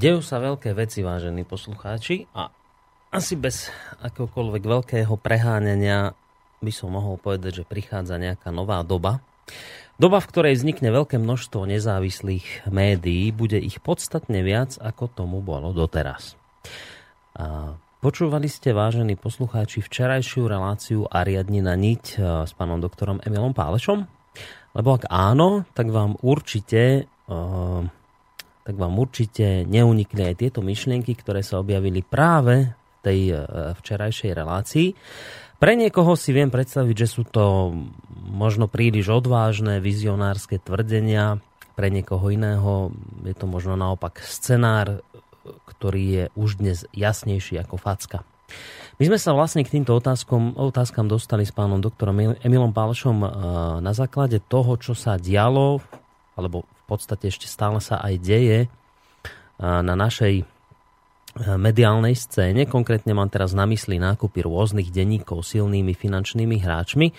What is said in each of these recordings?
Dejú sa veľké veci, vážení poslucháči, a asi bez akokoľvek veľkého preháňania by som mohol povedať, že prichádza nejaká nová doba. Doba, v ktorej vznikne veľké množstvo nezávislých médií, bude ich podstatne viac, ako tomu bolo doteraz. A počúvali ste, vážení poslucháči, včerajšiu reláciu Ariadni na niť e, s pánom doktorom Emilom Pálešom? Lebo ak áno, tak vám určite uh, tak vám určite neunikli aj tieto myšlienky, ktoré sa objavili práve v tej e, včerajšej relácii. Pre niekoho si viem predstaviť, že sú to možno príliš odvážne vizionárske tvrdenia, pre niekoho iného je to možno naopak scenár, ktorý je už dnes jasnejší ako facka. My sme sa vlastne k týmto otázkom, otázkam dostali s pánom doktorom Emilom Pálšom e, na základe toho, čo sa dialo, alebo podstate ešte stále sa aj deje na našej mediálnej scéne. Konkrétne mám teraz na mysli nákupy rôznych denníkov silnými finančnými hráčmi.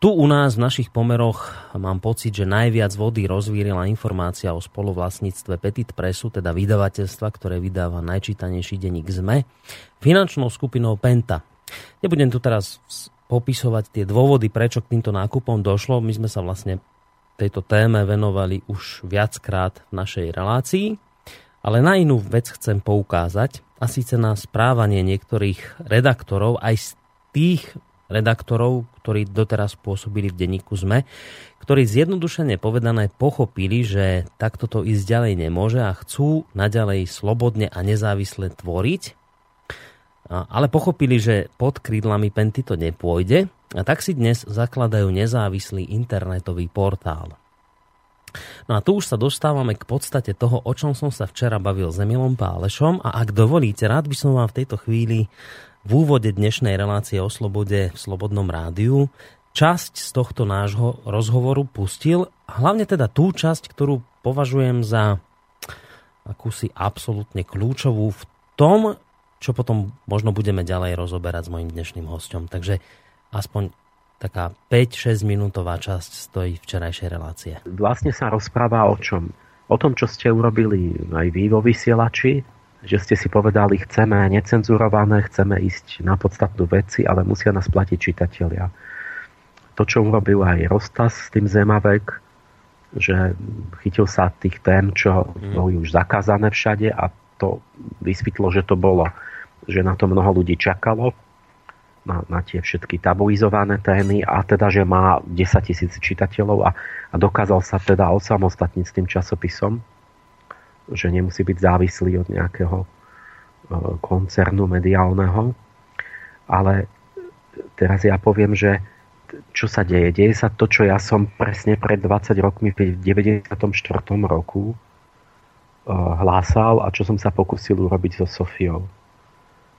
Tu u nás v našich pomeroch mám pocit, že najviac vody rozvírila informácia o spoluvlastníctve Petit Pressu, teda vydavateľstva, ktoré vydáva najčítanejší denník ZME, finančnou skupinou Penta. Nebudem tu teraz popisovať tie dôvody, prečo k týmto nákupom došlo. My sme sa vlastne tejto téme venovali už viackrát v našej relácii, ale na inú vec chcem poukázať, a síce na správanie niektorých redaktorov, aj z tých redaktorov, ktorí doteraz pôsobili v denníku ZME, ktorí zjednodušene povedané pochopili, že takto to ísť ďalej nemôže a chcú naďalej slobodne a nezávisle tvoriť, ale pochopili, že pod krídlami Penty to nepôjde a tak si dnes zakladajú nezávislý internetový portál. No a tu už sa dostávame k podstate toho, o čom som sa včera bavil s Emilom Pálešom a ak dovolíte, rád by som vám v tejto chvíli v úvode dnešnej relácie o slobode v Slobodnom rádiu časť z tohto nášho rozhovoru pustil, hlavne teda tú časť, ktorú považujem za akúsi absolútne kľúčovú v tom, čo potom možno budeme ďalej rozoberať s mojim dnešným hostom. Takže aspoň taká 5-6 minútová časť stojí včerajšej relácie. Vlastne sa rozpráva o čom? O tom, čo ste urobili aj vy vo vysielači, že ste si povedali, chceme necenzurované, chceme ísť na podstatnú veci, ale musia nás platiť čitatelia. To, čo urobil aj Rostas s tým Zemavek, že chytil sa tých tém, čo mm. boli už zakázané všade a to vysvetlo, že to bolo, že na to mnoho ľudí čakalo na, na tie všetky tabuizované témy a teda, že má 10 tisíc čitateľov a, a dokázal sa teda osamostatniť s tým časopisom, že nemusí byť závislý od nejakého e, koncernu mediálneho. Ale teraz ja poviem, že čo sa deje? Deje sa to, čo ja som presne pred 20 rokmi v 94. roku e, hlásal a čo som sa pokusil urobiť so Sofiou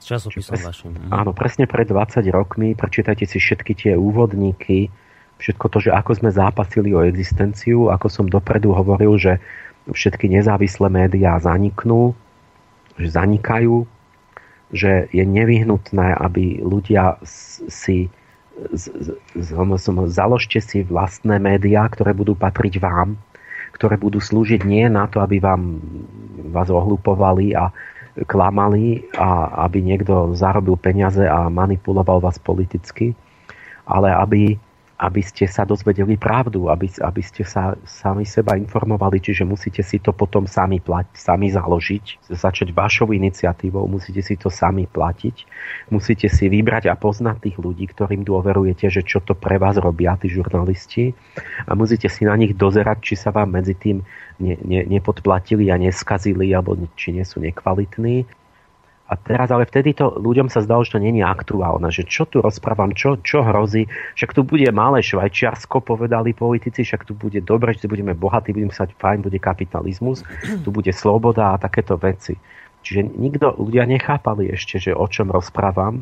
časopisom vašim. Mhm. Áno, presne pred 20 rokmi. Prečítajte si všetky tie úvodníky, všetko to, že ako sme zápasili o existenciu, ako som dopredu hovoril, že všetky nezávislé médiá zaniknú, že zanikajú, že je nevyhnutné, aby ľudia si z, z, z, založte si vlastné médiá, ktoré budú patriť vám, ktoré budú slúžiť nie na to, aby vám vás ohlupovali a klamali a aby niekto zarobil peniaze a manipuloval vás politicky, ale aby, aby ste sa dozvedeli pravdu, aby, aby ste sa sami seba informovali, čiže musíte si to potom sami platiť, sami založiť, začať vašou iniciatívou, musíte si to sami platiť, musíte si vybrať a poznať tých ľudí, ktorým dôverujete, že čo to pre vás robia tí žurnalisti a musíte si na nich dozerať, či sa vám medzi tým ne, ne, nepodplatili a neskazili, alebo či nie sú nekvalitní. A teraz ale vtedy to ľuďom sa zdalo, že to není aktuálne, že čo tu rozprávam, čo, čo hrozí, však tu bude malé Švajčiarsko, povedali politici, však tu bude dobre, že budeme bohatí, budeme sa fajn, bude kapitalizmus, tu bude sloboda a takéto veci. Čiže nikto, ľudia nechápali ešte, že o čom rozprávam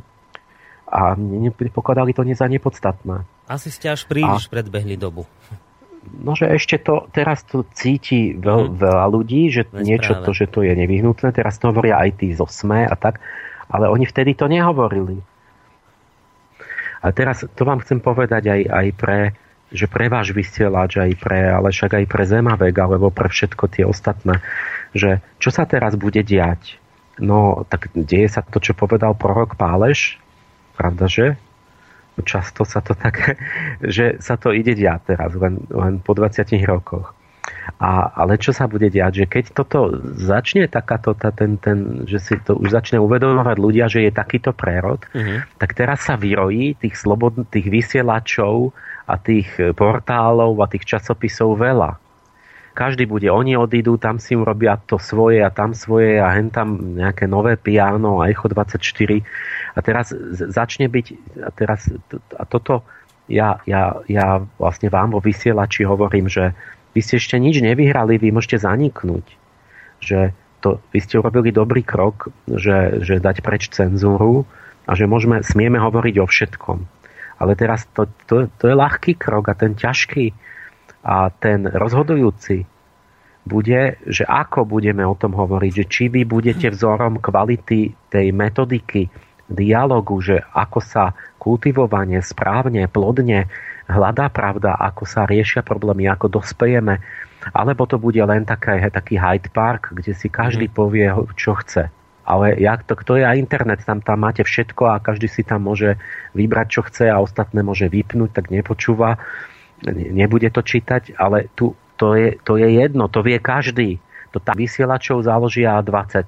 a nepokladali to nie za nepodstatné. Asi ste až príliš a... predbehli dobu no, že ešte to, teraz to cíti veľ, hmm. veľa ľudí, že Veď niečo práve. to, že to je nevyhnutné, teraz to hovoria aj tí zo SME a tak, ale oni vtedy to nehovorili. A teraz to vám chcem povedať aj, aj pre, že pre váš vysielač, aj pre, ale však aj pre Zemavek, alebo pre všetko tie ostatné že čo sa teraz bude diať? No, tak deje sa to, čo povedal prorok Páleš, pravda, že? Často sa to tak, že sa to ide diať teraz, len, len po 20 rokoch. A, ale čo sa bude diať, že keď toto začne takáto, tá, ten, ten, že si to už začne uvedomovať ľudia, že je takýto prerod, uh-huh. tak teraz sa vyrojí tých, slobod, tých vysielačov a tých portálov a tých časopisov veľa. Každý bude, oni odídu, tam si urobia to svoje a tam svoje a hen tam nejaké nové piano a Echo 24 a teraz začne byť a teraz a toto ja, ja, ja vlastne vám vo vysielači hovorím, že vy ste ešte nič nevyhrali, vy môžete zaniknúť. Že to, vy ste urobili dobrý krok, že, že dať preč cenzúru a že môžeme, smieme hovoriť o všetkom. Ale teraz to, to, to je ľahký krok a ten ťažký a ten rozhodujúci bude, že ako budeme o tom hovoriť, že či vy budete vzorom kvality tej metodiky, dialogu, že ako sa kultivovanie správne, plodne hľadá pravda, ako sa riešia problémy, ako dospejeme, alebo to bude len také, taký Hyde Park, kde si každý mm. povie, čo chce. Ale jak to, kto je aj internet, tam, tam máte všetko a každý si tam môže vybrať, čo chce a ostatné môže vypnúť, tak nepočúva, nebude to čítať, ale tu, to, je, to je jedno, to vie každý. To tam vysielačov založia 20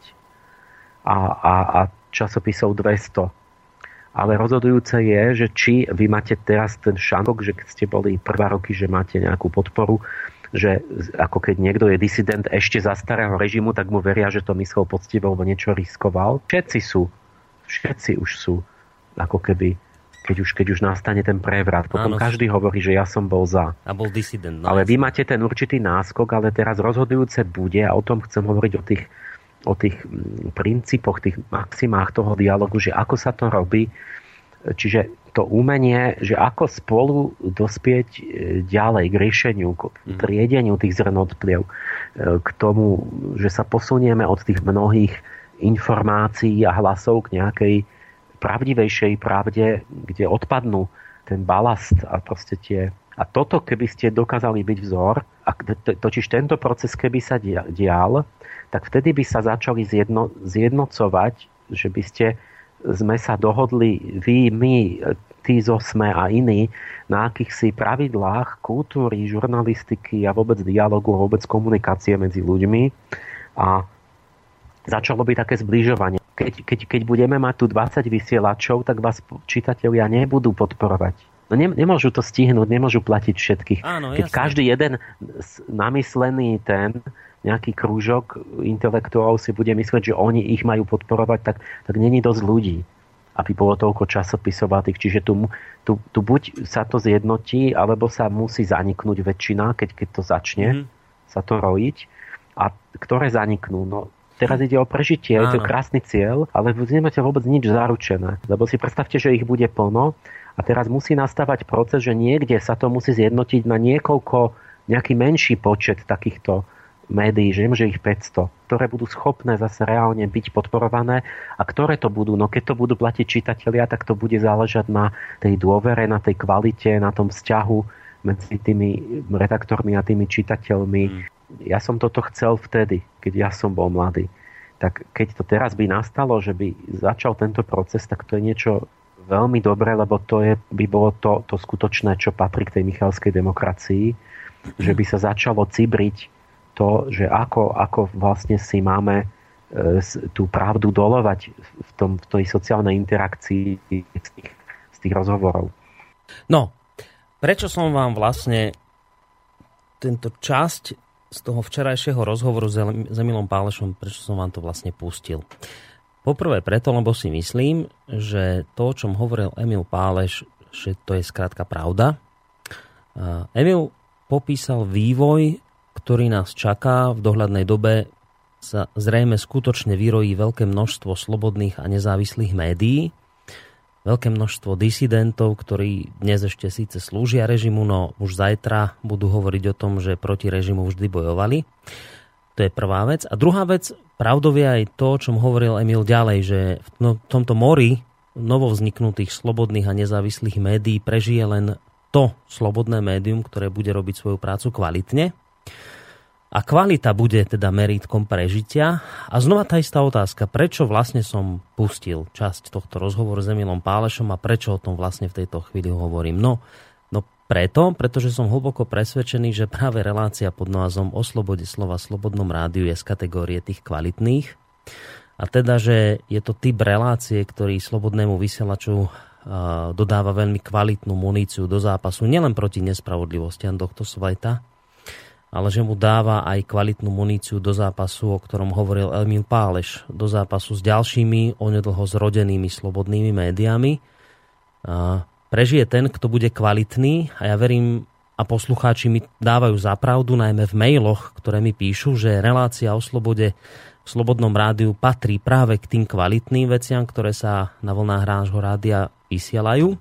a, a, a časopisov 200 ale rozhodujúce je, že či vy máte teraz ten šanok, že keď ste boli prvá roky, že máte nejakú podporu, že ako keď niekto je disident ešte za starého režimu, tak mu veria, že to myslel poctivo, alebo niečo riskoval. Všetci sú, všetci už sú, ako keby keď už, keď už nastane ten prevrat. Potom Áno. každý hovorí, že ja som bol za. A bol disident. No ale vy máte ten určitý náskok, ale teraz rozhodujúce bude, a o tom chcem hovoriť o tých o tých mm, princípoch, tých maximách toho dialogu, že ako sa to robí, čiže to umenie, že ako spolu dospieť e, ďalej k riešeniu, k mhm. triedeniu tých zrnotpliev, e, k tomu, že sa posunieme od tých mnohých informácií a hlasov k nejakej pravdivejšej pravde, kde odpadnú ten balast a proste tie... A toto, keby ste dokázali byť vzor, a totiž tento proces, keby sa dial, tak vtedy by sa začali zjedno, zjednocovať, že by ste sme sa dohodli vy, my, tí zo SME a iní na akýchsi pravidlách kultúry, žurnalistiky a vôbec dialogu, vôbec komunikácie medzi ľuďmi a začalo by také zbližovanie. Keď, keď, keď budeme mať tu 20 vysielačov, tak vás čitatelia nebudú podporovať. No ne, nemôžu to stihnúť, nemôžu platiť všetkých. Áno, keď jasne. každý jeden namyslený ten nejaký krúžok intelektuálov si bude myslieť, že oni ich majú podporovať, tak, tak není dosť ľudí, aby bolo toľko časopisových. Čiže tu, tu, tu buď sa to zjednotí, alebo sa musí zaniknúť väčšina, keď, keď to začne mm. sa to rojiť. A ktoré zaniknú? No, Teraz ide o prežitie, Áno. je to krásny cieľ, ale nemáte vôbec nič zaručené. Lebo si predstavte, že ich bude plno a teraz musí nastávať proces, že niekde sa to musí zjednotiť na niekoľko, nejaký menší počet takýchto médií, že nemôže ich 500, ktoré budú schopné zase reálne byť podporované a ktoré to budú, no keď to budú platiť čitatelia, tak to bude záležať na tej dôvere, na tej kvalite, na tom vzťahu medzi tými redaktormi a tými čitateľmi. Mm. Ja som toto chcel vtedy, keď ja som bol mladý. Tak keď to teraz by nastalo, že by začal tento proces, tak to je niečo veľmi dobré, lebo to je, by bolo to, to skutočné, čo patrí k tej michalskej demokracii, že by sa začalo cibriť to, že ako, ako vlastne si máme e, tú pravdu dolovať v, tom, v tej sociálnej interakcii z tých, z tých rozhovorov. No, prečo som vám vlastne tento časť z toho včerajšieho rozhovoru s Emilom Pálešom, prečo som vám to vlastne pustil? Poprvé preto, lebo si myslím, že to, o čom hovoril Emil Páleš, že to je skrátka pravda. Emil popísal vývoj ktorý nás čaká v dohľadnej dobe, sa zrejme skutočne vyrojí veľké množstvo slobodných a nezávislých médií, veľké množstvo disidentov, ktorí dnes ešte síce slúžia režimu, no už zajtra budú hovoriť o tom, že proti režimu vždy bojovali. To je prvá vec. A druhá vec, pravdou je aj to, o čom hovoril Emil ďalej, že v tomto mori novovzniknutých slobodných a nezávislých médií prežije len to slobodné médium, ktoré bude robiť svoju prácu kvalitne a kvalita bude teda meritkom prežitia. A znova tá istá otázka, prečo vlastne som pustil časť tohto rozhovoru s Emilom Pálešom a prečo o tom vlastne v tejto chvíli hovorím. No, no preto, pretože som hlboko presvedčený, že práve relácia pod názvom O slobode slova Slobodnom rádiu je z kategórie tých kvalitných. A teda, že je to typ relácie, ktorý slobodnému vysielaču dodáva veľmi kvalitnú muníciu do zápasu, nielen proti nespravodlivostiam tohto sveta, ale že mu dáva aj kvalitnú muníciu do zápasu, o ktorom hovoril Emil Páleš, do zápasu s ďalšími onedlho zrodenými slobodnými médiami. A prežije ten, kto bude kvalitný a ja verím, a poslucháči mi dávajú zapravdu, najmä v mailoch, ktoré mi píšu, že relácia o slobode v Slobodnom rádiu patrí práve k tým kvalitným veciam, ktoré sa na vlnách nášho rádia vysielajú.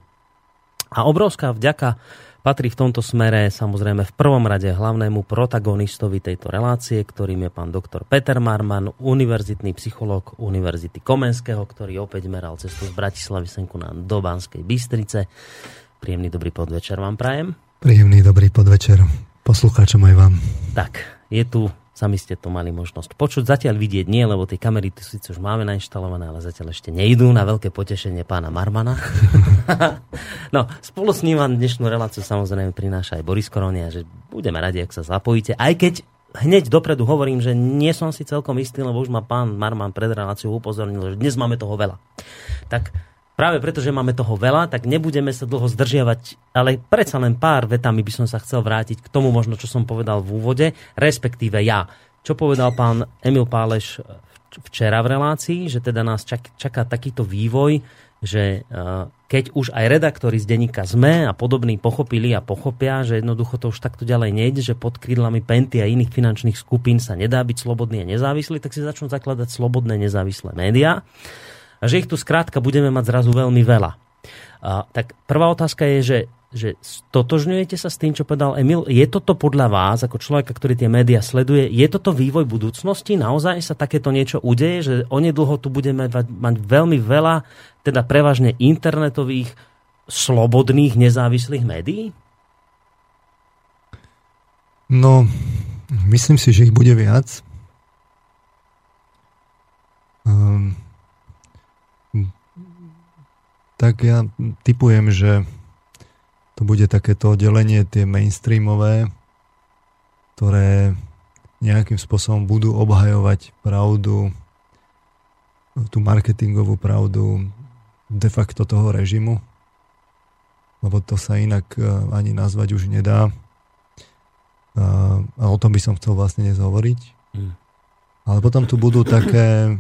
A obrovská vďaka Patrí v tomto smere samozrejme v prvom rade hlavnému protagonistovi tejto relácie, ktorým je pán doktor Peter Marman, univerzitný psychológ Univerzity Komenského, ktorý opäť meral cestu z Bratislavy senku na do Banskej Bystrice. Príjemný dobrý podvečer vám prajem. Príjemný dobrý podvečer poslucháčom aj vám. Tak, je tu Sami ste to mali možnosť počuť. Zatiaľ vidieť nie, lebo tie kamery tu síce už máme nainštalované, ale zatiaľ ešte nejdú na veľké potešenie pána Marmana. no, spolu s ním vám dnešnú reláciu samozrejme prináša aj Boris Koronia, že budeme radi, ak sa zapojíte. Aj keď hneď dopredu hovorím, že nie som si celkom istý, lebo už ma pán Marman pred reláciou upozornil, že dnes máme toho veľa. Tak práve preto, že máme toho veľa, tak nebudeme sa dlho zdržiavať, ale predsa len pár vetami by som sa chcel vrátiť k tomu možno, čo som povedal v úvode, respektíve ja. Čo povedal pán Emil Páleš včera v relácii, že teda nás čak, čaká takýto vývoj, že keď už aj redaktori z denníka ZME a podobní pochopili a pochopia, že jednoducho to už takto ďalej nejde, že pod krídlami Penty a iných finančných skupín sa nedá byť slobodný a nezávislý, tak si začnú zakladať slobodné nezávislé médiá a že ich tu skrátka budeme mať zrazu veľmi veľa. A, tak prvá otázka je, že, že stotožňujete sa s tým, čo povedal Emil? Je toto podľa vás, ako človeka, ktorý tie médiá sleduje, je toto vývoj budúcnosti? Naozaj sa takéto niečo udeje, že onedlho tu budeme mať, mať veľmi veľa, teda prevažne internetových, slobodných, nezávislých médií? No, myslím si, že ich bude viac. Um, tak ja typujem, že to bude takéto delenie tie mainstreamové, ktoré nejakým spôsobom budú obhajovať pravdu, tú marketingovú pravdu de facto toho režimu, lebo to sa inak e, ani nazvať už nedá. A o tom by som chcel vlastne dnes hovoriť. Mm. Ale potom tu budú také e,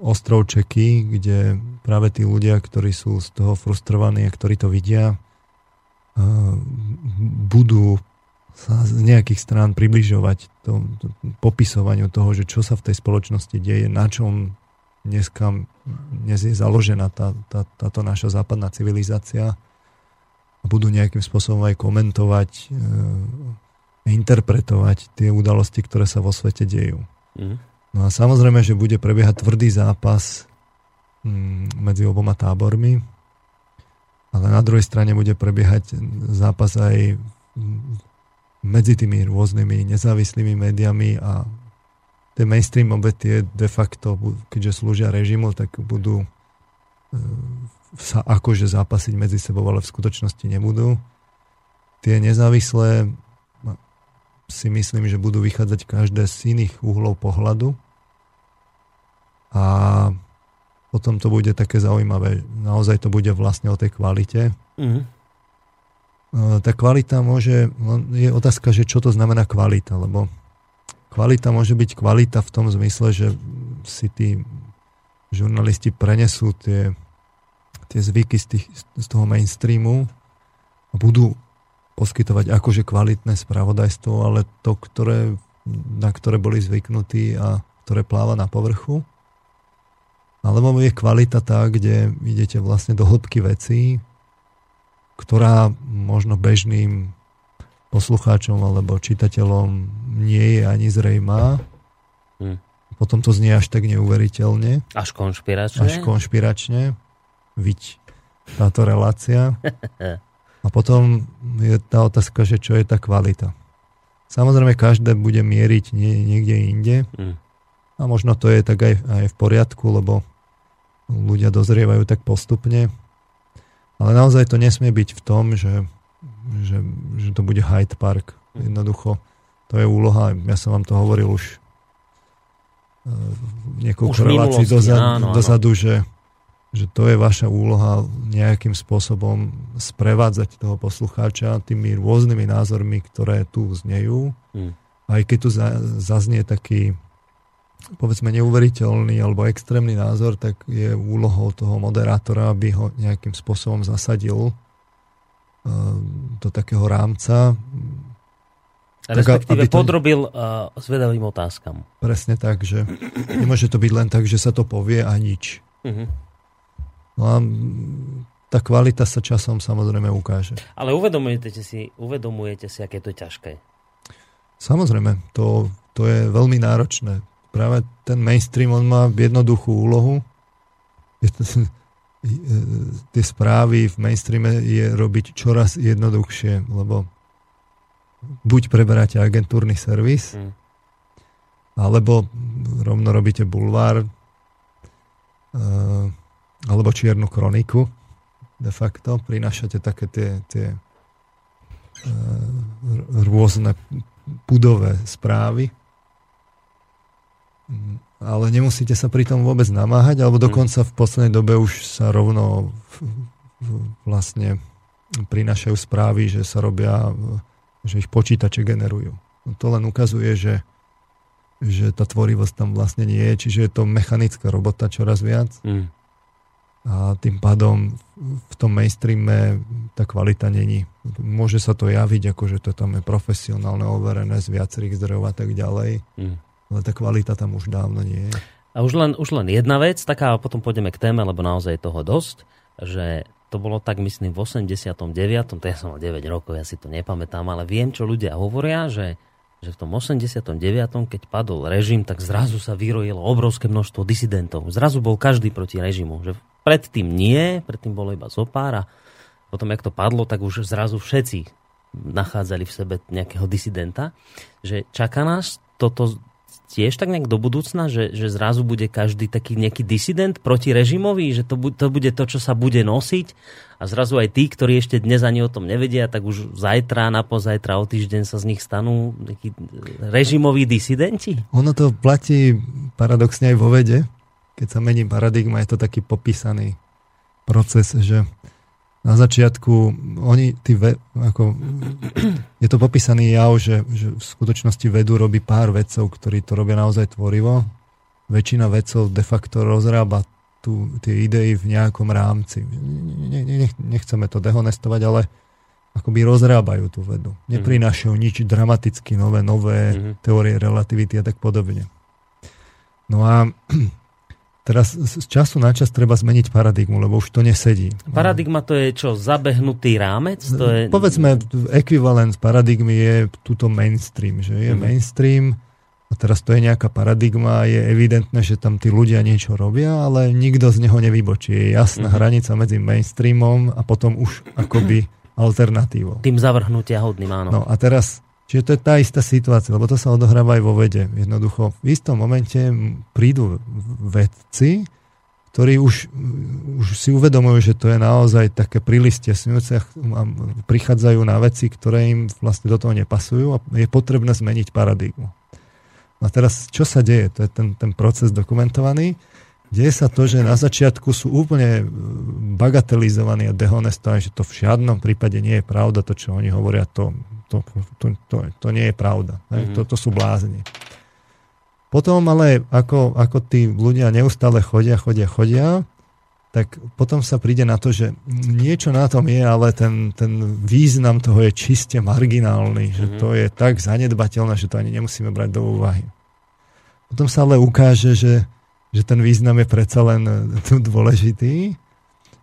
ostrovčeky, kde práve tí ľudia, ktorí sú z toho frustrovaní a ktorí to vidia, budú sa z nejakých strán približovať to, to, popisovaniu toho, že čo sa v tej spoločnosti deje, na čom dneska dnes je založená tá, tá, táto naša západná civilizácia a budú nejakým spôsobom aj komentovať, e, interpretovať tie udalosti, ktoré sa vo svete dejú. Mm. No a samozrejme, že bude prebiehať tvrdý zápas mm, medzi oboma tábormi, ale na druhej strane bude prebiehať zápas aj medzi tými rôznymi nezávislými médiami a tie mainstreamové tie de facto, keďže slúžia režimu, tak budú e, sa akože zápasiť medzi sebou, ale v skutočnosti nebudú. Tie nezávislé si myslím, že budú vychádzať každé z iných uhlov pohľadu a potom to bude také zaujímavé. Naozaj to bude vlastne o tej kvalite. Mm-hmm. Tá kvalita môže, je otázka, že čo to znamená kvalita, lebo kvalita môže byť kvalita v tom zmysle, že si tí žurnalisti prenesú tie, tie zvyky z, tých, z toho mainstreamu a budú poskytovať akože kvalitné spravodajstvo, ale to, ktoré, na ktoré boli zvyknutí a ktoré pláva na povrchu. Alebo je kvalita tá, kde idete vlastne do hĺbky vecí, ktorá možno bežným poslucháčom alebo čitateľom nie je ani zrejmá. Hmm. Potom to znie až tak neuveriteľne. Až konšpiračne. Až konšpiračne. Viď táto relácia. A potom je tá otázka, že čo je tá kvalita. Samozrejme, každé bude mieriť nie, niekde inde. Mm. A možno to je tak aj, aj v poriadku, lebo ľudia dozrievajú tak postupne. Ale naozaj to nesmie byť v tom, že, že, že to bude Hyde Park. Mm. Jednoducho, to je úloha, ja som vám to hovoril už e, niekoľko relácií dozadu, áno, áno. dozadu že že to je vaša úloha nejakým spôsobom sprevádzať toho poslucháča tými rôznymi názormi, ktoré tu znejú. Hmm. Aj keď tu zaznie taký povedzme neuveriteľný alebo extrémny názor, tak je úlohou toho moderátora, aby ho nejakým spôsobom zasadil uh, do takého rámca. Respektíve tak, to... podrobil uh, zvedavým otázkam. Presne tak, že nemôže to byť len tak, že sa to povie a nič. Uh-huh. No a tá kvalita sa časom samozrejme ukáže. Ale uvedomujete si, uvedomujete si, aké to je ťažké? Samozrejme, to, to je veľmi náročné. Práve ten mainstream, on má jednoduchú úlohu. Je to, tie správy v mainstreame je robiť čoraz jednoduchšie, lebo buď preberáte agentúrny servis, hmm. alebo rovno robíte bulvár, uh, alebo čiernu kroniku de facto, prinášate také tie, tie e, rôzne pudové správy, ale nemusíte sa pri tom vôbec namáhať, alebo dokonca v poslednej dobe už sa rovno vlastne prinášajú správy, že sa robia, že ich počítače generujú. No to len ukazuje, že, že tá tvorivosť tam vlastne nie je, čiže je to mechanická robota čoraz viac. Mm a tým pádom v tom mainstreame tá kvalita není. Môže sa to javiť, ako že to tam je profesionálne, overené z viacerých zdrojov a tak ďalej, mm. ale tá kvalita tam už dávno nie je. A už len, už len jedna vec, taká a potom pôjdeme k téme, lebo naozaj je toho dosť, že to bolo tak, myslím, v 89. To ja som mal 9 rokov, ja si to nepamätám, ale viem, čo ľudia hovoria, že že v tom 89. keď padol režim, tak zrazu sa vyrojilo obrovské množstvo disidentov. Zrazu bol každý proti režimu. Že predtým nie, predtým bolo iba zopár a potom, jak to padlo, tak už zrazu všetci nachádzali v sebe nejakého disidenta. Že čaká nás toto tiež tak nejak do budúcna, že, že zrazu bude každý taký nejaký disident proti režimovi, že to, to bude to, čo sa bude nosiť a zrazu aj tí, ktorí ešte dnes ani o tom nevedia, tak už zajtra, na pozajtra, o týždeň sa z nich stanú nejakí režimoví disidenti? Ono to platí paradoxne aj vo vede. Keď sa mení paradigma, je to taký popísaný proces, že na začiatku oni, tí ve, ako, je to popísaný jav, že, že v skutočnosti vedu robí pár vedcov, ktorí to robia naozaj tvorivo. Väčšina vedcov de facto rozrába tú, tie idei v nejakom rámci. Ne, ne, nechceme to dehonestovať, ale akoby rozrábajú tú vedu. Neprinášajú nič dramaticky nové, nové mm-hmm. teórie relativity a tak podobne. No a Teraz z času na čas treba zmeniť paradigmu, lebo už to nesedí. Paradigma to je čo, zabehnutý rámec? To je... Povedzme, ekvivalent paradigmy je túto mainstream. Že je mm. mainstream a teraz to je nejaká paradigma, je evidentné, že tam tí ľudia niečo robia, ale nikto z neho nevybočí. Je jasná mm. hranica medzi mainstreamom a potom už akoby alternatívou. Tým zavrhnutia hodným, áno. No a teraz Čiže to je tá istá situácia, lebo to sa odohráva aj vo vede. Jednoducho, v istom momente prídu vedci, ktorí už, už si uvedomujú, že to je naozaj také prílistie snúce a prichádzajú na veci, ktoré im vlastne do toho nepasujú a je potrebné zmeniť paradigmu. A teraz, čo sa deje? To je ten, ten proces dokumentovaný. Deje sa to, že na začiatku sú úplne bagatelizovaní a dehonestovaní, že to v žiadnom prípade nie je pravda, to, čo oni hovoria, to to, to, to, to nie je pravda. Mm-hmm. To, to sú blázni. Potom ale, ako, ako tí ľudia neustále chodia, chodia, chodia, tak potom sa príde na to, že niečo na tom je, ale ten, ten význam toho je čiste marginálny, že mhm. to je tak zanedbateľné, že to ani nemusíme brať do úvahy. Potom sa ale ukáže, že, že ten význam je predsa len dôležitý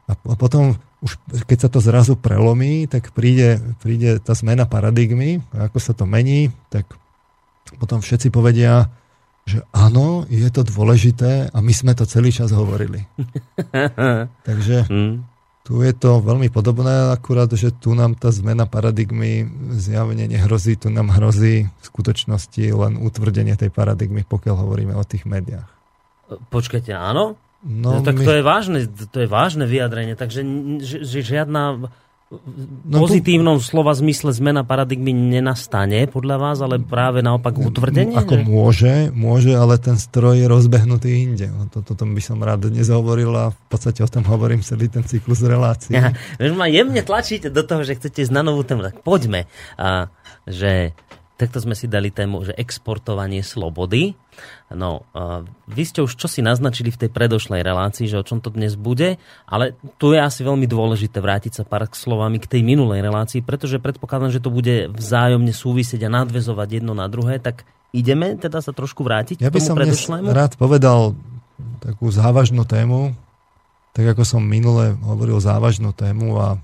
a, a potom už keď sa to zrazu prelomí, tak príde, príde tá zmena paradigmy, a ako sa to mení, tak potom všetci povedia, že áno, je to dôležité a my sme to celý čas hovorili. Takže hmm. Tu je to veľmi podobné, akurát, že tu nám tá zmena paradigmy zjavne nehrozí, tu nám hrozí v skutočnosti len utvrdenie tej paradigmy, pokiaľ hovoríme o tých médiách. Počkajte, áno? No, no tak my... to je vážne, to je vážne vyjadrenie, takže že, žiadna no pozitívnom tu... slova zmysle zmena paradigmy nenastane podľa vás, ale práve naopak utvrdenie? Ako že? môže, môže, ale ten stroj je rozbehnutý inde. No, toto to by som rád dnes hovoril a v podstate o tom hovorím celý ten cyklus relácií. Ja, ma jemne tlačíte do toho, že chcete ísť na novú tému, tak poďme. A, že takto sme si dali tému, že exportovanie slobody. No, vy ste už čo si naznačili v tej predošlej relácii, že o čom to dnes bude, ale tu je asi veľmi dôležité vrátiť sa pár slovami k tej minulej relácii, pretože predpokladám, že to bude vzájomne súvisieť a nadvezovať jedno na druhé, tak ideme teda sa trošku vrátiť ja k tomu som predošlému? rád povedal takú závažnú tému, tak ako som minule hovoril závažnú tému a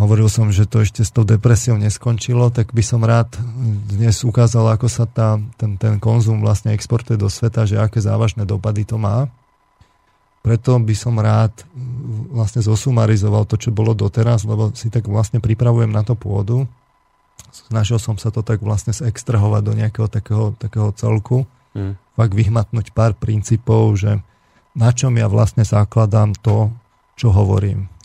hovoril som, že to ešte s tou depresiou neskončilo, tak by som rád dnes ukázal, ako sa tá, ten, ten konzum vlastne exportuje do sveta, že aké závažné dopady to má. Preto by som rád vlastne zosumarizoval to, čo bolo doteraz, lebo si tak vlastne pripravujem na to pôdu. Snažil som sa to tak vlastne extrahovať do nejakého takého, takého celku. Mm. Fakt vyhmatnúť pár princípov, že na čom ja vlastne zakladám to, čo hovorím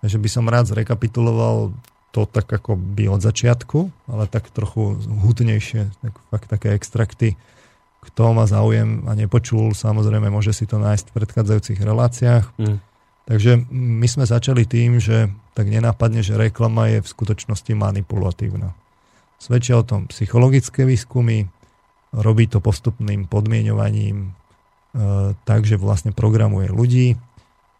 Takže by som rád zrekapituloval to tak ako by od začiatku, ale tak trochu hutnejšie, tak fakt také extrakty. Kto má záujem a nepočul, samozrejme môže si to nájsť v predchádzajúcich reláciách. Mm. Takže my sme začali tým, že tak nenápadne, že reklama je v skutočnosti manipulatívna. Svedčia o tom psychologické výskumy, robí to postupným podmienovaním e, takže vlastne programuje ľudí,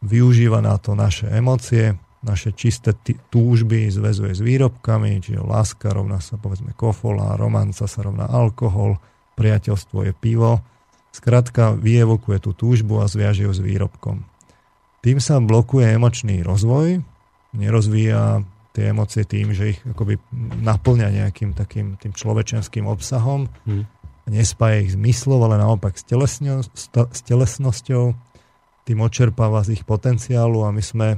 využíva na to naše emócie, naše čisté túžby zväzuje s výrobkami, čiže láska rovná sa povedzme kofola, romanca sa rovná alkohol, priateľstvo je pivo. Skrátka vyevokuje tú túžbu a zviaže ju s výrobkom. Tým sa blokuje emočný rozvoj, nerozvíja tie emócie tým, že ich akoby naplňa nejakým takým tým človečenským obsahom, hmm. nespája ich zmyslov, ale naopak s, s telesnosťou, tým očerpáva z ich potenciálu a my sme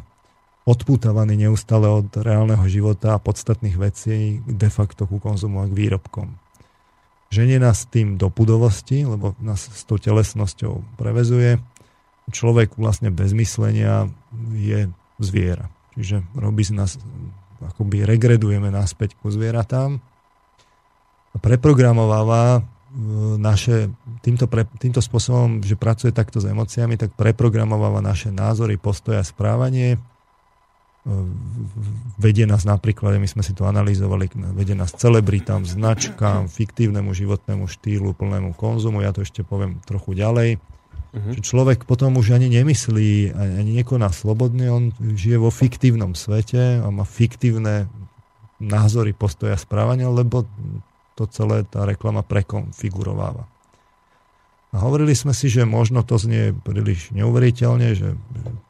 odpútavaní neustále od reálneho života a podstatných vecí de facto ku konzumu a k výrobkom. Ženie nás tým do pudovosti, lebo nás s tou telesnosťou prevezuje. Človek vlastne bez myslenia je zviera. Čiže robí z nás, akoby regredujeme naspäť ku zvieratám a preprogramováva e, naše, týmto, pre, týmto spôsobom, že pracuje takto s emóciami, tak preprogramováva naše názory, postoje a správanie vedie nás napríklad, my sme si to analyzovali, vedie nás celebritám, značkám, fiktívnemu životnému štýlu, plnému konzumu, ja to ešte poviem trochu ďalej. Uh-huh. Že človek potom už ani nemyslí, ani nekoná slobodne, on žije vo fiktívnom svete a má fiktívne názory, postoja, správania, lebo to celé tá reklama prekonfigurováva. A hovorili sme si, že možno to znie príliš neuveriteľne, že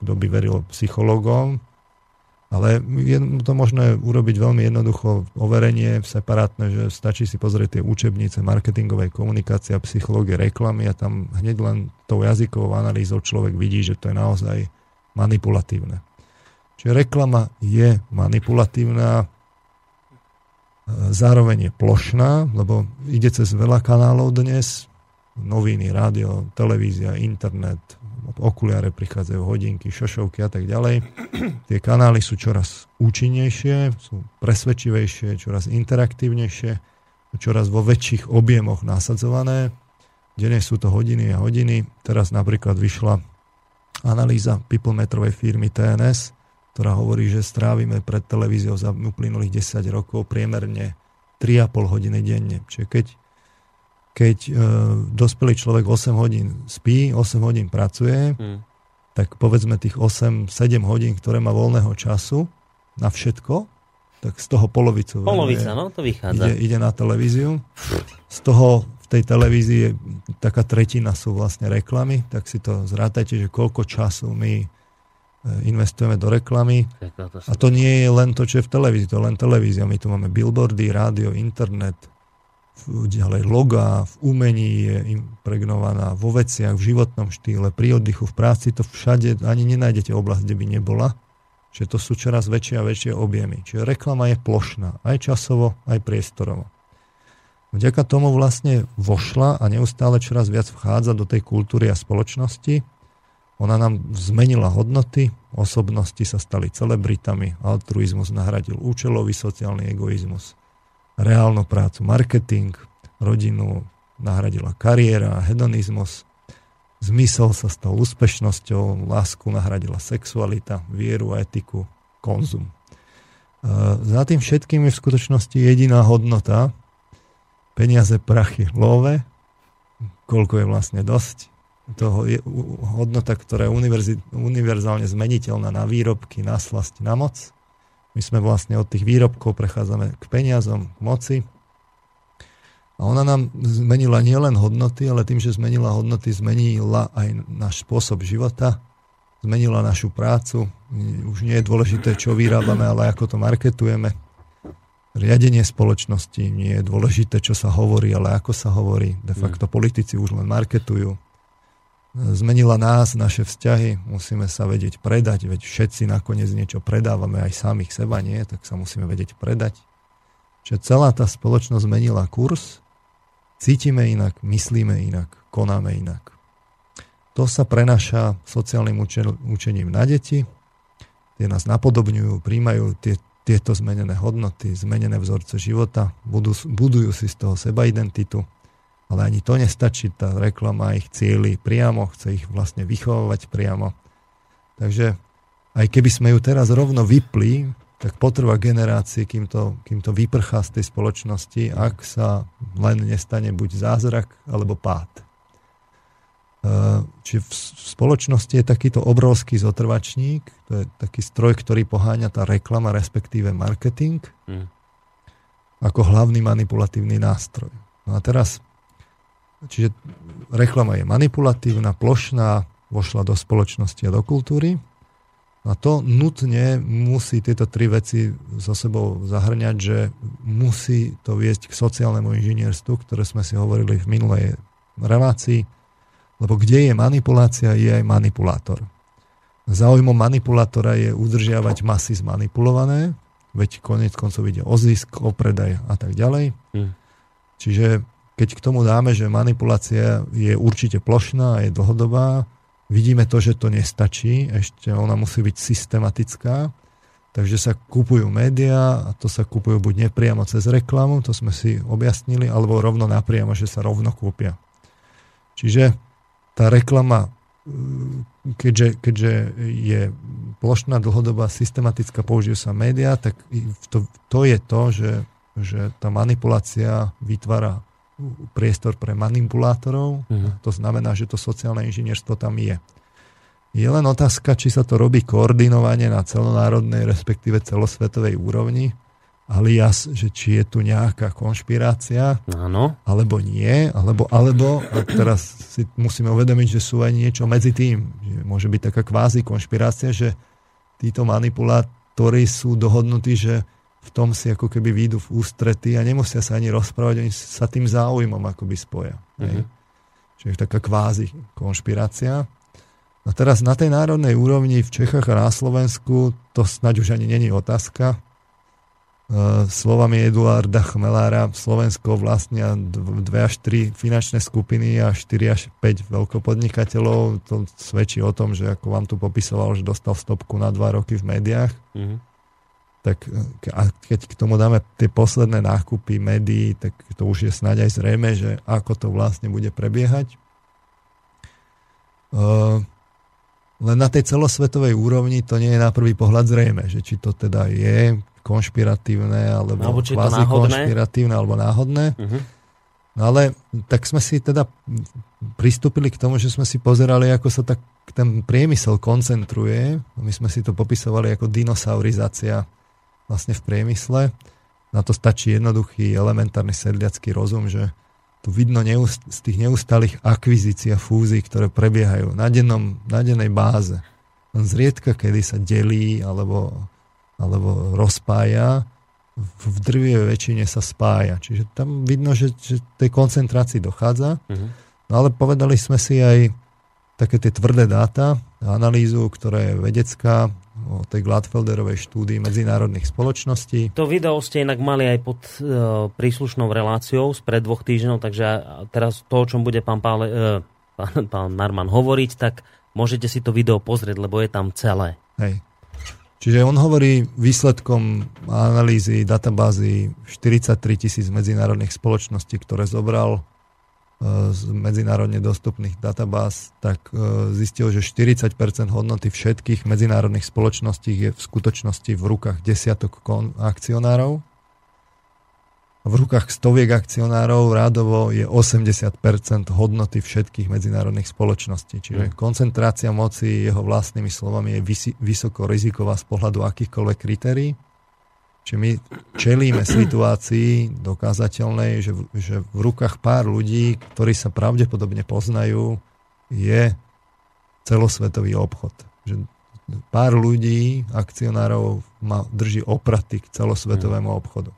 kto by veril psychológom, ale je to možné urobiť veľmi jednoducho overenie separátne, že stačí si pozrieť tie učebnice marketingovej komunikácie a psychológie reklamy a tam hneď len tou jazykovou analýzou človek vidí, že to je naozaj manipulatívne. Čiže reklama je manipulatívna, e, zároveň je plošná, lebo ide cez veľa kanálov dnes, noviny, rádio, televízia, internet, okuliare prichádzajú hodinky, šošovky a tak ďalej. Tie kanály sú čoraz účinnejšie, sú presvedčivejšie, čoraz interaktívnejšie, čoraz vo väčších objemoch nasadzované. Dnes sú to hodiny a hodiny. Teraz napríklad vyšla analýza peoplemetrovej firmy TNS, ktorá hovorí, že strávime pred televíziou za uplynulých 10 rokov priemerne 3,5 hodiny denne. Čiže keď keď e, dospelý človek 8 hodín spí, 8 hodín pracuje, hmm. tak povedzme tých 8-7 hodín, ktoré má voľného času na všetko, tak z toho polovicu Polovica, no, to vychádza. Ide, ide na televíziu. Z toho v tej televízii je, taká tretina sú vlastne reklamy, tak si to zrátajte, že koľko času my e, investujeme do reklamy. A to nie je len to, čo je v televízii, to je len televízia. My tu máme billboardy, rádio, internet, ďalej loga, v umení je impregnovaná, vo veciach, v životnom štýle, pri oddychu, v práci, to všade ani nenájdete oblasť, kde by nebola. Čiže to sú čoraz väčšie a väčšie objemy. Čiže reklama je plošná, aj časovo, aj priestorovo. Vďaka tomu vlastne vošla a neustále čoraz viac vchádza do tej kultúry a spoločnosti. Ona nám zmenila hodnoty, osobnosti sa stali celebritami, altruizmus nahradil účelový sociálny egoizmus reálnu prácu, marketing, rodinu nahradila kariéra, hedonizmus, zmysel sa stal úspešnosťou, lásku nahradila sexualita, vieru etiku, konzum. E, za tým všetkým je v skutočnosti jediná hodnota, peniaze, prachy, love, koľko je vlastne dosť. Toho je hodnota, ktorá je univerzálne zmeniteľná na výrobky, na slasť, na moc my sme vlastne od tých výrobkov prechádzame k peniazom, k moci. A ona nám zmenila nielen hodnoty, ale tým, že zmenila hodnoty, zmenila aj náš spôsob života, zmenila našu prácu. Už nie je dôležité, čo vyrábame, ale ako to marketujeme. Riadenie spoločnosti nie je dôležité, čo sa hovorí, ale ako sa hovorí. De facto mm. politici už len marketujú zmenila nás, naše vzťahy, musíme sa vedieť predať, veď všetci nakoniec niečo predávame aj samých seba, nie, tak sa musíme vedieť predať. Čiže celá tá spoločnosť zmenila kurz, cítime inak, myslíme inak, konáme inak. To sa prenaša sociálnym učením na deti, tie nás napodobňujú, príjmajú tie, tieto zmenené hodnoty, zmenené vzorce života, budujú si z toho seba identitu, ale ani to nestačí, tá reklama ich cieli priamo, chce ich vlastne vychovávať priamo. Takže aj keby sme ju teraz rovno vypli, tak potrvá generácie, kým to, kým to vyprchá z tej spoločnosti, ak sa len nestane buď zázrak, alebo pád. E, čiže v spoločnosti je takýto obrovský zotrvačník, to je taký stroj, ktorý poháňa tá reklama, respektíve marketing, mm. ako hlavný manipulatívny nástroj. No a teraz Čiže reklama je manipulatívna, plošná, vošla do spoločnosti a do kultúry. A to nutne musí tieto tri veci so sebou zahrňať, že musí to viesť k sociálnemu inžinierstvu, ktoré sme si hovorili v minulej relácii, lebo kde je manipulácia, je aj manipulátor. Záujmom manipulátora je udržiavať masy zmanipulované, veď konec koncov ide o zisk, o predaj a tak ďalej. Hmm. Čiže keď k tomu dáme, že manipulácia je určite plošná a je dlhodobá, vidíme to, že to nestačí, ešte ona musí byť systematická, takže sa kupujú médiá a to sa kupujú buď nepriamo cez reklamu, to sme si objasnili, alebo rovno napriamo, že sa rovno kúpia. Čiže tá reklama, keďže, keďže je plošná, dlhodobá, systematická, použijú sa médiá, tak to, to je to, že, že tá manipulácia vytvára priestor pre manipulátorov. Uh-huh. To znamená, že to sociálne inžinierstvo tam je. Je len otázka, či sa to robí koordinovane na celonárodnej, respektíve celosvetovej úrovni, alias, že či je tu nejaká konšpirácia, Áno. alebo nie, alebo, alebo a teraz si musíme uvedomiť, že sú aj niečo medzi tým. Že môže byť taká kvázi konšpirácia, že títo manipulátori sú dohodnutí, že v tom si ako keby výjdu v ústrety a nemusia sa ani rozprávať, oni sa tým záujmom akoby spoja. Mm-hmm. Čiže taká kvázi konšpirácia. A teraz na tej národnej úrovni v Čechách a na Slovensku to snáď už ani není otázka. E, slovami Eduarda Chmelára Slovensko vlastnia 2 až 3 finančné skupiny a 4 až 5 veľkopodnikateľov. To svedčí o tom, že ako vám tu popisoval, že dostal stopku na 2 roky v médiách. Mm-hmm tak a keď k tomu dáme tie posledné nákupy médií, tak to už je snáď aj zrejme, že ako to vlastne bude prebiehať. Uh, len na tej celosvetovej úrovni to nie je na prvý pohľad zrejme, že či to teda je konšpiratívne, alebo, alebo kvázi konšpiratívne, alebo náhodné. Uh-huh. No ale tak sme si teda pristúpili k tomu, že sme si pozerali, ako sa tak ten priemysel koncentruje. My sme si to popisovali ako dinosaurizácia vlastne v priemysle. Na to stačí jednoduchý elementárny sedliacký rozum, že tu vidno neust- z tých neustálých akvizícií a fúzií, ktoré prebiehajú na, dennom, na dennej báze. Len zriedka, kedy sa delí alebo, alebo rozpája, v drvie väčšine sa spája. Čiže tam vidno, že, že tej koncentrácii dochádza. Uh-huh. No ale povedali sme si aj také tie tvrdé dáta, analýzu, ktorá je vedecká, o tej Gladfelderovej štúdii medzinárodných spoločností. To video ste inak mali aj pod e, príslušnou reláciou spred dvoch týždňov, takže teraz to, o čom bude pán, Pále, e, pán, pán Narman hovoriť, tak môžete si to video pozrieť, lebo je tam celé. Hej. Čiže on hovorí výsledkom analýzy databázy 43 tisíc medzinárodných spoločností, ktoré zobral z medzinárodne dostupných databáz, tak e, zistil, že 40% hodnoty všetkých medzinárodných spoločností je v skutočnosti v rukách desiatok akcionárov v rukách stoviek akcionárov rádovo je 80% hodnoty všetkých medzinárodných spoločností. Čiže mm. koncentrácia moci jeho vlastnými slovami je vys- vysoko riziková z pohľadu akýchkoľvek kritérií. Čiže my čelíme situácii dokázateľnej, že v, že v rukách pár ľudí, ktorí sa pravdepodobne poznajú, je celosvetový obchod. Že pár ľudí, akcionárov, ma drží opraty k celosvetovému mm. obchodu.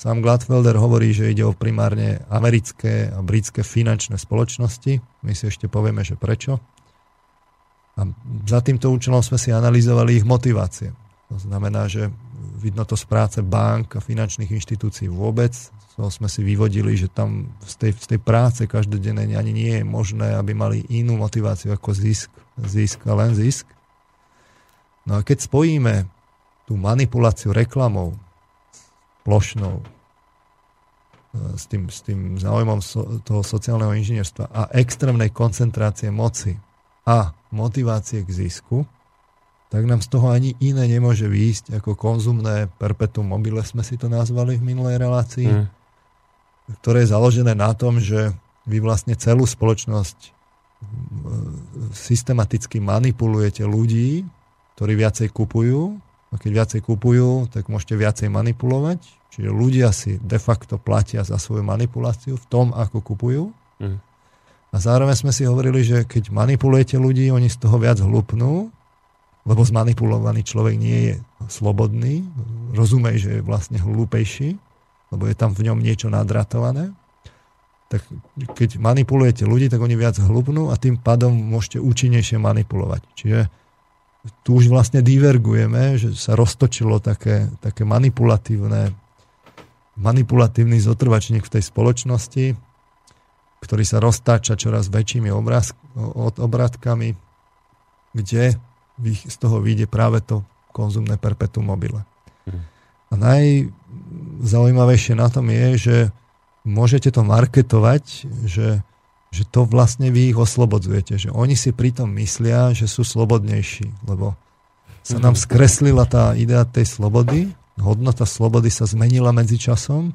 Sám Gladfelder hovorí, že ide o primárne americké a britské finančné spoločnosti. My si ešte povieme, že prečo. A za týmto účelom sme si analyzovali ich motivácie. To znamená, že vidno to z práce bank a finančných inštitúcií vôbec. To sme si vyvodili, že tam z tej, z tej práce každodennej ani nie je možné, aby mali inú motiváciu ako zisk, zisk a len zisk. No a keď spojíme tú manipuláciu reklamou plošnou e, s tým, s tým záujmom so, toho sociálneho inžinierstva a extrémnej koncentrácie moci a motivácie k zisku, tak nám z toho ani iné nemôže výjsť ako konzumné perpetuum mobile, sme si to nazvali v minulej relácii, mm. ktoré je založené na tom, že vy vlastne celú spoločnosť e, systematicky manipulujete ľudí, ktorí viacej kupujú a keď viacej kupujú, tak môžete viacej manipulovať. Čiže ľudia si de facto platia za svoju manipuláciu v tom, ako kupujú. Mm. A zároveň sme si hovorili, že keď manipulujete ľudí, oni z toho viac hlupnú, lebo zmanipulovaný človek nie je slobodný, rozumej, že je vlastne hlúpejší, lebo je tam v ňom niečo nadratované. Tak keď manipulujete ľudí, tak oni viac hlupnú a tým pádom môžete účinnejšie manipulovať. Čiže tu už vlastne divergujeme, že sa roztočilo také, také manipulatívne manipulatívny zotrvačník v tej spoločnosti, ktorý sa roztáča čoraz väčšími obraz, obratkami, kde z toho vyjde práve to konzumné perpetuum mobile. A najzaujímavejšie na tom je, že môžete to marketovať, že že to vlastne vy ich oslobodzujete, že oni si pritom myslia, že sú slobodnejší, lebo sa nám mhm. skreslila tá idea tej slobody, hodnota slobody sa zmenila medzi časom.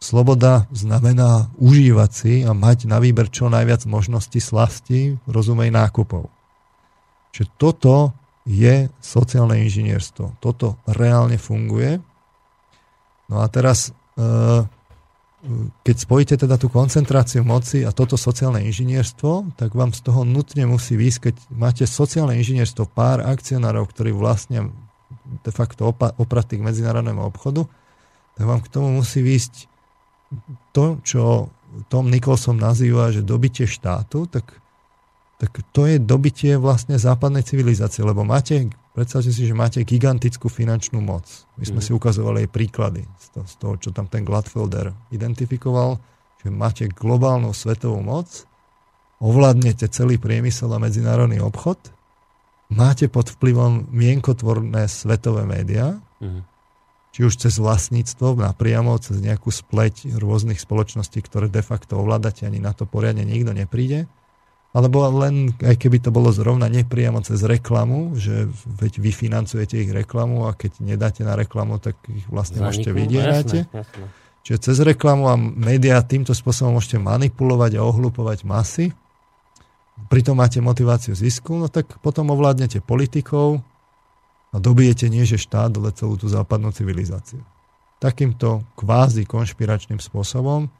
Sloboda znamená užívať si a mať na výber čo najviac možností slasti, rozumej nákupov. Čiže toto je sociálne inžinierstvo. Toto reálne funguje. No a teraz e, keď spojíte teda tú koncentráciu moci a toto sociálne inžinierstvo, tak vám z toho nutne musí výjsť, keď máte sociálne inžinierstvo pár akcionárov, ktorí vlastne de facto opratí k medzinárodnému obchodu, tak vám k tomu musí výjsť to, čo Tom Nicholson nazýva, že dobitie štátu, tak, tak to je dobitie vlastne západnej civilizácie, lebo máte Predstavte si, že máte gigantickú finančnú moc. My sme mm. si ukazovali aj príklady z toho, z toho, čo tam ten Gladfelder identifikoval, že máte globálnu svetovú moc, ovládnete celý priemysel a medzinárodný obchod, máte pod vplyvom mienkotvorné svetové médiá, mm. či už cez vlastníctvo, napriamo, cez nejakú spleť rôznych spoločností, ktoré de facto ovládate, ani na to poriadne nikto nepríde, alebo len, aj keby to bolo zrovna nepriamo cez reklamu, že veď vy financujete ich reklamu a keď nedáte na reklamu, tak ich vlastne Zaniknú, môžete vydierať. Čiže cez reklamu a médiá týmto spôsobom môžete manipulovať a ohlupovať masy. Pritom máte motiváciu zisku, no tak potom ovládnete politikov a dobijete nie že štát, ale celú tú západnú civilizáciu. Takýmto kvázi konšpiračným spôsobom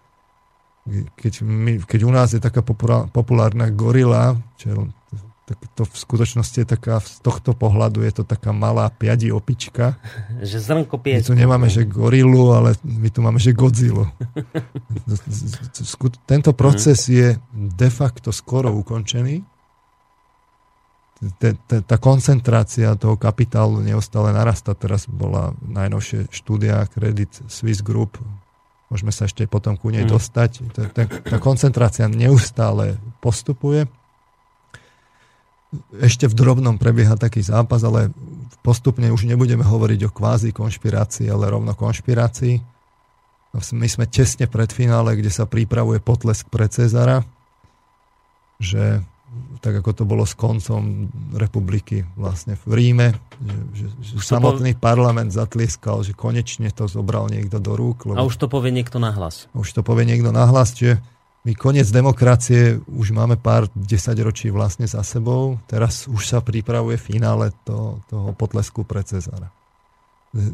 keď, my, keď u nás je taká populárna gorila, čo tak to v skutočnosti je taká, z tohto pohľadu je to taká malá piadi opička. Že zrnko piesku. My tu nemáme, že gorilu, ale my tu máme, že Godzilla. Tento proces je de facto skoro ukončený. Tá koncentrácia toho kapitálu neustále narasta. Teraz bola najnovšia štúdia Credit Swiss Group. Môžeme sa ešte potom ku nej mhm. dostať. Tá koncentrácia neustále postupuje ešte v drobnom prebieha taký zápas, ale postupne už nebudeme hovoriť o kvázi konšpirácii, ale rovno konšpirácii. My sme tesne pred finále, kde sa pripravuje potlesk pre Cezara, že tak ako to bolo s koncom republiky vlastne v Ríme, že, že, že samotný po... parlament zatlieskal, že konečne to zobral niekto do rúk. Lebo... A už to povie niekto nahlas. Už to povie niekto nahlas, čiže my koniec demokracie už máme pár desaťročí vlastne za sebou. Teraz už sa pripravuje finále to, toho potlesku pre Cezara.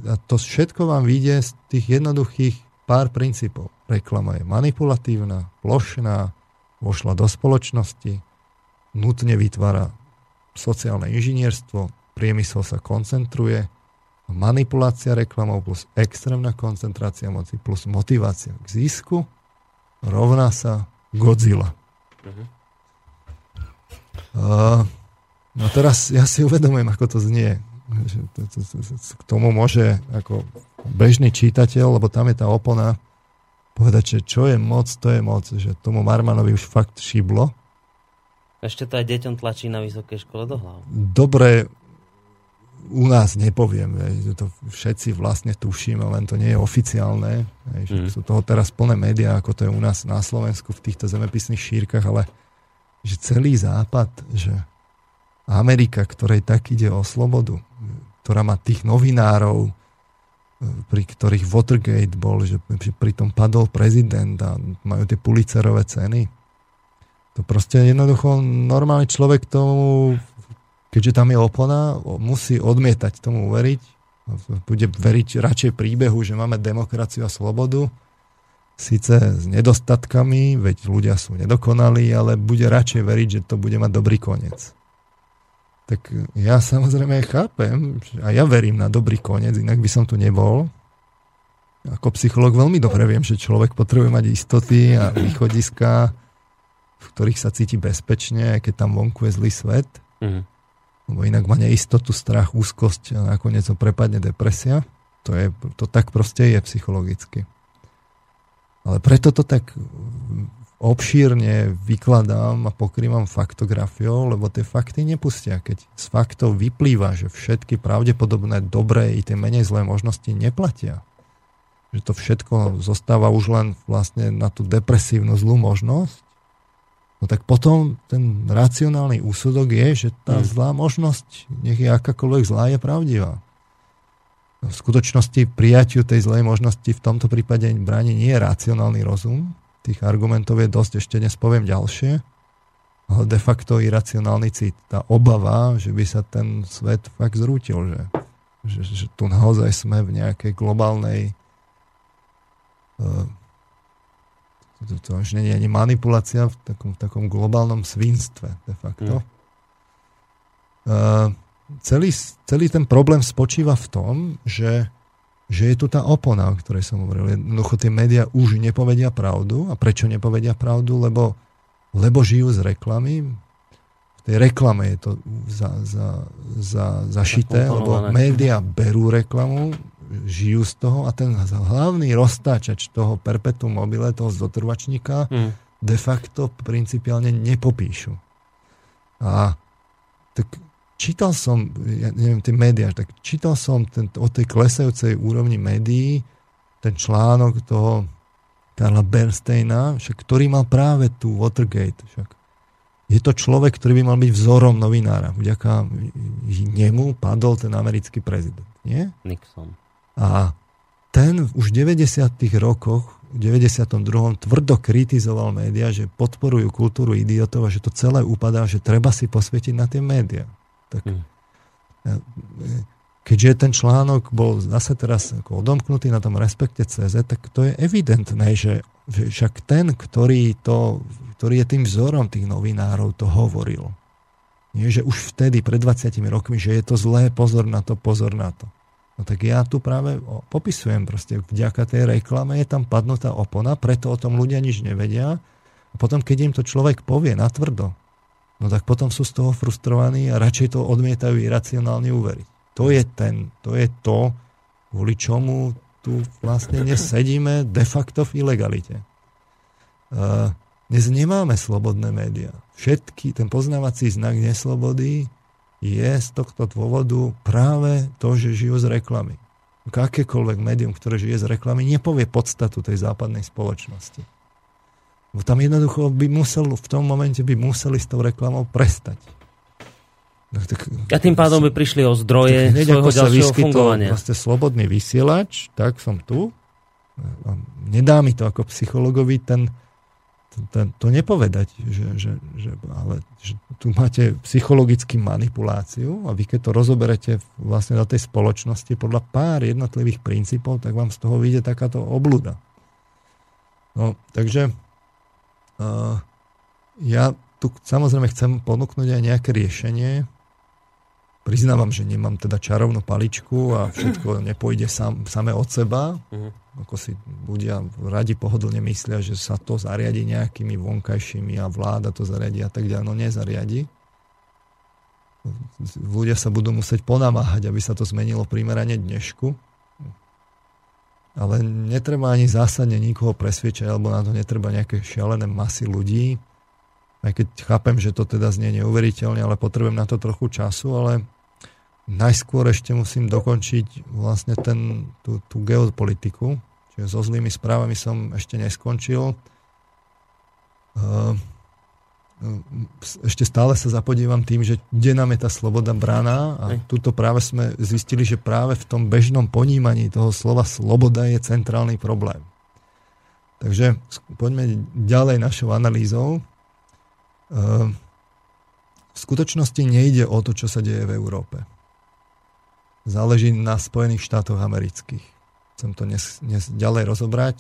A to všetko vám vyjde z tých jednoduchých pár princípov. Reklama je manipulatívna, plošná, vošla do spoločnosti, nutne vytvára sociálne inžinierstvo, priemysel sa koncentruje, manipulácia reklamou plus extrémna koncentrácia moci plus motivácia k zisku rovná sa Godzilla. Uh-huh. Uh, no teraz ja si uvedomujem, ako to znie. K tomu môže ako bežný čítateľ, lebo tam je tá opona, povedať, že čo je moc, to je moc. Že tomu Marmanovi už fakt šiblo. Ešte to aj deťom tlačí na vysokej škole do hlavu. Dobre, u nás nepoviem, že to všetci vlastne tušíme, len to nie je oficiálne. Mm. Sú toho teraz plné médiá, ako to je u nás na Slovensku v týchto zemepisných šírkach, ale že celý západ, že Amerika, ktorej tak ide o slobodu, ktorá má tých novinárov, pri ktorých Watergate bol, že pri tom padol prezident a majú tie pulicerové ceny. To proste jednoducho normálny človek tomu keďže tam je opona, musí odmietať tomu uveriť, bude veriť radšej príbehu, že máme demokraciu a slobodu, síce s nedostatkami, veď ľudia sú nedokonalí, ale bude radšej veriť, že to bude mať dobrý koniec. Tak ja samozrejme chápem, a ja verím na dobrý koniec, inak by som tu nebol. Ako psycholog veľmi dobre viem, že človek potrebuje mať istoty a východiska, v ktorých sa cíti bezpečne, keď tam vonku je zlý svet. Mm lebo inak má neistotu, strach, úzkosť a nakoniec ho prepadne depresia. To, je, to tak proste je psychologicky. Ale preto to tak obšírne vykladám a pokrývam faktografiou, lebo tie fakty nepustia. Keď z faktov vyplýva, že všetky pravdepodobné dobré i tie menej zlé možnosti neplatia, že to všetko zostáva už len vlastne na tú depresívnu zlú možnosť, no tak potom ten racionálny úsudok je, že tá hmm. zlá možnosť, nech je akákoľvek zlá, je pravdivá. V skutočnosti prijatiu tej zlej možnosti v tomto prípade bráni nie je racionálny rozum. Tých argumentov je dosť, ešte dnes poviem ďalšie. Ale de facto iracionálny cit. Tá obava, že by sa ten svet fakt zrútil, že, že, že tu naozaj sme v nejakej globálnej uh, to, to už nie je ani manipulácia v takom, v takom globálnom svinstve de facto. Mm. Uh, celý, celý ten problém spočíva v tom, že, že je tu tá opona, o ktorej som hovoril. Jednoducho tie médiá už nepovedia pravdu. A prečo nepovedia pravdu? Lebo, lebo žijú z reklamy. V tej reklame je to za, za, za, zašité, lebo médiá berú reklamu, žijú z toho a ten hlavný roztáčač toho perpetuum mobile, toho zotrvačníka, mm. de facto principiálne nepopíšu. A tak čítal som, ja neviem, tie médiá, tak čítal som ten, o tej klesajúcej úrovni médií ten článok toho Karla Bernsteina, však, ktorý mal práve tu Watergate. Však. Je to človek, ktorý by mal byť vzorom novinára. Vďaka nemu padol ten americký prezident. Nie? Nixon. A ten už v 90. rokoch, v 92. tvrdo kritizoval médiá, že podporujú kultúru idiotov a že to celé upadá, že treba si posvietiť na tie médiá. Tak, hmm. Keďže ten článok bol zase teraz odomknutý na tom respekte CZ, tak to je evidentné, že, že však ten, ktorý, to, ktorý je tým vzorom tých novinárov, to hovoril. Nie, že už vtedy, pred 20 rokmi, že je to zlé, pozor na to, pozor na to. No tak ja tu práve popisujem proste, vďaka tej reklame je tam padnutá opona, preto o tom ľudia nič nevedia. A potom, keď im to človek povie natvrdo, no tak potom sú z toho frustrovaní a radšej to odmietajú iracionálne uveriť. To je ten, to je to, kvôli čomu tu vlastne dnes sedíme de facto v ilegalite. Uh, dnes nemáme slobodné médiá. Všetky, ten poznávací znak neslobody je z tohto dôvodu práve to, že žijú z reklamy. Akékoľvek médium, ktoré žije z reklamy, nepovie podstatu tej západnej spoločnosti. Bo tam jednoducho by musel, v tom momente by museli s tou reklamou prestať. No, tak, a tým pádom by prišli o zdroje svojho ďalšieho fungovania. Vlastne slobodný vysielač, tak som tu. Nedá mi to ako psychologovi ten, to, to nepovedať, že, že, že, ale, že tu máte psychologickú manipuláciu a vy keď to rozoberete vlastne do tej spoločnosti podľa pár jednotlivých princípov, tak vám z toho vyjde takáto obluda. No, takže uh, ja tu samozrejme chcem ponúknuť aj nejaké riešenie. Priznávam, že nemám teda čarovnú paličku a všetko nepôjde sam, samé od seba. Uh-huh ako si ľudia radi pohodlne myslia, že sa to zariadi nejakými vonkajšími a vláda to zariadi a tak ďalej. No nezariadi. Ľudia sa budú musieť ponamáhať, aby sa to zmenilo primerane dnešku. Ale netreba ani zásadne nikoho presviečať, alebo na to netreba nejaké šialené masy ľudí. Aj keď chápem, že to teda znie neuveriteľne, ale potrebujem na to trochu času, ale najskôr ešte musím dokončiť vlastne ten, tú, tú geopolitiku. Čiže so zlými správami som ešte neskončil. Ehm, ešte stále sa zapodívam tým, že kde nám je tá sloboda brána a tuto práve sme zistili, že práve v tom bežnom ponímaní toho slova sloboda je centrálny problém. Takže poďme ďalej našou analýzou. Ehm, v skutočnosti nejde o to, čo sa deje v Európe záleží na Spojených štátoch amerických. Chcem to dnes, dnes ďalej rozobrať.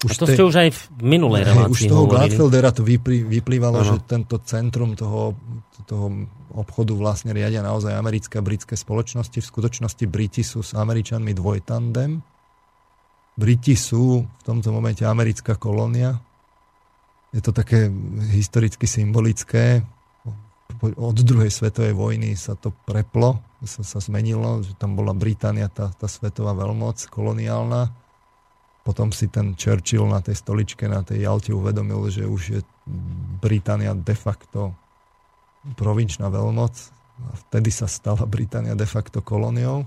Už a to te, ste už aj v minulej relácii Už toho Gladfeldera to vyplý, vyplývalo, ano. že tento centrum toho, toho obchodu vlastne riadia naozaj americké a britské spoločnosti. V skutočnosti Briti sú s Američanmi dvojtandem. Briti sú v tomto momente americká kolónia. Je to také historicky symbolické od druhej svetovej vojny sa to preplo, sa, sa zmenilo, že tam bola Británia, tá, tá svetová veľmoc koloniálna. Potom si ten Churchill na tej stoličke, na tej Jalte uvedomil, že už je Británia de facto provinčná veľmoc. A vtedy sa stala Británia de facto kolóniou.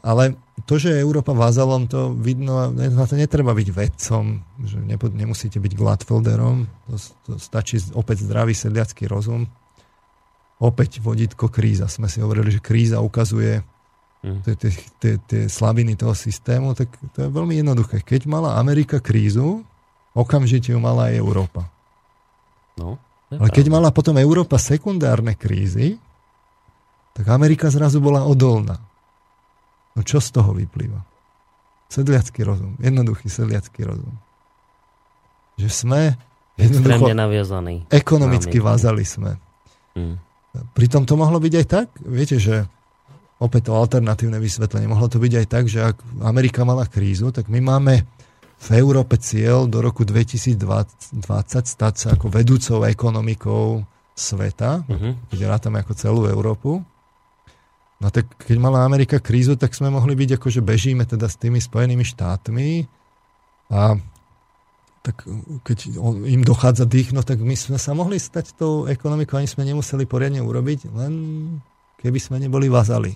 Ale to, že je Európa vázalom, to vidno, na to netreba byť vedcom, že nemusíte byť Gladfelderom, to, to stačí opäť zdravý sedliacký rozum. Opäť vodítko kríza. Sme si hovorili, že kríza ukazuje mm. tie slabiny toho systému, tak to je veľmi jednoduché. Keď mala Amerika krízu, okamžite ju mala aj Európa. No, Ale keď mala potom Európa sekundárne krízy, tak Amerika zrazu bola odolná. No čo z toho vyplýva? Sedliacký rozum. Jednoduchý sedliacký rozum. Že sme jednoducho naviazaní. Ekonomicky vázali sme. Hmm. Pritom to mohlo byť aj tak, viete, že opäť to alternatívne vysvetlenie, mohlo to byť aj tak, že ak Amerika mala krízu, tak my máme v Európe cieľ do roku 2020 stať sa ako vedúcou ekonomikou sveta, uh-huh. keď rátame ako celú Európu. No tak keď mala Amerika krízu, tak sme mohli byť ako, že bežíme teda s tými Spojenými štátmi a tak keď im dochádza dých, no tak my sme sa mohli stať tou ekonomikou, ani sme nemuseli poriadne urobiť, len keby sme neboli vazali.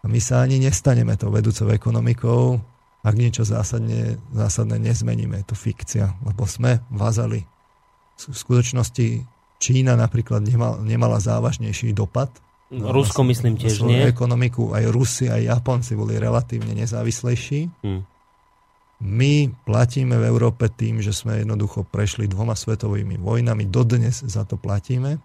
A my sa ani nestaneme tou vedúcou ekonomikou, ak niečo zásadne, zásadne nezmeníme. Je to fikcia, lebo sme vazali. V skutočnosti Čína napríklad nemal, nemala závažnejší dopad No, Rusko myslím tiež nie. ekonomiku aj Rusi, aj Japonci boli relatívne nezávislejší. Hmm. My platíme v Európe tým, že sme jednoducho prešli dvoma svetovými vojnami, dodnes za to platíme.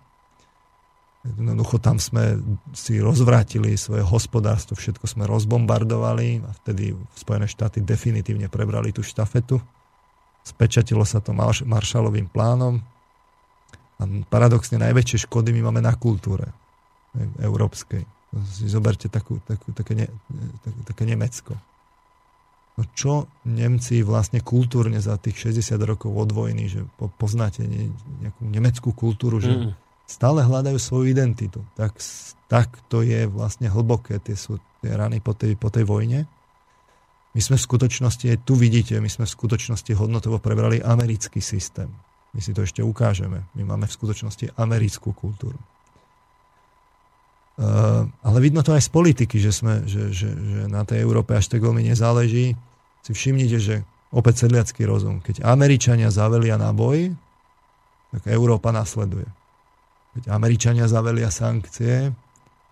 Jednoducho tam sme si rozvrátili svoje hospodárstvo, všetko sme rozbombardovali a vtedy Spojené štáty definitívne prebrali tú štafetu. Spečatilo sa to Maršalovým plánom. A paradoxne najväčšie škody my máme na kultúre európskej. Si zoberte takú, takú, také, ne, také, také Nemecko. No čo Nemci vlastne kultúrne za tých 60 rokov od vojny, že poznáte nejakú nemeckú kultúru, že mm. stále hľadajú svoju identitu. Tak, tak to je vlastne hlboké, tie sú tie rany po tej, po tej vojne. My sme v skutočnosti, aj tu vidíte, my sme v skutočnosti hodnotovo prebrali americký systém. My si to ešte ukážeme. My máme v skutočnosti americkú kultúru. Uh, ale vidno to aj z politiky, že, sme, že, že, že na tej Európe až tak veľmi nezáleží. Si všimnite, že opäť sedliacký rozum. Keď Američania zavelia na boj, tak Európa nasleduje. Keď Američania zavelia sankcie,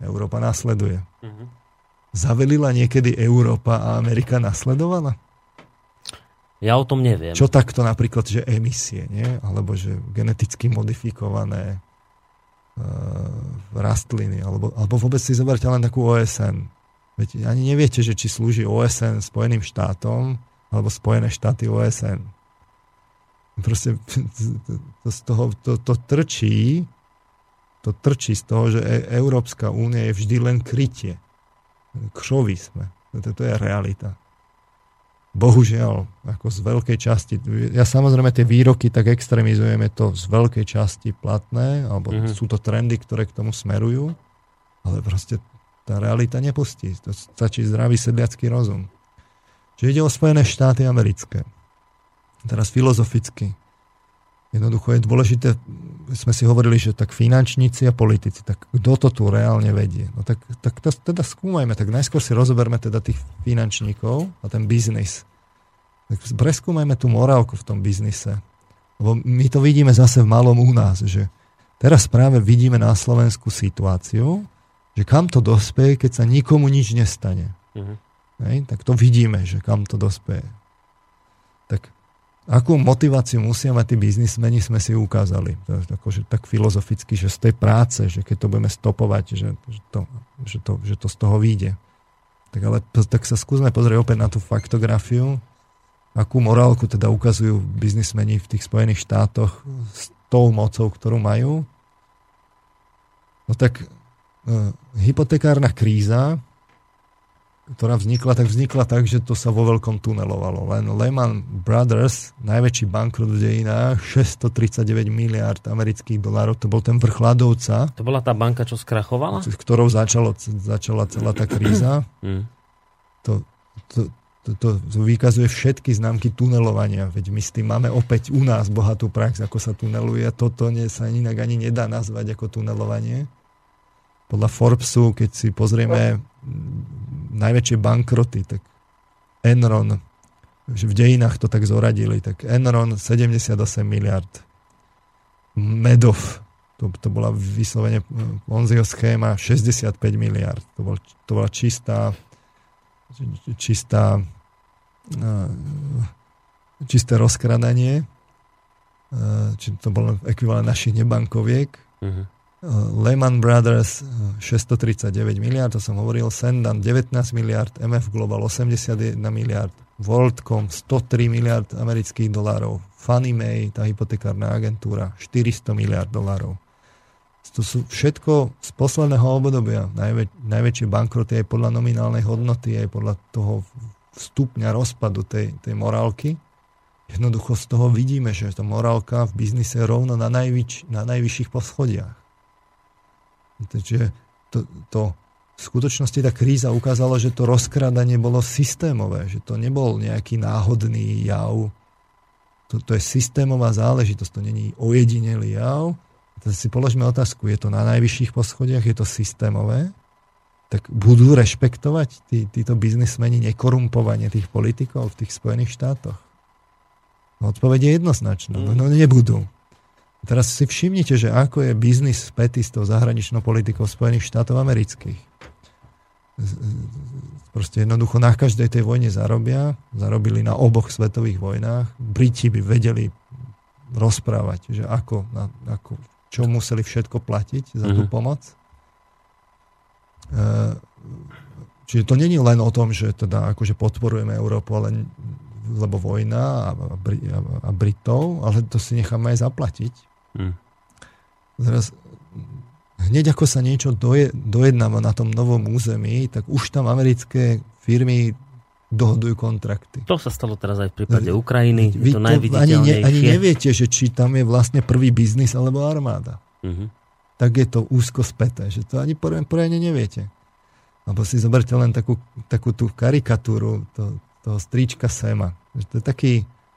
Európa nasleduje. Uh-huh. Zavelila niekedy Európa a Amerika nasledovala? Ja o tom neviem. Čo takto napríklad, že emisie, nie? alebo že geneticky modifikované Eh, rastliny, alebo, alebo vôbec si zoberte len takú OSN. Veď ani neviete, že či slúži OSN Spojeným štátom, alebo Spojené štáty OSN. Proste to, z toho, to, to trčí, to trčí z toho, že e- Európska únia je vždy len krytie. Kšovi sme. To, to je realita bohužiaľ, ako z veľkej časti, ja samozrejme tie výroky tak extrémizujeme to z veľkej časti platné, alebo mm-hmm. sú to trendy, ktoré k tomu smerujú, ale proste tá realita nepustí. To stačí zdravý sedliacký rozum. Čiže ide o Spojené štáty americké. Teraz filozoficky. Jednoducho je dôležité, sme si hovorili, že tak finančníci a politici, tak kto to tu reálne vedie? No tak, tak to teda skúmajme, tak najskôr si rozoberme teda tých finančníkov a ten biznis. Tak preskúmajme tú morálku v tom biznise. Lebo my to vidíme zase v malom u nás, že teraz práve vidíme na Slovensku situáciu, že kam to dospeje, keď sa nikomu nič nestane. Uh-huh. Hej, tak to vidíme, že kam to dospeje. Akú motiváciu musia mať tí biznismeni, sme si ukázali. Akože tak filozoficky, že z tej práce, že keď to budeme stopovať, že, že, to, že, to, že to z toho vyjde. Tak ale tak sa skúsme pozrieť opäť na tú faktografiu, akú morálku teda ukazujú biznismeni v tých Spojených štátoch s tou mocou, ktorú majú. No tak uh, hypotekárna kríza ktorá vznikla, tak vznikla tak, že to sa vo veľkom tunelovalo. Len Lehman Brothers, najväčší bankrot v dejinách, 639 miliard amerických dolárov, to bol ten vrch ľadovca. To bola tá banka, čo skrachovala? S ktorou začalo, začala celá tá kríza. Mm. To, to, to, to, to vykazuje všetky známky tunelovania. Veď my s tým máme opäť u nás bohatú prax, ako sa tuneluje. Toto nie, sa inak ani nedá nazvať ako tunelovanie. Podľa Forbesu, keď si pozrieme najväčšie bankroty, tak Enron, v dejinách to tak zoradili, tak Enron 78 miliard. Medov, to, to bola vyslovene Ponziho schéma 65 miliard. To, bol, to bola čistá čistá čisté rozkradanie či to bol ekvivalent našich nebankoviek. Uh-huh. Lehman Brothers 639 miliard, to som hovoril, Sendan 19 miliard, MF Global 81 miliard, WorldCom 103 miliard amerických dolárov, Fannie Mae, tá hypotekárna agentúra, 400 miliard dolárov. To sú všetko z posledného obdobia. Najväč- najväčšie bankroty aj podľa nominálnej hodnoty, aj podľa toho stupňa rozpadu tej, tej morálky. Jednoducho z toho vidíme, že tá morálka v biznise je rovno na, najvyč- na najvyšších poschodiach. Takže to, to v skutočnosti tá kríza ukázala, že to rozkrádanie bolo systémové, že to nebol nejaký náhodný jav. To, to je systémová záležitosť, to není ojedinelý jav. Teraz si položme otázku, je to na najvyšších poschodiach, je to systémové? Tak budú rešpektovať tí, títo biznismeni nekorumpovanie tých politikov v tých Spojených štátoch? No, odpoveď je jednoznačná. No, no nebudú. Teraz si všimnite, že ako je biznis spätý s tou zahraničnou politikou Spojených štátov amerických. Proste jednoducho na každej tej vojne zarobia, zarobili na oboch svetových vojnách. Briti by vedeli rozprávať, že ako, na, ako čo museli všetko platiť za tú mhm. pomoc. E, čiže to není len o tom, že teda akože podporujeme Európu, ale lebo vojna a, a, a Britov, ale to si necháme aj zaplatiť. Hmm. Teraz hneď ako sa niečo doje, dojednáva na tom novom území, tak už tam americké firmy dohodujú kontrakty. To sa stalo teraz aj v prípade Ukrajiny. Vy to, to ani, ne, ani neviete, že či tam je vlastne prvý biznis alebo armáda. Uh-huh. Tak je to úzko späté, že to ani poriadne neviete. Alebo si zoberte len takú, takú tú karikatúru to, toho strička Sema. Že to je taký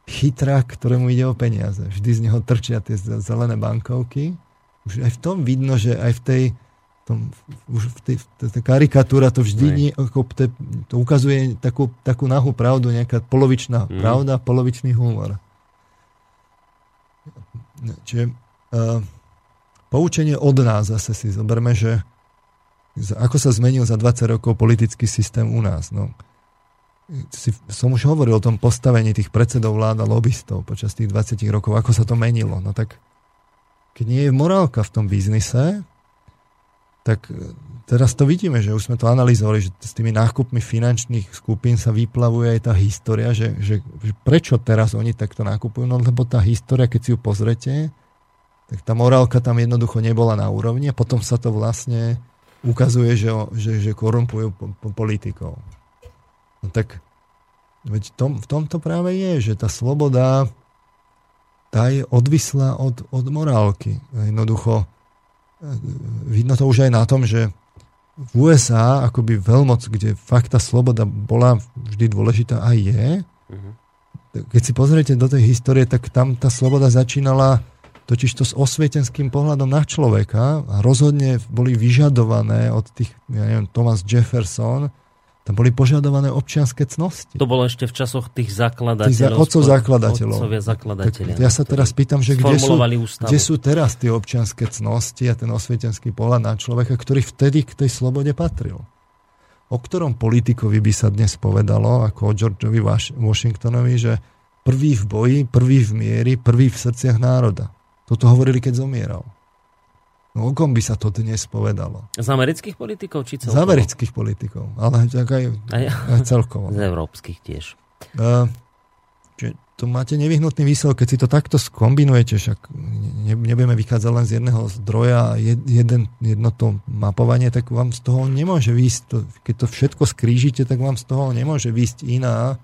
chytrák, ktorému ide o peniaze. Vždy z neho trčia tie zelené bankovky už aj v tom vidno, že aj v tej, tom, už v tej, tej karikatúra to vždy nie, ako te, to ukazuje takú, takú nahú pravdu, nejaká polovičná mm. pravda, polovičný humor. Čiže uh, poučenie od nás zase si zoberme, že ako sa zmenil za 20 rokov politický systém u nás. No, si, som už hovoril o tom postavení tých predsedov vláda lobbystov počas tých 20 rokov, ako sa to menilo. No tak keď nie je morálka v tom biznise, tak e, teraz to vidíme, že už sme to analyzovali, že s tými nákupmi finančných skupín sa vyplavuje aj tá história, že, že, že prečo teraz oni takto nakupujú, no lebo tá história, keď si ju pozrete, tak tá morálka tam jednoducho nebola na úrovni a potom sa to vlastne ukazuje, že, že, že korumpujú po, po politikov. No tak veď tom, v tomto práve je, že tá sloboda tá je odvislá od, od morálky. Jednoducho, e, vidno to už aj na tom, že v USA, akoby veľmoc, kde fakt tá sloboda bola vždy dôležitá a je, mm-hmm. keď si pozriete do tej histórie, tak tam tá sloboda začínala totiž to s osvietenským pohľadom na človeka a rozhodne boli vyžadované od tých, ja neviem, Thomas Jefferson, tam boli požadované občianske cnosti. To bolo ešte v časoch tých zakladateľov. Tých otcov zakladateľov. zakladatelia. ja sa teraz pýtam, že kde sú, kde sú teraz tie občianske cnosti a ten osvietenský pohľad na človeka, ktorý vtedy k tej slobode patril. O ktorom politikovi by sa dnes povedalo, ako o Georgeovi Washingtonovi, že prvý v boji, prvý v miery, prvý v srdciach národa. Toto hovorili, keď zomieral. No o kom by sa to dnes povedalo? Z amerických politikov či celkovo? Z amerických politikov, ale tak aj, aj, celkovo. Z európskych tiež. Uh, čiže to máte nevyhnutný výsledok, keď si to takto skombinujete, však ne, nebudeme vychádzať len z jedného zdroja a jed, jeden, jedno to mapovanie, tak vám z toho nemôže výjsť, to, keď to všetko skrížite, tak vám z toho nemôže výjsť iná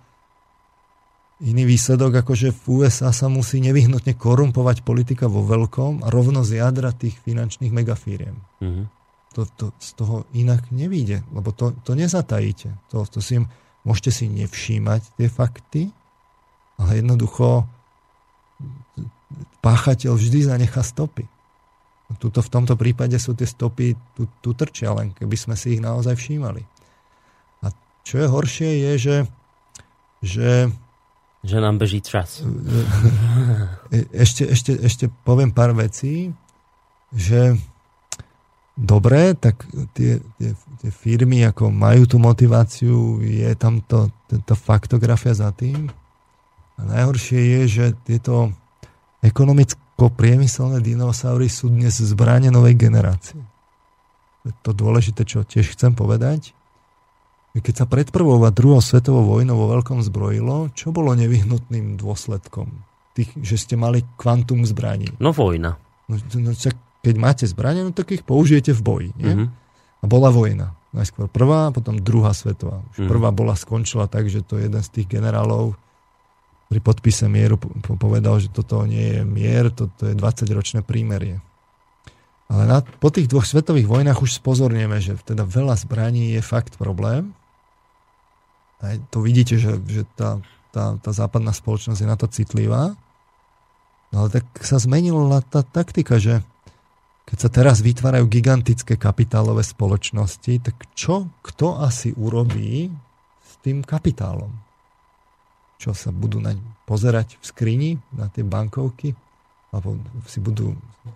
iný výsledok, ako že v USA sa musí nevyhnutne korumpovať politika vo veľkom a rovno z jadra tých finančných megafíriem. Mm-hmm. To, to z toho inak nevíde, lebo to, to nezatajíte. To, to si, môžete si nevšímať tie fakty, ale jednoducho páchateľ vždy zanechá stopy. Tuto v tomto prípade sú tie stopy, tu, tu trčia, len keby sme si ich naozaj všímali. A čo je horšie je, že, že že nám beží čas. E, ešte, ešte, ešte poviem pár vecí, že dobre, tak tie, tie, tie firmy ako majú tú motiváciu, je tam to, to faktografia za tým. A najhoršie je, že tieto ekonomicko-priemyselné dinosaury sú dnes zbranie novej generácie. To dôležité, čo tiež chcem povedať keď sa pred prvou a druhou svetovou vojnou vo veľkom zbrojilo, čo bolo nevyhnutným dôsledkom? Tých, že ste mali kvantum zbraní. No vojna. No, no, keď máte zbranie, no tak ich použijete v boji. Nie? Mm-hmm. A bola vojna. Najskôr prvá, potom druhá svetová. Už mm-hmm. prvá bola skončila tak, že to jeden z tých generálov pri podpise mieru povedal, že toto nie je mier, toto je 20-ročné prímerie. Ale na, po tých dvoch svetových vojnách už spozornieme, že teda veľa zbraní je fakt problém Hej, to vidíte, že, že tá, tá, tá západná spoločnosť je na to citlivá. No ale tak sa zmenila tá taktika, že keď sa teraz vytvárajú gigantické kapitálové spoločnosti, tak čo kto asi urobí s tým kapitálom? Čo sa budú naň pozerať v skrini na tie bankovky? Alebo si budú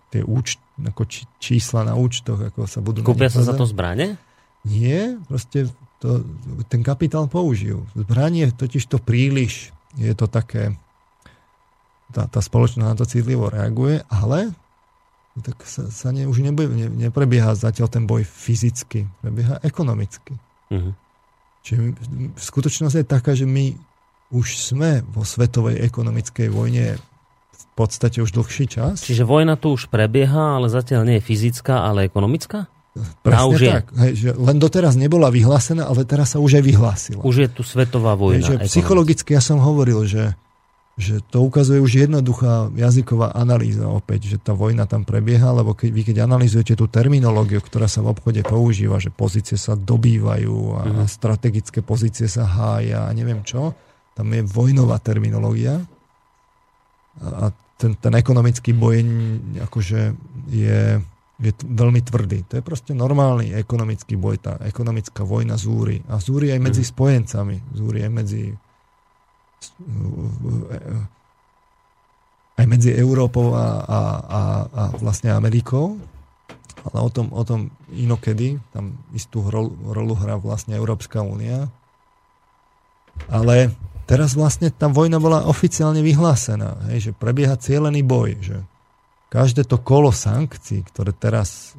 tie úč, ako či, čísla na účtoch, ako sa budú... Kúpia sa za to zbranie? Nie, proste to, ten kapitál použijú. Zbranie totiž to príliš, je to také, tá, tá spoločnosť na to citlivo reaguje, ale tak sa, sa ne, už nebude, ne, neprebieha zatiaľ ten boj fyzicky, prebieha ekonomicky. Uh-huh. Čiže skutočnosť je taká, že my už sme vo svetovej ekonomickej vojne v podstate už dlhší čas. Čiže vojna tu už prebieha, ale zatiaľ nie je fyzická, ale ekonomická? Presne už tak. Hej, že len doteraz nebola vyhlásená, ale teraz sa už aj vyhlásila. Už je tu svetová vojna. Hej, že psychologicky ja som hovoril, že že to ukazuje už jednoduchá jazyková analýza opäť, že tá vojna tam prebieha, lebo keď, vy keď analýzujete tú terminológiu, ktorá sa v obchode používa, že pozície sa dobývajú a mm-hmm. strategické pozície sa hája a neviem čo, tam je vojnová terminológia a ten, ten ekonomický boj akože je, je veľmi tvrdý. To je proste normálny ekonomický boj, tá ekonomická vojna zúri. A zúri aj medzi mm. spojencami, zúri aj medzi aj medzi Európou a, a, a, a vlastne Amerikou, ale o tom, o tom inokedy, tam istú rolu, rolu hrá vlastne Európska únia. Ale teraz vlastne tá vojna bola oficiálne vyhlásená, hej, že prebieha cieľený boj, že každé to kolo sankcií, ktoré teraz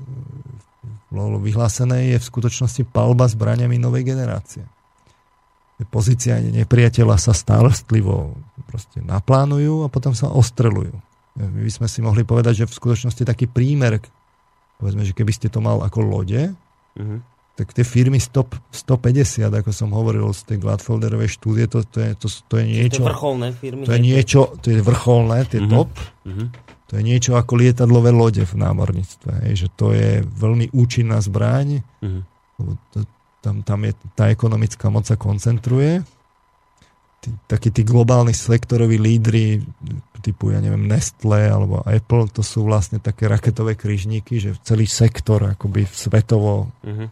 bolo vyhlásené, je v skutočnosti palba zbraniami novej generácie pozícia nepriateľa sa starostlivo proste naplánujú a potom sa ostrelujú. My by sme si mohli povedať, že v skutočnosti taký prímer, povedzme, že keby ste to mal ako lode, uh-huh. tak tie firmy stop 150, ako som hovoril z tej Gladfelderovej štúdie, to, to, je, to, to je niečo... To je vrcholné firmy. To je niečo, to je vrcholné, to je uh-huh. top. Uh-huh. To je niečo ako lietadlové lode v námorníctve. Hej, že to je veľmi účinná zbraň. Uh-huh. To, tam, tam je, tá ekonomická moc sa koncentruje. Tí, takí tí globálni sektoroví lídry typu, ja neviem, Nestle alebo Apple, to sú vlastne také raketové kryžníky, že celý sektor akoby svetovo uh-huh.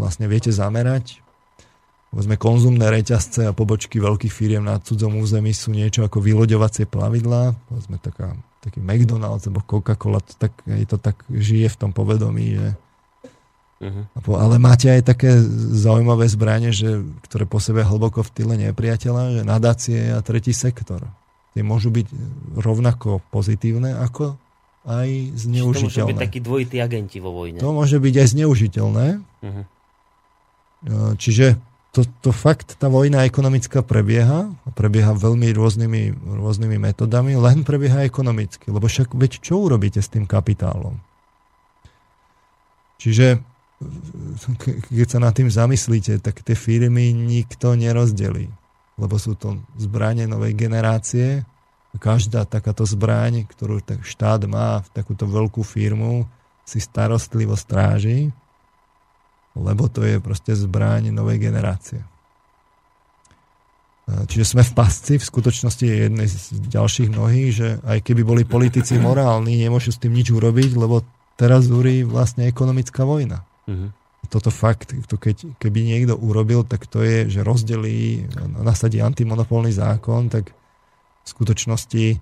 vlastne viete zamerať. Povedzme, konzumné reťazce a pobočky veľkých firiem na cudzom území sú niečo ako vyloďovacie plavidlá. Povedzme, taká, taký McDonald's alebo Coca-Cola, to tak, je to tak žije v tom povedomí, že Uh-huh. Ale máte aj také zaujímavé zbranie, že, ktoré po sebe hlboko v tyle nepriateľa, že nadácie a tretí sektor. Tie môžu byť rovnako pozitívne, ako aj zneužiteľné. Čiže to môžu byť takí dvojití agenti vo vojne. To môže byť aj zneužiteľné. Uh-huh. Čiže to, to fakt, tá vojna ekonomická prebieha, prebieha veľmi rôznymi, rôznymi metodami, len prebieha ekonomicky, lebo však veď čo urobíte s tým kapitálom? Čiže keď sa nad tým zamyslíte, tak tie firmy nikto nerozdelí. Lebo sú to zbranie novej generácie. Každá takáto zbraň, ktorú štát má v takúto veľkú firmu, si starostlivo stráži, lebo to je proste zbraň novej generácie. Čiže sme v pasci, v skutočnosti je jednej z ďalších mnohých, že aj keby boli politici morálni, nemôžu s tým nič urobiť, lebo teraz zúri vlastne ekonomická vojna. Mm-hmm. Toto fakt, to keď, keby niekto urobil, tak to je, že rozdelí, nasadí antimonopolný zákon, tak v skutočnosti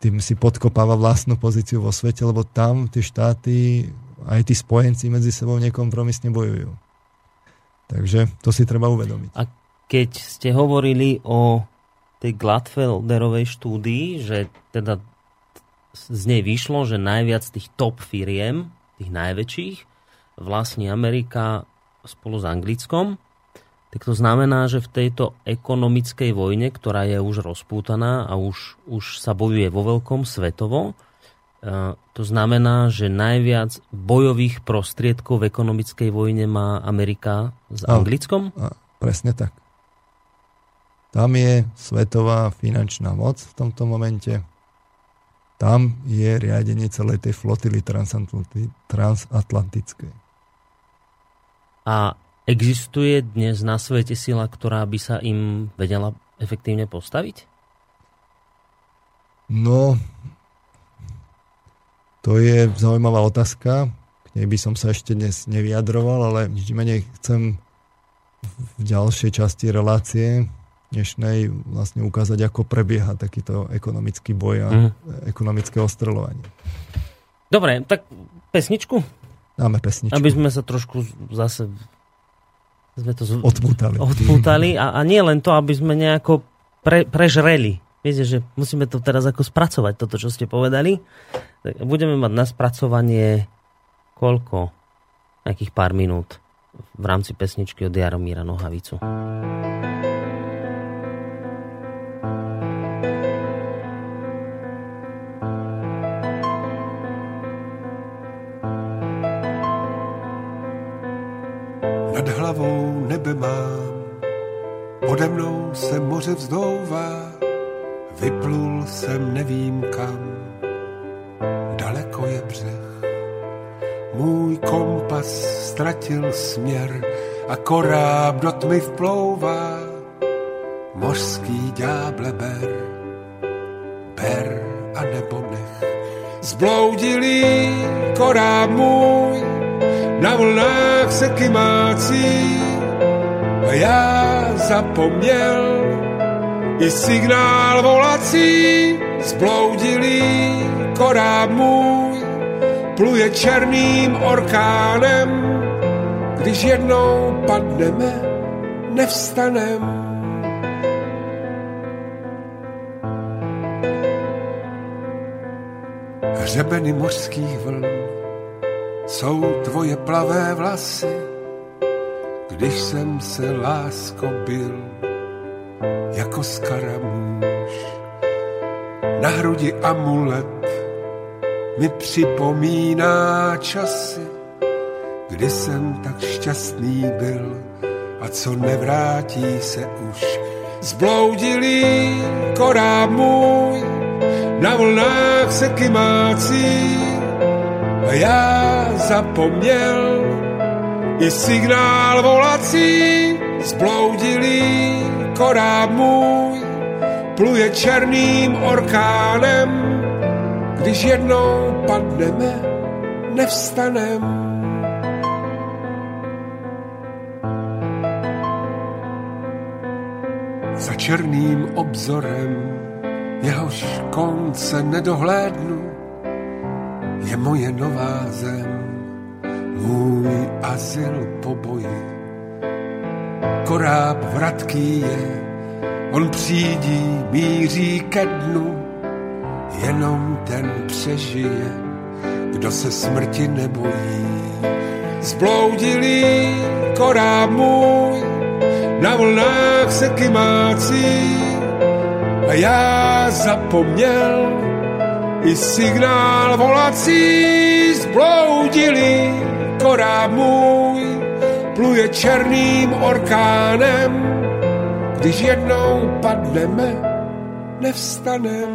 tým si podkopáva vlastnú pozíciu vo svete, lebo tam tie štáty, aj tí spojenci medzi sebou nekompromisne bojujú. Takže to si treba uvedomiť. A keď ste hovorili o tej Gladfelderovej štúdii, že teda z nej vyšlo, že najviac tých top firiem, tých najväčších, vlastní Amerika spolu s Anglickom, tak to znamená, že v tejto ekonomickej vojne, ktorá je už rozpútaná a už, už sa bojuje vo veľkom svetovo, to znamená, že najviac bojových prostriedkov v ekonomickej vojne má Amerika s Anglickom? A, a, presne tak. Tam je svetová finančná moc v tomto momente. Tam je riadenie celej tej flotily transatlantickej. A existuje dnes na svete sila, ktorá by sa im vedela efektívne postaviť? No, to je zaujímavá otázka. K nej by som sa ešte dnes nevyjadroval, ale nič menej chcem v ďalšej časti relácie dnešnej vlastne ukázať, ako prebieha takýto ekonomický boj a mm. ekonomické ostreľovanie. Dobre, tak pesničku? Dáme pesničku. Aby sme sa trošku zase sme to z... odpútali. odpútali a, a nie len to, aby sme nejako pre, prežreli viete, že musíme to teraz ako spracovať, toto, čo ste povedali. Tak budeme mať na spracovanie koľko? Nejakých pár minút v rámci pesničky od Jaromíra Nohavicu. Nad hlavou nebe mám, ode mnou se moře vzdouvá, vyplul jsem nevím kam, daleko je břeh. Můj kompas ztratil směr a koráb do tmy vplouvá. Mořský ďáble ber, ber a nebo nech. Zbloudilý koráb můj na vlnách se kymácí a já zapomněl i signál volací. Zbloudilý koráb můj pluje černým orkánem, když jednou padneme, nevstanem. Hřebeny mořských vln jsou tvoje plavé vlasy, když jsem se lásko byl jako skaramůž. Na hrudi amulet mi připomíná časy, kdy jsem tak šťastný byl a co nevrátí se už. Zbloudilý koráb můj na vlnách se kymácí a já zapomněl i signál volací. Zbloudilý koráb můj pluje černým orkánem když jednou padneme, nevstanem. Za černým obzorem, jehož konce nedohlédnu, je moje nová zem, můj azyl po boji. Koráb vratký je, on přijdí, míří ke dnu, jenom ten přežije, kdo se smrti nebojí. Zbloudilý koráb můj na vlnách se kymácí a já zapomněl i signál volací. Zbloudilý koráb můj pluje černým orkánem, když jednou padneme, nevstanem.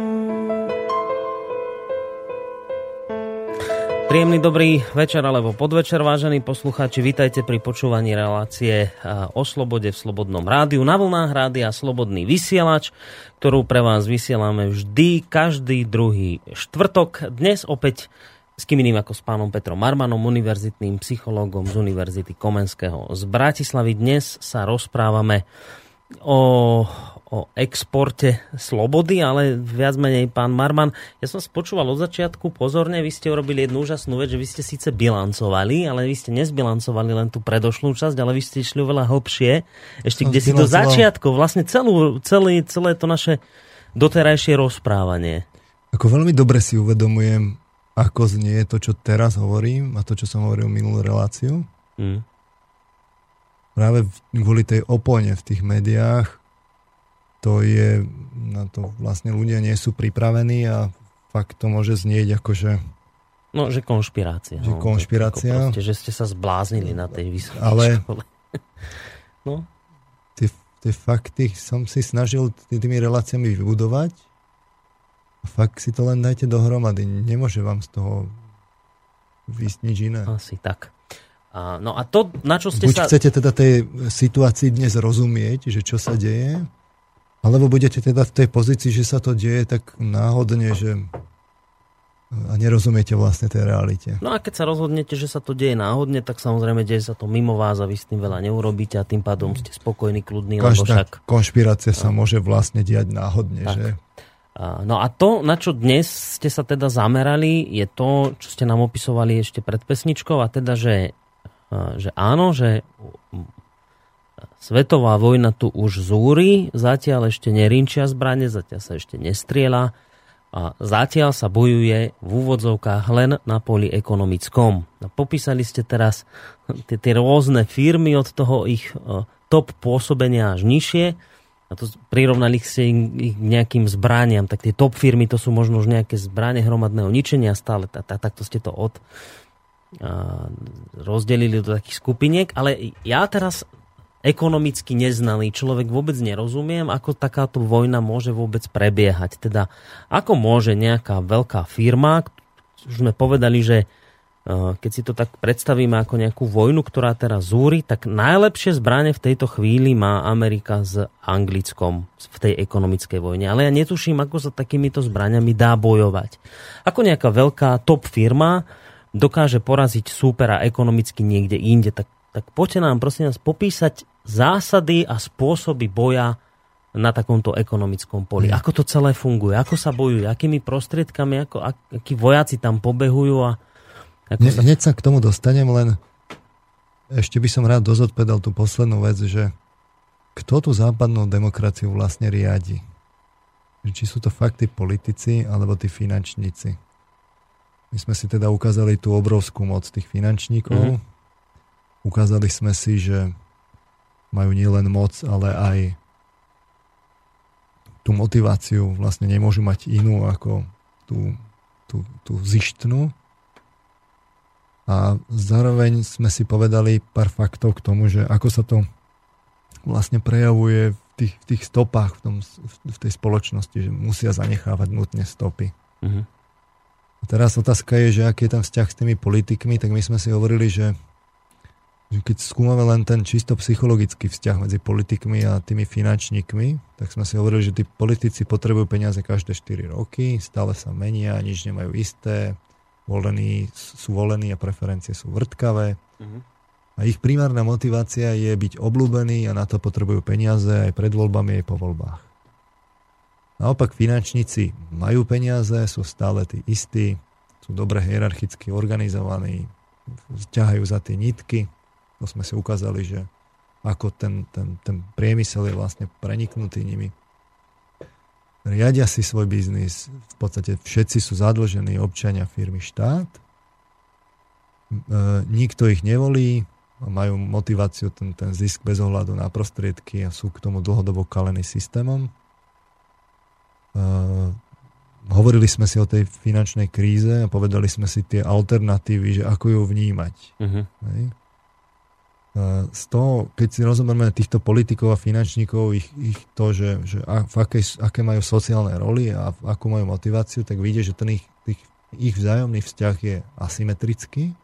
Príjemný dobrý večer alebo podvečer, vážení poslucháči. Vítajte pri počúvaní relácie o slobode v Slobodnom rádiu. Na vlnách rádia Slobodný vysielač, ktorú pre vás vysielame vždy, každý druhý štvrtok. Dnes opäť s kým iným ako s pánom Petrom Marmanom, univerzitným psychológom z Univerzity Komenského z Bratislavy. Dnes sa rozprávame o o exporte slobody, ale viac menej pán Marman. Ja som spočúval od začiatku pozorne, vy ste urobili jednu úžasnú vec, že vy ste síce bilancovali, ale vy ste nezbilancovali len tú predošlú časť, ale vy ste išli oveľa hlbšie, ešte kde si do začiatku, vlastne celú, celé, celé to naše doterajšie rozprávanie. Ako veľmi dobre si uvedomujem, ako znie to, čo teraz hovorím a to, čo som hovoril minulú reláciu. Hmm. Práve kvôli tej opone v tých médiách to je, na to vlastne ľudia nie sú pripravení a fakt to môže znieť ako, že No, že konšpirácia. Že no, konšpirácia. Proste, že ste sa zbláznili na tej vysokej Ale škole. no. tie, tie fakty som si snažil tými reláciami vybudovať fakt si to len dajte dohromady. Nemôže vám z toho vysť nič iné. Asi tak. A, no a to, na čo ste Buď sa... chcete teda tej situácii dnes rozumieť, že čo sa deje, alebo budete teda v tej pozícii, že sa to deje tak náhodne, že a nerozumiete vlastne tej realite. No a keď sa rozhodnete, že sa to deje náhodne, tak samozrejme deje sa to mimo vás a vy s tým veľa neurobíte a tým pádom ste spokojní, kľudní. Každá však... konšpirácia sa no. môže vlastne diať náhodne. Tak. Že? No a to, na čo dnes ste sa teda zamerali, je to, čo ste nám opisovali ešte pred pesničkou a teda, že, že áno, že Svetová vojna tu už zúri, zatiaľ ešte nerinčia zbranie, zatiaľ sa ešte nestriela a zatiaľ sa bojuje v úvodzovkách len na poli ekonomickom. A popísali ste teraz tie, tie rôzne firmy od toho ich e, top pôsobenia až nižšie a to prirovnali ste ich k nejakým zbraniam, tak tie top firmy to sú možno už nejaké zbranie hromadného ničenia stále, tak, tak, takto ste to od, rozdelili do takých skupiniek, ale ja teraz ekonomicky neznaný človek vôbec nerozumiem, ako takáto vojna môže vôbec prebiehať. Teda ako môže nejaká veľká firma, už sme povedali, že keď si to tak predstavíme ako nejakú vojnu, ktorá teraz zúri, tak najlepšie zbranie v tejto chvíli má Amerika s Anglickom v tej ekonomickej vojne. Ale ja netuším, ako sa takýmito zbraniami dá bojovať. Ako nejaká veľká top firma dokáže poraziť súpera ekonomicky niekde inde, tak, tak poďte nám prosím nás popísať zásady a spôsoby boja na takomto ekonomickom poli. Ako to celé funguje? Ako sa bojujú? Akými prostriedkami? Ako, akí vojaci tam pobehujú? A ako ne, sa... Hneď sa k tomu dostanem, len ešte by som rád dozodpedal tú poslednú vec, že kto tú západnú demokraciu vlastne riadi? Či sú to fakt tí politici alebo tí finančníci? My sme si teda ukázali tú obrovskú moc tých finančníkov. Mm-hmm. Ukázali sme si, že majú nielen moc, ale aj tú motiváciu vlastne nemôžu mať inú ako tú, tú, tú zištnú. A zároveň sme si povedali pár faktov k tomu, že ako sa to vlastne prejavuje v tých, v tých stopách v, tom, v tej spoločnosti, že musia zanechávať nutne stopy. Uh-huh. A teraz otázka je, že aký je tam vzťah s tými politikmi, tak my sme si hovorili, že že keď skúmame len ten čisto psychologický vzťah medzi politikmi a tými finančníkmi, tak sme si hovorili, že tí politici potrebujú peniaze každé 4 roky, stále sa menia, nič nemajú isté, volení, sú volení a preferencie sú vrtkavé. Uh-huh. A ich primárna motivácia je byť obľúbený a na to potrebujú peniaze aj pred voľbami, aj po voľbách. Naopak finančníci majú peniaze, sú stále tí istí, sú dobre hierarchicky organizovaní, ťahajú za tie nitky, to sme si ukázali, že ako ten, ten, ten priemysel je vlastne preniknutý nimi. Riadia si svoj biznis, v podstate všetci sú zadlžení občania firmy štát, e, nikto ich nevolí, majú motiváciu ten, ten zisk bez ohľadu na prostriedky a sú k tomu dlhodobo kalení systémom. E, hovorili sme si o tej finančnej kríze a povedali sme si tie alternatívy, že ako ju vnímať. Uh-huh. Hej? Z toho, keď si rozoberieme týchto politikov a finančníkov, ich, ich to, že, že v aké, aké majú sociálne roly a akú majú motiváciu, tak vidie, že ten ich, tých, ich vzájomný vzťah je asymetrický.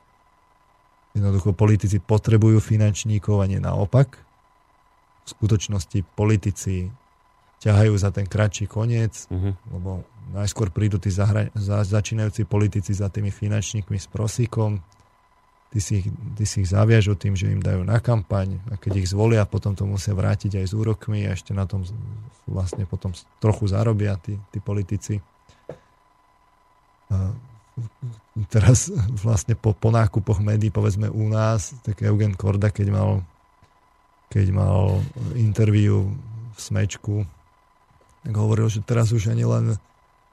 Jednoducho politici potrebujú finančníkov a nie naopak. V skutočnosti politici ťahajú za ten kratší koniec, uh-huh. lebo najskôr prídu tí zahra- za, začínajúci politici za tými finančníkmi s prosíkom, ty si, ich, ty si ich zaviažu tým, že im dajú na kampaň a keď ich zvolia, potom to musia vrátiť aj s úrokmi a ešte na tom vlastne potom trochu zarobia tí, tí politici. A teraz vlastne po, po nákupoch médií, povedzme u nás, tak Eugen Korda, keď mal keď mal interviu v Smečku, tak hovoril, že teraz už ani len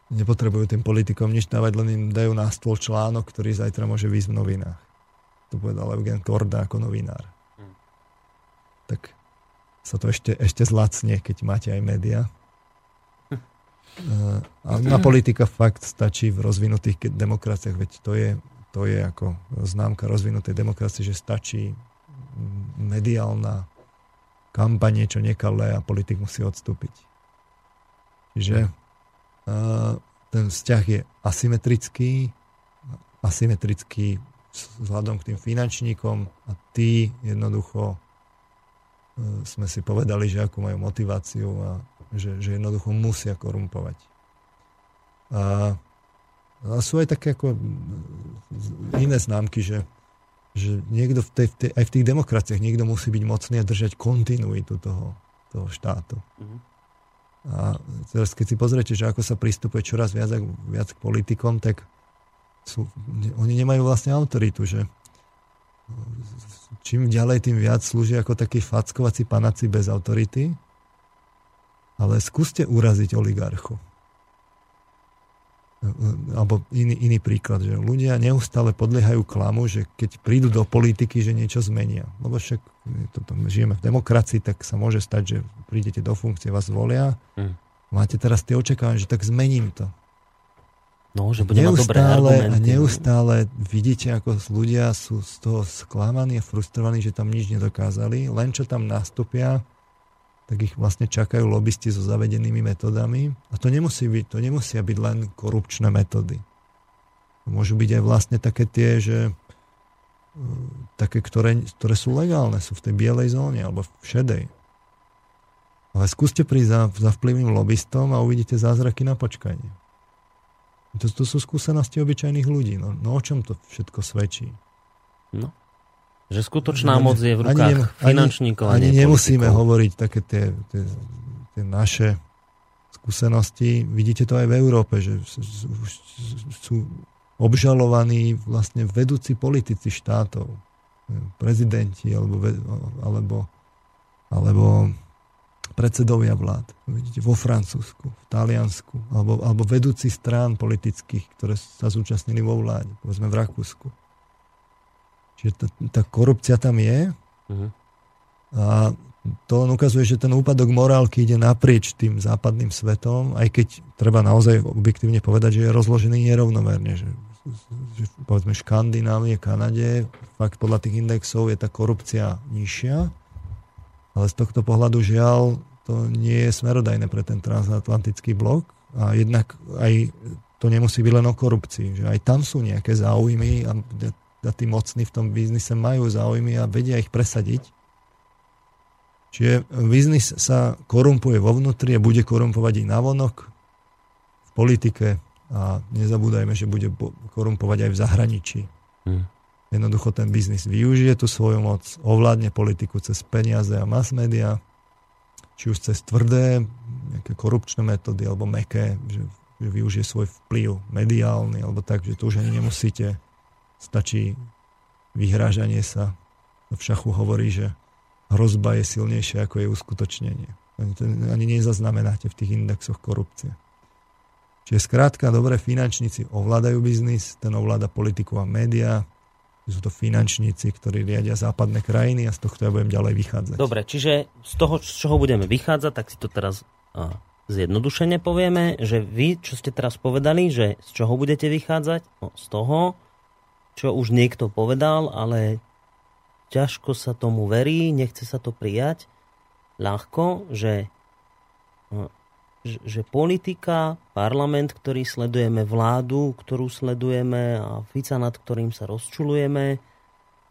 nepotrebujú tým politikom nič dávať, len im dajú na stôl článok, ktorý zajtra môže výsť v novinách. To povedal Eugen Korda ako novinár. Hmm. Tak sa to ešte, ešte zlacne, keď máte aj média. Hm. A na politika fakt stačí v rozvinutých demokraciách, veď to je, to je ako známka rozvinutej demokracie, že stačí mediálna kampaň, niečo nekalé a politik musí odstúpiť. Čiže uh, ten vzťah je asymetrický, asymetrický vzhľadom k tým finančníkom a tí jednoducho e, sme si povedali, že akú majú motiváciu a že, že jednoducho musia korumpovať. A, a sú aj také ako iné známky, že, že niekto v tej, v tej, aj v tých demokraciách niekto musí byť mocný a držať kontinuitu toho, toho štátu. Mm-hmm. A teraz keď si pozriete, že ako sa pristupuje čoraz viac, viac k politikom, tak sú, oni nemajú vlastne autoritu, že čím ďalej, tým viac slúžia ako takí fackovací panáci bez autority. Ale skúste uraziť oligarchu. Alebo iný, iný príklad, že ľudia neustále podliehajú klamu, že keď prídu do politiky, že niečo zmenia. Lebo však toto, žijeme v demokracii, tak sa môže stať, že prídete do funkcie, vás volia. Mm. Máte teraz tie očakávania, že tak zmením to. No, že bude neustále, mať dobré argumenty. A neustále vidíte, ako ľudia sú z toho sklamaní a frustrovaní, že tam nič nedokázali. Len čo tam nastúpia, tak ich vlastne čakajú lobbysti so zavedenými metodami. A to nemusí byť, to nemusia byť len korupčné metódy. Môžu byť aj vlastne také tie, že e, také, ktoré, ktoré sú legálne, sú v tej bielej zóne alebo v šedej. Ale skúste prísť za, za vplyvným lobbystom a uvidíte zázraky na počkanie. To, to sú skúsenosti obyčajných ľudí. No, no o čom to všetko svedčí? No. Že skutočná ani, moc je v rukách ani, finančníkov. Ani, ani nemusíme politikov. hovoriť také tie, tie, tie naše skúsenosti. Vidíte to aj v Európe, že sú, sú obžalovaní vlastne vedúci politici štátov. Prezidenti alebo, alebo, alebo predsedovia vlád. Vidíte, vo Francúzsku, v Taliansku, alebo, alebo vedúci strán politických, ktoré sa zúčastnili vo vláde, povedzme v Rakúsku. Čiže tá, tá korupcia tam je uh-huh. a to len ukazuje, že ten úpadok morálky ide naprieč tým západným svetom, aj keď treba naozaj objektívne povedať, že je rozložený nerovnomerne, že, že povedzme Škandinávie, Kanade, fakt podľa tých indexov je tá korupcia nižšia, ale z tohto pohľadu žiaľ to nie je smerodajné pre ten transatlantický blok a jednak aj to nemusí byť len o korupcii, že aj tam sú nejaké záujmy a, a tí mocní v tom biznise majú záujmy a vedia ich presadiť. Čiže biznis sa korumpuje vo vnútri a bude korumpovať i navonok v politike a nezabúdajme, že bude korumpovať aj v zahraničí. Hmm. Jednoducho ten biznis využije tú svoju moc, ovládne politiku cez peniaze a mass media, či už cez tvrdé, nejaké korupčné metódy, alebo meké, že, že využije svoj vplyv mediálny, alebo tak, že to už ani nemusíte. Stačí vyhrážanie sa. V šachu hovorí, že hrozba je silnejšia ako je uskutočnenie. Ani, to, ani nezaznamenáte v tých indexoch korupcie. Čiže skrátka, dobre, finančníci ovládajú biznis, ten ovláda politiku a médiá, sú to finančníci, ktorí riadia západné krajiny a z tohto ja budem ďalej vychádzať. Dobre, čiže z toho, z čoho budeme vychádzať, tak si to teraz zjednodušene povieme, že vy, čo ste teraz povedali, že z čoho budete vychádzať? No, z toho, čo už niekto povedal, ale ťažko sa tomu verí, nechce sa to prijať ľahko, že že politika, parlament, ktorý sledujeme, vládu, ktorú sledujeme a Fica, nad ktorým sa rozčulujeme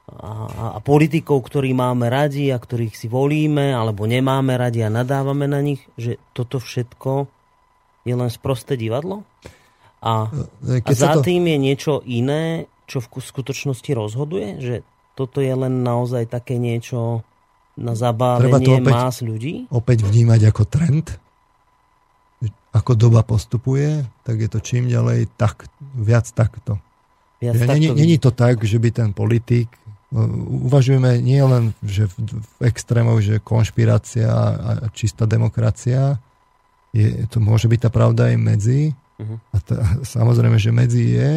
a, a politikov, ktorí máme radi a ktorých si volíme alebo nemáme radi a nadávame na nich, že toto všetko je len sprosté divadlo? A, e, a za to... tým je niečo iné, čo v skutočnosti rozhoduje? Že toto je len naozaj také niečo na zabávenie opäť, más ľudí? Opäť vnímať ako trend? Ako doba postupuje, tak je to čím ďalej tak, viac takto. Viac ja, takto není, to tak, že by ten politik no, uvažujeme nie len že v, v extrémoch, že konšpirácia a čistá demokracia, je, to môže byť tá pravda aj medzi. Uh-huh. A tá, samozrejme, že medzi je,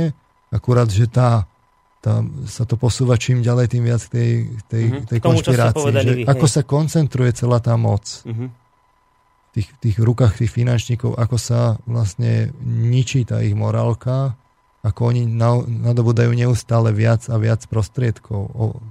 akurát, že tá, tá, sa to posúva čím ďalej, tým viac tej, tej, uh-huh. tej tomu, konšpirácii. Že vy, ako sa koncentruje celá tá moc. Uh-huh tých, tých rukách tých finančníkov, ako sa vlastne ničí tá ich morálka, ako oni nadobudajú neustále viac a viac prostriedkov. O,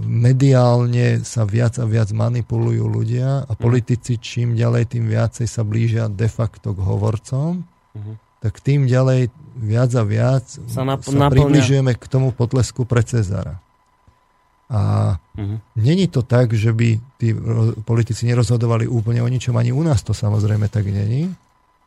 mediálne sa viac a viac manipulujú ľudia a mhm. politici čím ďalej, tým viacej sa blížia de facto k hovorcom, uh-huh. tak tým ďalej viac a viac sa, nap- sa približujeme k tomu potlesku pre Cezara. A uh-huh. není to tak, že by tí politici nerozhodovali úplne o ničom, ani u nás to samozrejme tak není.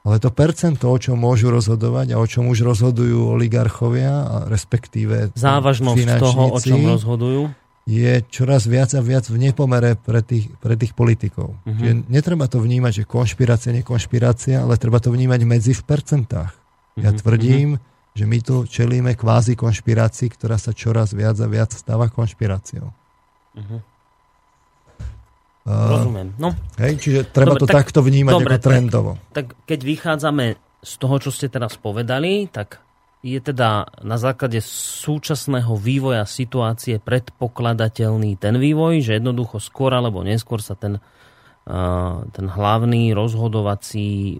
Ale to percento, o čom môžu rozhodovať a o čom už rozhodujú oligarchovia, a respektíve Závažnosť toho, o čom rozhodujú, je čoraz viac a viac v nepomere pre tých, pre tých politikov. Uh-huh. Čiže netreba to vnímať, že konšpirácia, nekonšpirácia, ale treba to vnímať medzi v percentách. Ja tvrdím, uh-huh že my tu čelíme kvázi konšpirácii, ktorá sa čoraz viac a viac stáva konšpiráciou. Uh-huh. Uh, Rozumiem. No. Hej, čiže treba dobre, to tak, takto vnímať dobre, ako trendovo. Tak, tak keď vychádzame z toho, čo ste teraz povedali, tak je teda na základe súčasného vývoja situácie predpokladateľný ten vývoj, že jednoducho skôr alebo neskôr sa ten ten hlavný rozhodovací,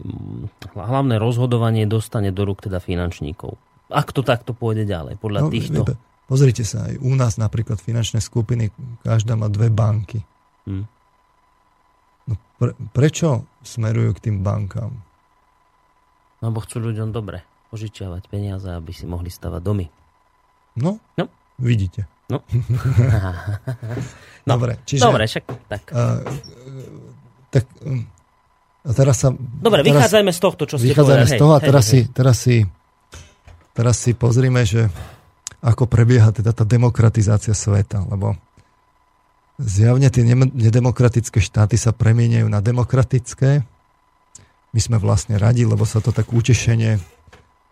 hlavné rozhodovanie dostane do rúk teda finančníkov. Ak to takto pôjde ďalej, podľa no, týchto... Pozrite sa, aj u nás napríklad finančné skupiny, každá má dve banky. Hmm. No pre, prečo smerujú k tým bankám? Lebo chcú ľuďom dobre požičiavať peniaze, aby si mohli stavať domy. No, no. vidíte. No. no. Dobre, čiže... Dobre, však tak. Uh, tak um, a teraz sa... Dobre, teraz, vychádzajme z tohto, čo ste Vychádzajme z toho a teraz, hej, si, teraz, si, teraz si pozrime, že ako prebieha teda tá demokratizácia sveta, lebo zjavne tie nedemokratické štáty sa premieňajú na demokratické. My sme vlastne radi, lebo sa to tak utešenie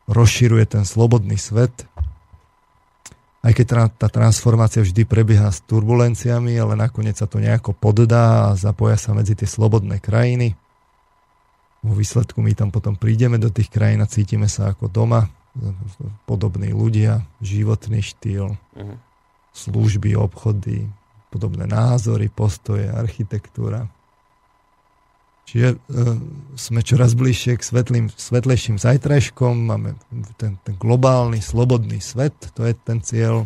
rozširuje ten slobodný svet. Aj keď tá transformácia vždy prebieha s turbulenciami, ale nakoniec sa to nejako poddá a zapoja sa medzi tie slobodné krajiny. Vo výsledku my tam potom prídeme do tých krajín a cítime sa ako doma. Podobní ľudia, životný štýl, uh-huh. služby, obchody, podobné názory, postoje, architektúra. Čiže e, sme čoraz bližšie k svetlým, svetlejším zajtrajškom, máme ten, ten globálny, slobodný svet, to je ten cieľ,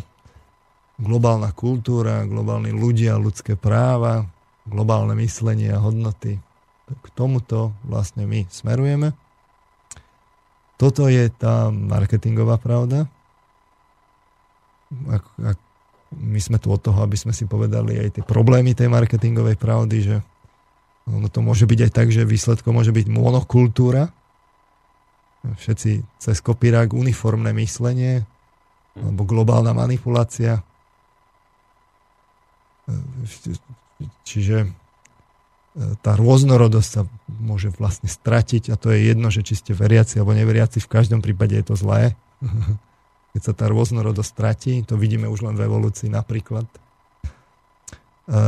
globálna kultúra, globálni ľudia, ľudské práva, globálne myslenie a hodnoty. K tomuto vlastne my smerujeme. Toto je tá marketingová pravda. Ak, ak, my sme tu od toho, aby sme si povedali aj tie problémy tej marketingovej pravdy, že ono to môže byť aj tak, že výsledkom môže byť monokultúra. Všetci cez kopírák uniformné myslenie alebo globálna manipulácia. Čiže e, tá rôznorodosť sa môže vlastne stratiť a to je jedno, že či ste veriaci alebo neveriaci, v každom prípade je to zlé. Keď sa tá rôznorodosť stratí, to vidíme už len v evolúcii napríklad. E,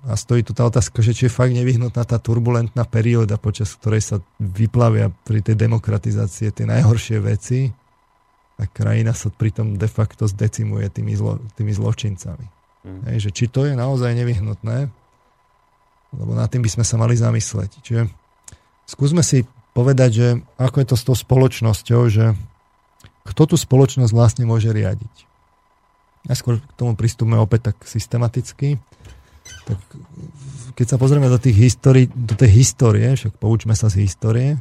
a stojí tu tá otázka, že či je fakt nevyhnutná tá turbulentná perióda, počas ktorej sa vyplavia pri tej demokratizácie tie najhoršie veci a krajina sa pritom de facto zdecimuje tými, zlo, tými zločincami. Mm. Hej, že či to je naozaj nevyhnutné, lebo nad tým by sme sa mali zamysleť. Čiže skúsme si povedať, že ako je to s tou spoločnosťou, že kto tú spoločnosť vlastne môže riadiť. A skôr k tomu pristúpme opäť tak systematicky tak keď sa pozrieme do, tých histórií, do tej histórie, však poučme sa z histórie,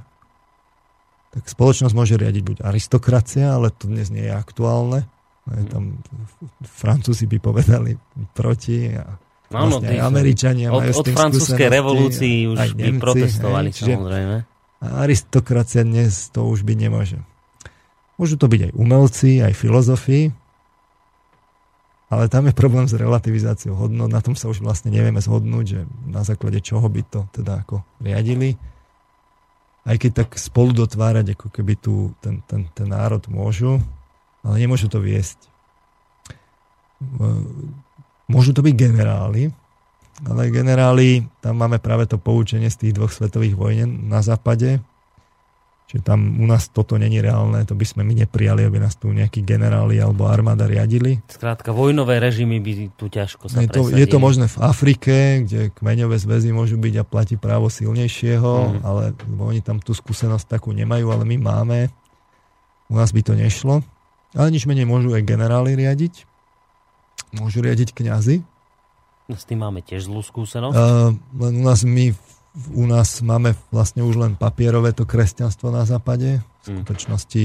tak spoločnosť môže riadiť buď aristokracia, ale to dnes nie je aktuálne. Je tam, Francúzi by povedali proti a no, vlastne aj Američania od, majú Od francúzskej revolúcii už aj by Nemci, protestovali, hej, samozrejme. Aristokracia dnes to už by nemôže. Môžu to byť aj umelci, aj filozofii, ale tam je problém s relativizáciou hodnot, na tom sa už vlastne nevieme zhodnúť, že na základe čoho by to teda ako riadili. Aj keď tak spolu dotvárať, ako keby tu ten, ten, ten národ môžu, ale nemôžu to viesť. Môžu to byť generáli, ale generáli, tam máme práve to poučenie z tých dvoch svetových vojen na západe, Čiže tam u nás toto není reálne, to by sme my neprijali, aby nás tu nejakí generáli alebo armáda riadili. Skrátka, vojnové režimy by tu ťažko sa je to, je to možné v Afrike, kde kmeňové zväzy môžu byť a platí právo silnejšieho, mm. ale oni tam tú skúsenosť takú nemajú, ale my máme. U nás by to nešlo. Ale nič menej môžu aj generáli riadiť. Môžu riadiť kňazi. S tým máme tiež zlú skúsenosť. Uh, len u nás my u nás máme vlastne už len papierové to kresťanstvo na západe. V mm. skutočnosti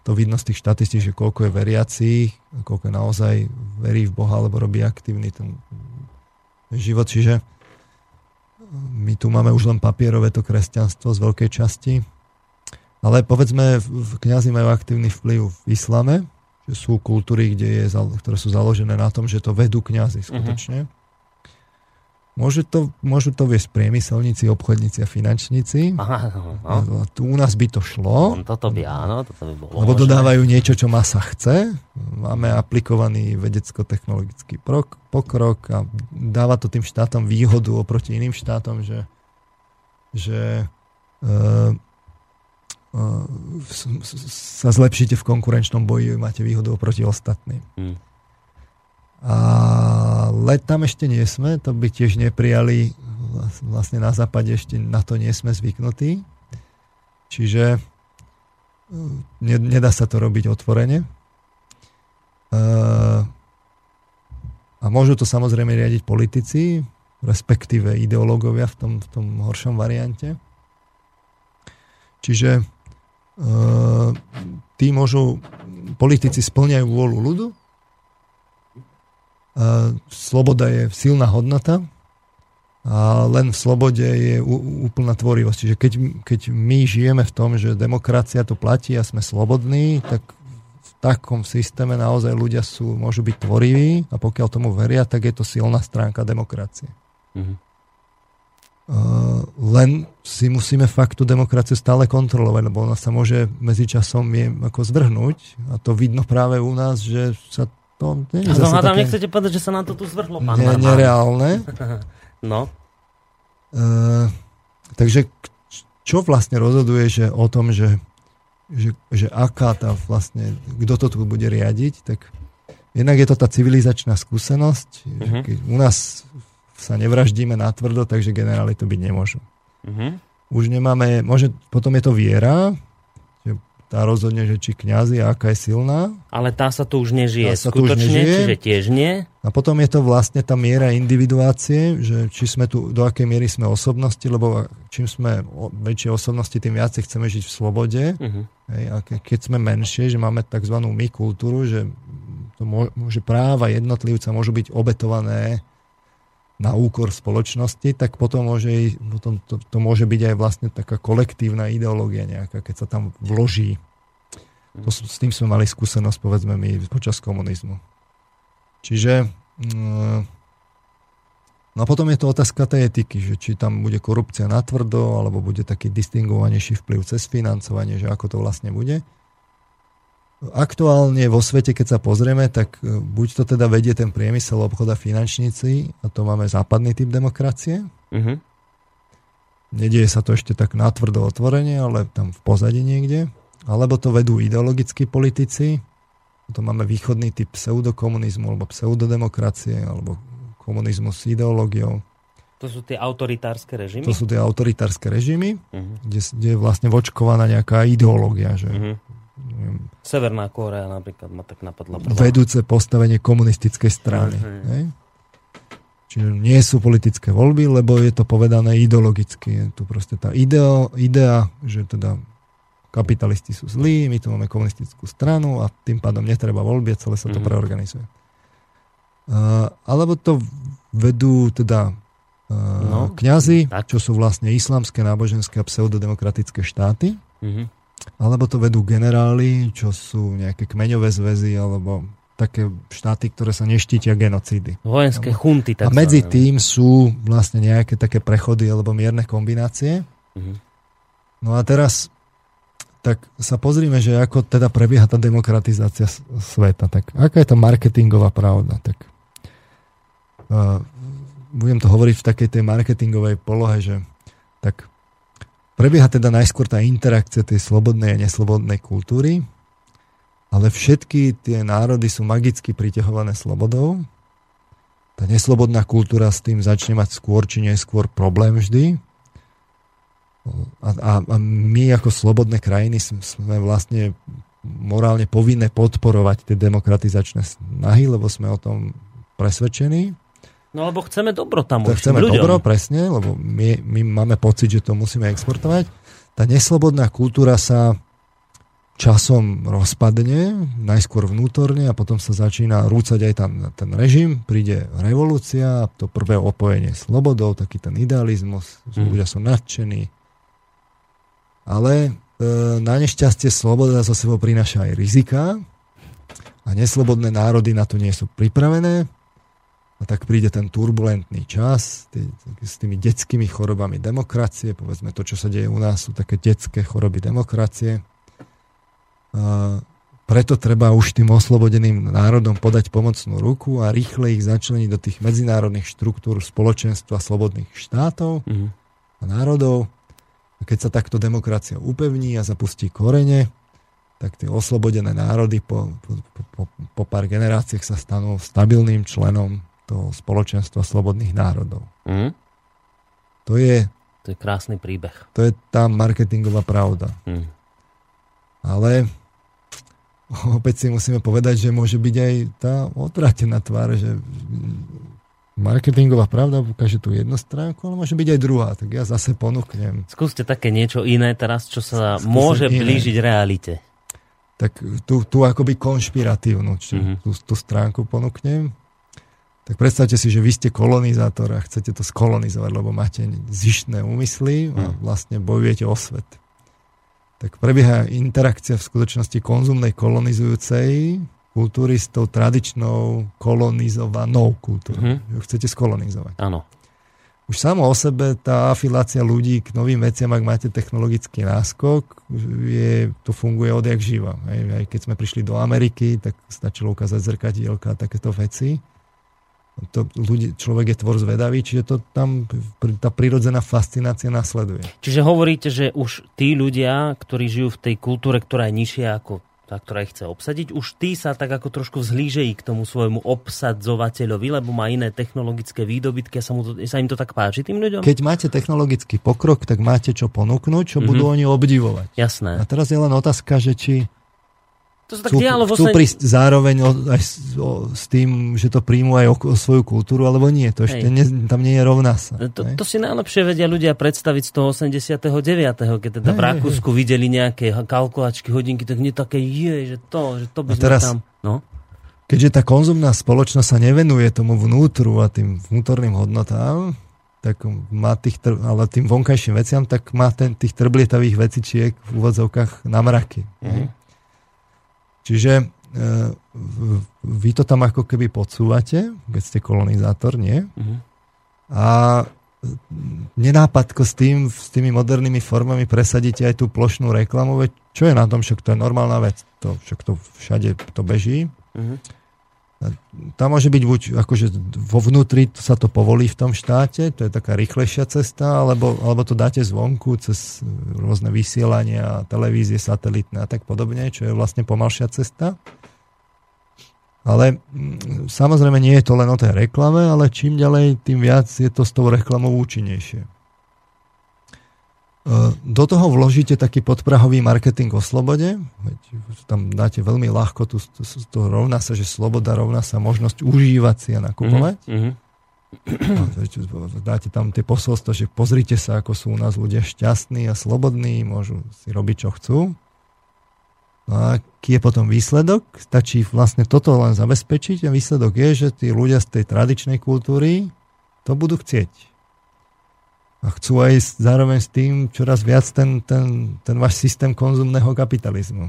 to vidno z tých štatistík, že koľko je veriacich, koľko je naozaj verí v Boha, alebo robí aktívny ten život. Čiže my tu máme už len papierové to kresťanstvo z veľkej časti. Ale povedzme, kniazy majú aktívny vplyv v islame, že sú kultúry, kde je, ktoré sú založené na tom, že to vedú kniazy skutočne. Uh-huh. Môžu to, môžu to viesť priemyselníci, obchodníci a finančníci. Aha, no. Tu u nás by to šlo. Toto by áno, toto by bolo Lebo dodávajú niečo, čo masa chce. Máme aplikovaný vedecko-technologický pokrok a dáva to tým štátom výhodu oproti iným štátom, že, že uh, uh, sa zlepšíte v konkurenčnom boji, máte výhodu oproti ostatným. Hmm. Ale tam ešte nie sme, to by tiež neprijali vlastne na západe ešte na to nie sme zvyknutí. Čiže e, nedá sa to robiť otvorene. E, a môžu to samozrejme riadiť politici, respektíve ideológovia v tom, v tom horšom variante. Čiže tí môžu, politici splňajú vôľu ľudu, sloboda je silná hodnota, a len v slobode je úplná tvorivosť. Čiže keď, keď my žijeme v tom, že demokracia to platí a sme slobodní, tak v takom systéme naozaj ľudia sú, môžu byť tvoriví a pokiaľ tomu veria, tak je to silná stránka demokracie. Mm-hmm. Uh, len si musíme fakt tú demokraciu stále kontrolovať, lebo ona sa môže medzičasom je ako zvrhnúť a to vidno práve u nás, že sa to... Nie, a to také... nechcete povedať, že sa nám to tu zvrhlo, pán ne, Nereálne. No. Uh, takže čo vlastne rozhoduje že o tom, že, že, že aká tá vlastne, kto to tu bude riadiť, tak jednak je to tá civilizačná skúsenosť, uh-huh. že keď u nás sa nevraždíme natvrdo, takže generáli to byť nemôžu. Uh-huh. Už nemáme, môže, potom je to viera, tá rozhodne, že či kňazi, aká je silná. Ale tá sa tu už nežije tá skutočne, už nežije. čiže tiež nie. A potom je to vlastne tá miera individuácie, že či sme tu, do akej miery sme osobnosti, lebo čím sme väčšie osobnosti, tým viacej chceme žiť v slobode. Uh-huh. Hej, a keď sme menšie, že máme tzv. my kultúru, že, to môže, práva jednotlivca môžu byť obetované na úkor spoločnosti, tak potom, môže, potom to, to môže byť aj vlastne taká kolektívna ideológia nejaká, keď sa tam vloží. To, s tým sme mali skúsenosť, povedzme my, počas komunizmu. Čiže mm, no a potom je to otázka tej etiky, že či tam bude korupcia natvrdo, alebo bude taký distingovanejší vplyv cez financovanie, že ako to vlastne bude. Aktuálne vo svete, keď sa pozrieme, tak e, buď to teda vedie ten priemysel, obchoda, finančníci, a to máme západný typ demokracie. Uh-huh. Nedieje sa to ešte tak natvrdo otvorenie, ale tam v pozadí niekde. Alebo to vedú ideologickí politici, to máme východný typ pseudokomunizmu, alebo pseudodemokracie, alebo komunizmu s ideológiou. To sú tie autoritárske režimy? To sú tie autoritárske režimy, uh-huh. kde, kde je vlastne vočkovaná nejaká ideológia, že uh-huh Severná Kórea napríklad ma tak napadla. Prvá. Vedúce postavenie komunistickej strany. Uh-huh. Hej? Čiže nie sú politické voľby, lebo je to povedané ideologicky. Je tu proste tá idea, idea, že teda kapitalisti sú zlí, my tu máme komunistickú stranu a tým pádom netreba voľby a celé sa to uh-huh. preorganizuje. Uh, alebo to vedú teda uh, no, kňazi, čo sú vlastne islamské, náboženské a pseudodemokratické štáty. Uh-huh alebo to vedú generáli, čo sú nejaké kmeňové zväzy, alebo také štáty, ktoré sa neštítia genocídy. Vojenské chunty. Tak a medzi tým sú vlastne nejaké také prechody alebo mierne kombinácie. Uh-huh. No a teraz tak sa pozrime, že ako teda prebieha tá demokratizácia sveta. Tak aká je to marketingová pravda? Tak uh, budem to hovoriť v takej tej marketingovej polohe, že tak Prebieha teda najskôr tá interakcia tej slobodnej a neslobodnej kultúry, ale všetky tie národy sú magicky priťahované slobodou. Tá neslobodná kultúra s tým začne mať skôr či neskôr problém vždy. A, a, a my ako slobodné krajiny sme vlastne morálne povinné podporovať tie demokratizačné snahy, lebo sme o tom presvedčení. No lebo chceme dobro tam to chceme ľuďom. dobro, presne, lebo my, my máme pocit, že to musíme exportovať. Tá neslobodná kultúra sa časom rozpadne, najskôr vnútorne a potom sa začína rúcať aj tam ten režim, príde revolúcia, to prvé opojenie slobodou, taký ten idealizmus, mm. ľudia sú nadšení. Ale e, na nešťastie sloboda za sebou prináša aj rizika a neslobodné národy na to nie sú pripravené a tak príde ten turbulentný čas tý, s tými detskými chorobami demokracie. Povedzme, to, čo sa deje u nás, sú také detské choroby demokracie. A preto treba už tým oslobodeným národom podať pomocnú ruku a rýchle ich začleniť do tých medzinárodných štruktúr spoločenstva slobodných štátov mm-hmm. a národov. A keď sa takto demokracia upevní a zapustí korene, tak tie oslobodené národy po, po, po, po pár generáciách sa stanú stabilným členom toho spoločenstva slobodných národov. Mm. To je... To je krásny príbeh. To je tá marketingová pravda. Hmm. Ale opäť si musíme povedať, že môže byť aj tá otratená tvár, že marketingová pravda ukáže tú jednu stránku, ale môže byť aj druhá, tak ja zase ponúknem. Skúste také niečo iné teraz, čo sa Skúsim môže iné. blížiť realite. Tak tú, tú akoby konšpiratívnu, či mm-hmm. tú, tú stránku ponúknem. Tak predstavte si, že vy ste kolonizátor a chcete to skolonizovať, lebo máte zištné úmysly a hm. vlastne bojujete o svet. Tak prebieha interakcia v skutočnosti konzumnej kolonizujúcej kultúry s tou tradičnou kolonizovanou kultúrou. Mm-hmm. Ju chcete skolonizovať. Áno. Už samo o sebe tá afilácia ľudí k novým veciam, ak máte technologický náskok, je, to funguje odjak živa. Aj, aj keď sme prišli do Ameriky, tak stačilo ukázať zrkadielka a takéto veci to ľudí, človek je tvor zvedavý, čiže to tam tá prirodzená fascinácia nasleduje. Čiže hovoríte, že už tí ľudia, ktorí žijú v tej kultúre, ktorá je nižšia ako tá, ktorá ich chce obsadiť, už tí sa tak ako trošku vzhlížejí k tomu svojmu obsadzovateľovi, lebo má iné technologické výdobytky a sa, mu to, sa im to tak páči tým ľuďom? Keď máte technologický pokrok, tak máte čo ponúknuť, čo mm-hmm. budú oni obdivovať. Jasné. A teraz je len otázka, že či to sa tak chcú, dialo chcú prísť zároveň o, aj s, o, s tým, že to príjmu aj o, o svoju kultúru, alebo nie. To ešte ne, tam nie je rovná sa. To, to si najlepšie vedia ľudia predstaviť z toho 89. keď teda hej, v Rakúsku hej. videli nejaké kalkulačky, hodinky, tak nie také je, že to, že to by sme teraz, tam... No? Keďže tá konzumná spoločnosť sa nevenuje tomu vnútru a tým vnútorným hodnotám, tak má tých, ale tým vonkajším veciam, tak má ten, tých trblietavých vecičiek v úvodzovkách na mraky. Mm-hmm. Čiže e, vy to tam ako keby podsúvate, keď ste kolonizátor, nie? Uh-huh. A nenápadko s tým, s tými modernými formami presadíte aj tú plošnú reklamu, veď čo je na tom, však to je normálna vec, to, však to všade to beží. Uh-huh. Tam môže byť buď akože vo vnútri sa to povolí v tom štáte, to je taká rýchlejšia cesta, alebo, alebo to dáte zvonku cez rôzne vysielania, televízie, satelitné a tak podobne, čo je vlastne pomalšia cesta. Ale mm, samozrejme nie je to len o tej reklame, ale čím ďalej, tým viac je to s tou reklamou účinnejšie. E, do toho vložíte taký podprahový marketing o slobode. Tam dáte veľmi ľahko, tu, tu, tu rovná sa, že sloboda rovná sa možnosť užívať si a nakupovať. Mm-hmm. Dáte tam tie posolstva, že pozrite sa, ako sú u nás ľudia šťastní a slobodní, môžu si robiť, čo chcú. No a aký je potom výsledok? Stačí vlastne toto len zabezpečiť a výsledok je, že tí ľudia z tej tradičnej kultúry to budú chcieť a chcú aj zároveň s tým čoraz viac ten, ten, ten váš systém konzumného kapitalizmu.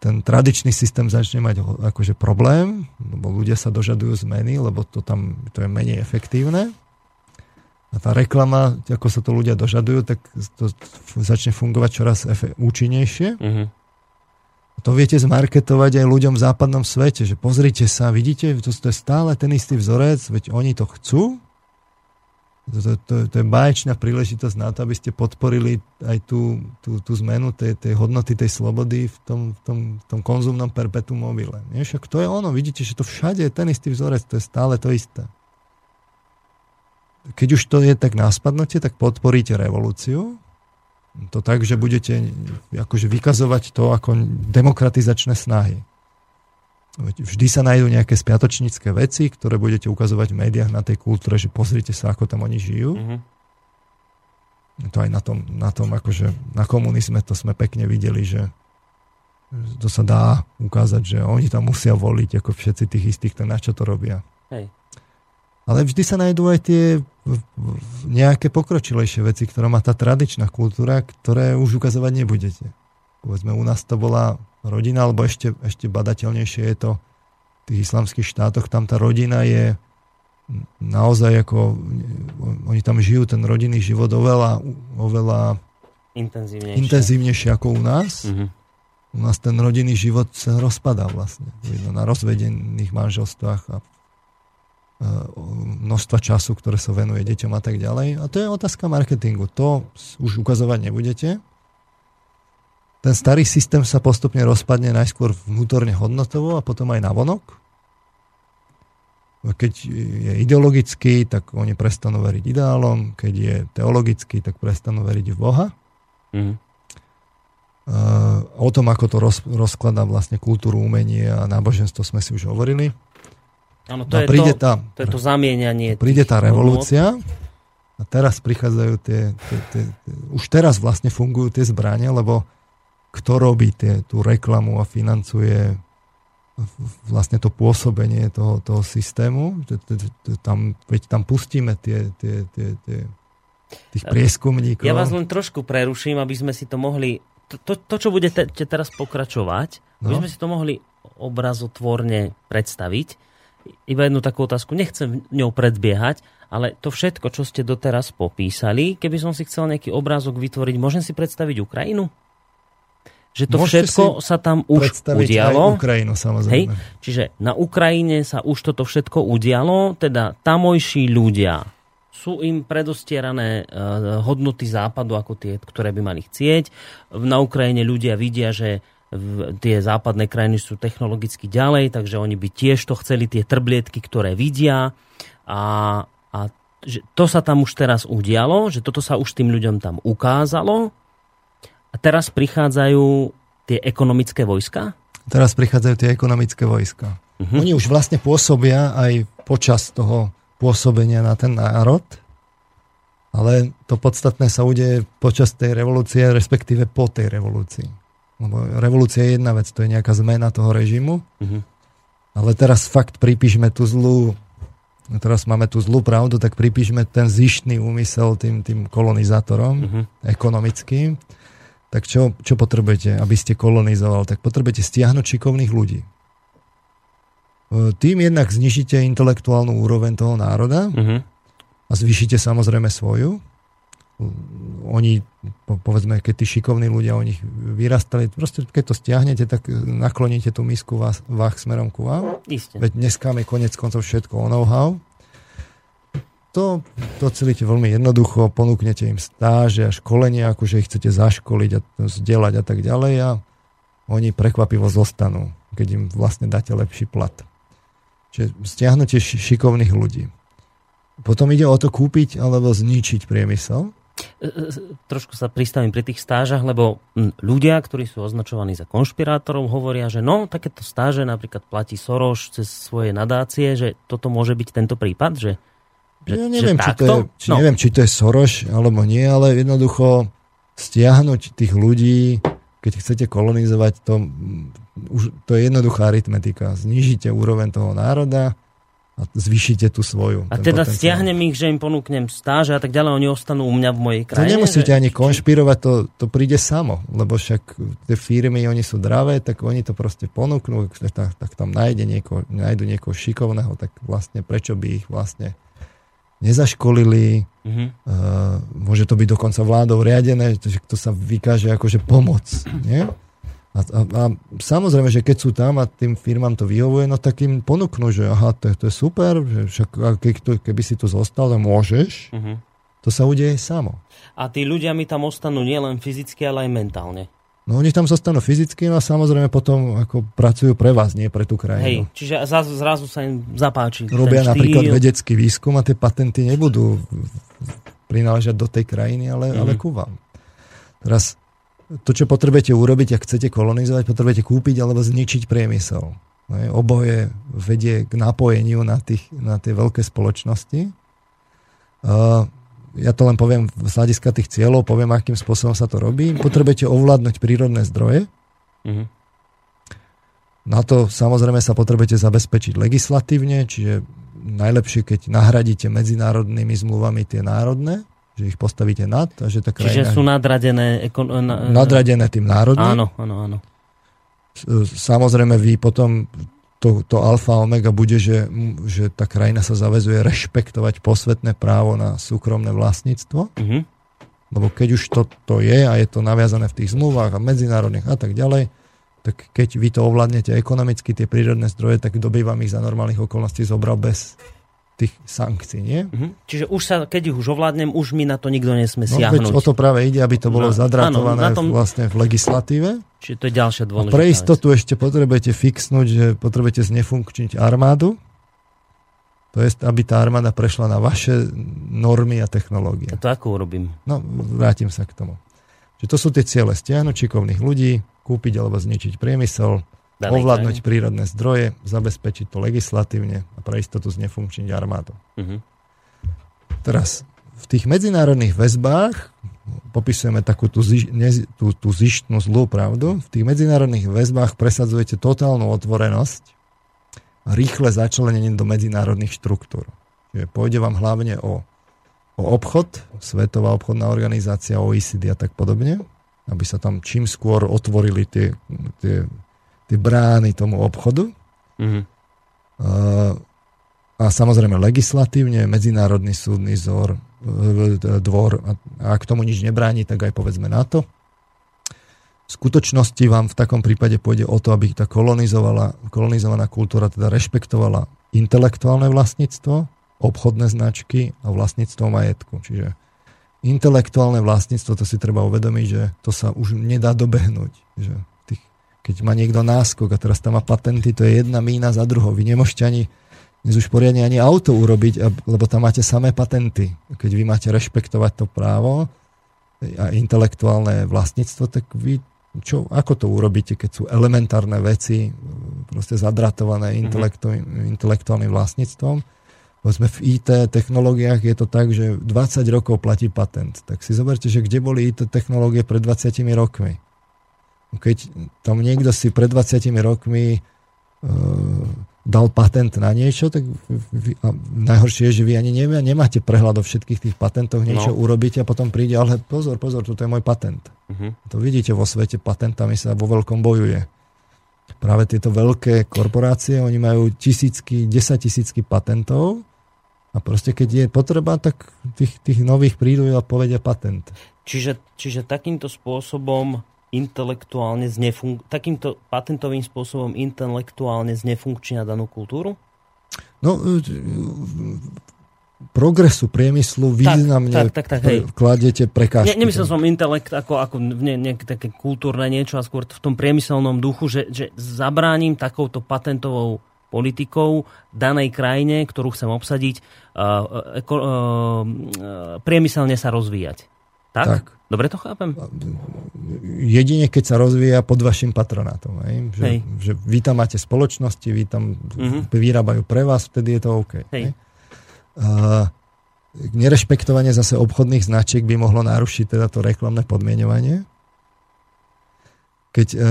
Ten tradičný systém začne mať akože problém, lebo ľudia sa dožadujú zmeny, lebo to tam to je menej efektívne. A tá reklama, ako sa to ľudia dožadujú, tak to začne fungovať čoraz efe- účinnejšie. Mm-hmm. To viete zmarketovať aj ľuďom v západnom svete, že pozrite sa, vidíte, to, to je stále ten istý vzorec, veď oni to chcú, to, to, to je báječná príležitosť na to, aby ste podporili aj tú, tú, tú zmenu tej, tej hodnoty, tej slobody v tom, v tom, v tom konzumnom perpetu mobile. Nie? Však to je ono, vidíte, že to všade je ten istý vzorec, to je stále to isté. Keď už to je tak na tak podporíte revolúciu. To tak, že budete akože vykazovať to ako demokratizačné snahy. Vždy sa nájdú nejaké spiatočnícke veci, ktoré budete ukazovať v médiách na tej kultúre, že pozrite sa, ako tam oni žijú. Mm-hmm. To aj na tom, na tom akože na komunizme to sme pekne videli, že to sa dá ukázať, že oni tam musia voliť ako všetci tých istých, tak na čo to robia. Hej. Ale vždy sa nájdú aj tie nejaké pokročilejšie veci, ktoré má tá tradičná kultúra, ktoré už ukazovať nebudete. Povedzme, u nás to bola rodina, alebo ešte, ešte badateľnejšie je to v tých islamských štátoch, tam tá rodina je naozaj ako, oni tam žijú ten rodinný život oveľa, oveľa intenzívnejšie, intenzívnejšie ako u nás. Mm-hmm. U nás ten rodinný život sa rozpadá vlastne. Na rozvedených manželstvách a množstva času, ktoré sa venuje deťom a tak ďalej. A to je otázka marketingu. To už ukazovať nebudete ten starý systém sa postupne rozpadne najskôr vnútorne hodnotovo a potom aj na vonok. keď je ideologický, tak oni prestanú veriť ideálom, keď je teologický, tak prestanú veriť v Boha. Mm. Uh, o tom, ako to roz, rozkladá vlastne kultúru, umenie a náboženstvo sme si už hovorili. Áno, to, no, príde to, tá, to je to zamienanie. Príde tá revolúcia a teraz prichádzajú tie, tie, tie, tie, už teraz vlastne fungujú tie zbrania, lebo kto robí tie, tú reklamu a financuje vlastne to pôsobenie toho, toho systému. Tam, veď tam pustíme tie, tie, tie, tie tých prieskumníkov. Ja vás len trošku preruším, aby sme si to mohli... To, to, to čo budete teraz pokračovať, no? aby sme si to mohli obrazotvorne predstaviť. Iba jednu takú otázku, nechcem ňou predbiehať, ale to všetko, čo ste doteraz popísali, keby som si chcel nejaký obrázok vytvoriť, môžem si predstaviť Ukrajinu? Že to Môžete všetko sa tam už udialo. Aj Ukrajinu, samozrejme. Hej? Čiže na Ukrajine sa už toto všetko udialo, teda tamojší ľudia sú im predostierané uh, hodnoty západu ako tie, ktoré by mali chcieť. Na Ukrajine ľudia vidia, že tie západné krajiny sú technologicky ďalej, takže oni by tiež to chceli, tie trblietky, ktoré vidia. A, a že to sa tam už teraz udialo, že toto sa už tým ľuďom tam ukázalo a teraz prichádzajú tie ekonomické vojska? Teraz prichádzajú tie ekonomické vojska. Uh-huh. Oni už vlastne pôsobia aj počas toho pôsobenia na ten národ, ale to podstatné sa udeje počas tej revolúcie, respektíve po tej revolúcii. Lebo revolúcia je jedna vec, to je nejaká zmena toho režimu, uh-huh. ale teraz fakt pripíšme tú zlú teraz máme tú zlú pravdu, tak pripíšme ten zištný úmysel tým, tým kolonizátorom uh-huh. ekonomickým tak čo, čo potrebujete, aby ste kolonizoval? Tak potrebujete stiahnuť šikovných ľudí. E, tým jednak znižíte intelektuálnu úroveň toho národa uh-huh. a zvýšite samozrejme svoju. Oni, povedzme, keď tí šikovní ľudia o nich vyrastali, proste keď to stiahnete, tak nakloníte tú misku vás, vách smerom ku vám. Isté. Veď dneska máme konec koncov všetko o know-how to, celíte veľmi jednoducho, ponúknete im stáže a školenie, akože ich chcete zaškoliť a vzdelať a tak ďalej a oni prekvapivo zostanú, keď im vlastne dáte lepší plat. Čiže stiahnutie šikovných ľudí. Potom ide o to kúpiť alebo zničiť priemysel. E, e, trošku sa pristavím pri tých stážach, lebo ľudia, ktorí sú označovaní za konšpirátorov, hovoria, že no, takéto stáže napríklad platí Soros cez svoje nadácie, že toto môže byť tento prípad, že že, ja neviem, že či to je, či, no. neviem, či to je Soros alebo nie, ale jednoducho stiahnuť tých ľudí, keď chcete kolonizovať, to, už, to je jednoduchá aritmetika. Znižíte úroveň toho národa a zvýšite tú svoju. A teda potenciál. stiahnem ich, že im ponúknem stáže a tak ďalej, oni ostanú u mňa v mojej krajine? To nemusíte že... ani konšpirovať, to, to príde samo, lebo však tie firmy, oni sú dravé, tak oni to proste ponúknú, tak, tak tam nájde nieko, nájdu niekoho šikovného, tak vlastne prečo by ich vlastne nezaškolili, mm-hmm. uh, môže to byť dokonca vládou riadené, že to sa vykáže akože pomoc. Nie? A, a, a samozrejme, že keď sú tam a tým firmám to vyhovuje, no tak im ponúknú, že aha, to, to je super, že však keď to, keby si tu zostal, môžeš, mm-hmm. to sa udeje samo. A tí ľudia mi tam ostanú nielen fyzicky, ale aj mentálne. No oni tam zostanú fyzicky no a samozrejme potom ako pracujú pre vás, nie pre tú krajinu. Hej, čiže zrazu, zrazu sa im zapáči. Robia napríklad vedecký výskum a tie patenty nebudú prináležať do tej krajiny, ale, mm. ale ku vám. Teraz to, čo potrebujete urobiť, ak chcete kolonizovať, potrebujete kúpiť alebo zničiť priemysel. No oboje vedie k napojeniu na, tých, na tie veľké spoločnosti. Uh, ja to len poviem z hľadiska tých cieľov, poviem, akým spôsobom sa to robí. Potrebujete ovládnuť prírodné zdroje. Mm-hmm. Na to samozrejme sa potrebujete zabezpečiť legislatívne, čiže najlepšie, keď nahradíte medzinárodnými zmluvami tie národné, že ich postavíte nad. A že tá krajina, Čiže sú nadradené... Ekon... Nadradené tým národným. Áno, áno, áno. Samozrejme, vy potom to, to alfa omega bude, že, že tá krajina sa zavezuje rešpektovať posvetné právo na súkromné vlastníctvo. Mm-hmm. Lebo keď už to, to je a je to naviazané v tých zmluvách a medzinárodných a tak ďalej, tak keď vy to ovládnete ekonomicky, tie prírodné zdroje, tak dobývam ich za normálnych okolností zobral bez tých sankcií, nie? Mm-hmm. Čiže už sa, keď ich už ovládnem, už mi na to nikto nesme no, siahnuť. o to práve ide, aby to bolo no, zadratované áno, tom... vlastne v legislatíve. Čiže to je ďalšia dôležitá A pre istotu vec. ešte potrebujete fixnúť, že potrebujete znefunkčniť armádu. To je, aby tá armáda prešla na vaše normy a technológie. A to ako urobím? No, vrátim sa k tomu. Čiže to sú tie ciele stiahnuť šikovných ľudí, kúpiť alebo zničiť priemysel, ovládnuť krajine. prírodné zdroje, zabezpečiť to legislatívne a pre istotu znefunkčniť armádu. Uh-huh. Teraz, v tých medzinárodných väzbách popisujeme takú tú, ziš, ne, tú, tú zištnú zlú pravdu. V tých medzinárodných väzbách presadzujete totálnu otvorenosť a rýchle začlenenie do medzinárodných štruktúr. Čiže pôjde vám hlavne o, o obchod, Svetová obchodná organizácia, OECD a tak podobne, aby sa tam čím skôr otvorili tie, tie, tie brány tomu obchodu. Mm-hmm. A, samozrejme legislatívne, Medzinárodný súdny zor, dvor a ak tomu nič nebráni, tak aj povedzme na to. V skutočnosti vám v takom prípade pôjde o to, aby tá kolonizovaná kultúra teda rešpektovala intelektuálne vlastníctvo, obchodné značky a vlastníctvo majetku. Čiže intelektuálne vlastníctvo, to si treba uvedomiť, že to sa už nedá dobehnúť. Že keď má niekto náskok a teraz tam má patenty, to je jedna mína za druhou. Vy nemôžete ani dnes už poriadne ani auto urobiť, lebo tam máte samé patenty. Keď vy máte rešpektovať to právo a intelektuálne vlastníctvo, tak vy čo, ako to urobíte, keď sú elementárne veci proste zadratované mm-hmm. intelektuálnym vlastníctvom. Povedzme v IT technológiách je to tak, že 20 rokov platí patent. Tak si zoberte, že kde boli IT technológie pred 20 rokmi. Keď tam niekto si pred 20 rokmi uh, dal patent na niečo, tak vy, a najhoršie je, že vy ani nevie, nemáte prehľad o všetkých tých patentoch, niečo no. urobíte a potom príde, ale pozor, pozor, toto je môj patent. Uh-huh. To vidíte vo svete, patentami sa vo veľkom bojuje. Práve tieto veľké korporácie, oni majú tisícky, desaťtisícky patentov a proste keď je potreba, tak tých, tých nových prídu a povedia patent. Čiže, čiže takýmto spôsobom intelektuálne znefun- takýmto patentovým spôsobom intelektuálne znefunkčnia danú kultúru? No, e, progresu priemyslu významne tak, tak, tak, tak, kladete prekážky. Ne, nemyslel som intelekt ako, ako ne, nejaké také kultúrne niečo, a skôr v tom priemyselnom duchu, že, že zabránim takouto patentovou politikou danej krajine, ktorú chcem obsadiť, uh, uh, uh, priemyselne sa rozvíjať. Tak? tak? Dobre to chápem? Jedine, keď sa rozvíja pod vašim patronátom. Hej? Že, hej. že vy tam máte spoločnosti, vy tam uh-huh. vyrábajú pre vás, vtedy je to OK. Hej. Hej? Uh, nerešpektovanie zase obchodných značiek by mohlo narušiť teda to reklamné podmienovanie. Keď uh,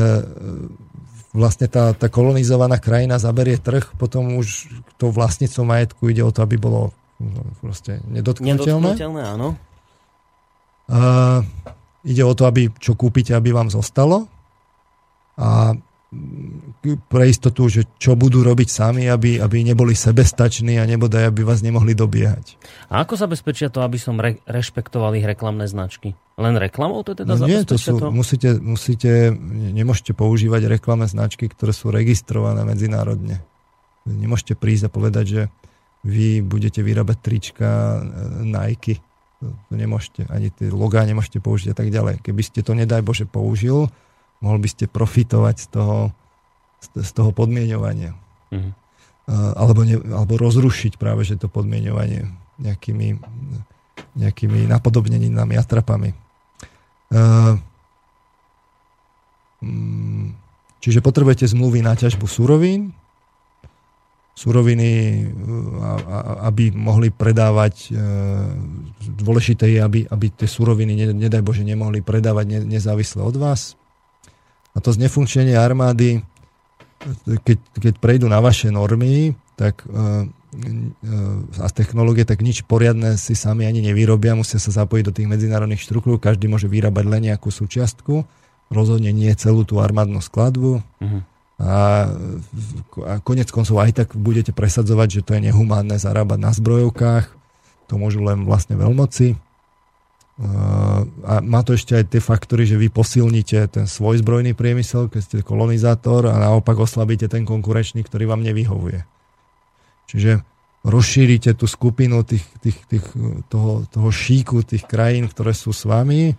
vlastne tá, tá kolonizovaná krajina zaberie trh, potom už to vlastníctvo majetku ide o to, aby bolo no, proste nedotknutelné. Nedotknutelné, áno. Uh, ide o to, aby čo kúpite, aby vám zostalo. A pre istotu, že čo budú robiť sami, aby, aby neboli sebestační a nebodaj, aby vás nemohli dobiehať. A ako zabezpečia to, aby som re, rešpektoval ich reklamné značky? Len reklamou to teda no nie, to sú, to? Musíte, musíte, nemôžete používať reklamné značky, ktoré sú registrované medzinárodne. Nemôžete prísť a povedať, že vy budete vyrábať trička e, Nike nemôžete, ani tie logá nemôžete použiť a tak ďalej. Keby ste to, nedaj Bože, použil, mohol by ste profitovať z toho, z toho podmienovania. Mm-hmm. Alebo, ne, alebo rozrušiť práve, že to podmienovanie nejakými, nejakými napodobneninami a trapami. Mm, čiže potrebujete zmluvy na ťažbu surovín, suroviny, aby mohli predávať, e, dôležité je, aby, aby tie suroviny, nedaj Bože, nemohli predávať nezávisle od vás. A to znefunkčenie armády, keď, keď prejdú na vaše normy, tak e, e, a z technológie, tak nič poriadne si sami ani nevyrobia, musia sa zapojiť do tých medzinárodných štruktúr, každý môže vyrábať len nejakú súčiastku, rozhodne nie celú tú armádnu skladbu. Uh-huh a konec koncov aj tak budete presadzovať, že to je nehumánne zarábať na zbrojovkách, to môžu len vlastne veľmoci. A má to ešte aj tie faktory, že vy posilníte ten svoj zbrojný priemysel, keď ste kolonizátor a naopak oslabíte ten konkurenčný, ktorý vám nevyhovuje. Čiže rozšírite tú skupinu tých, tých, tých, toho, toho šíku tých krajín, ktoré sú s vami, e,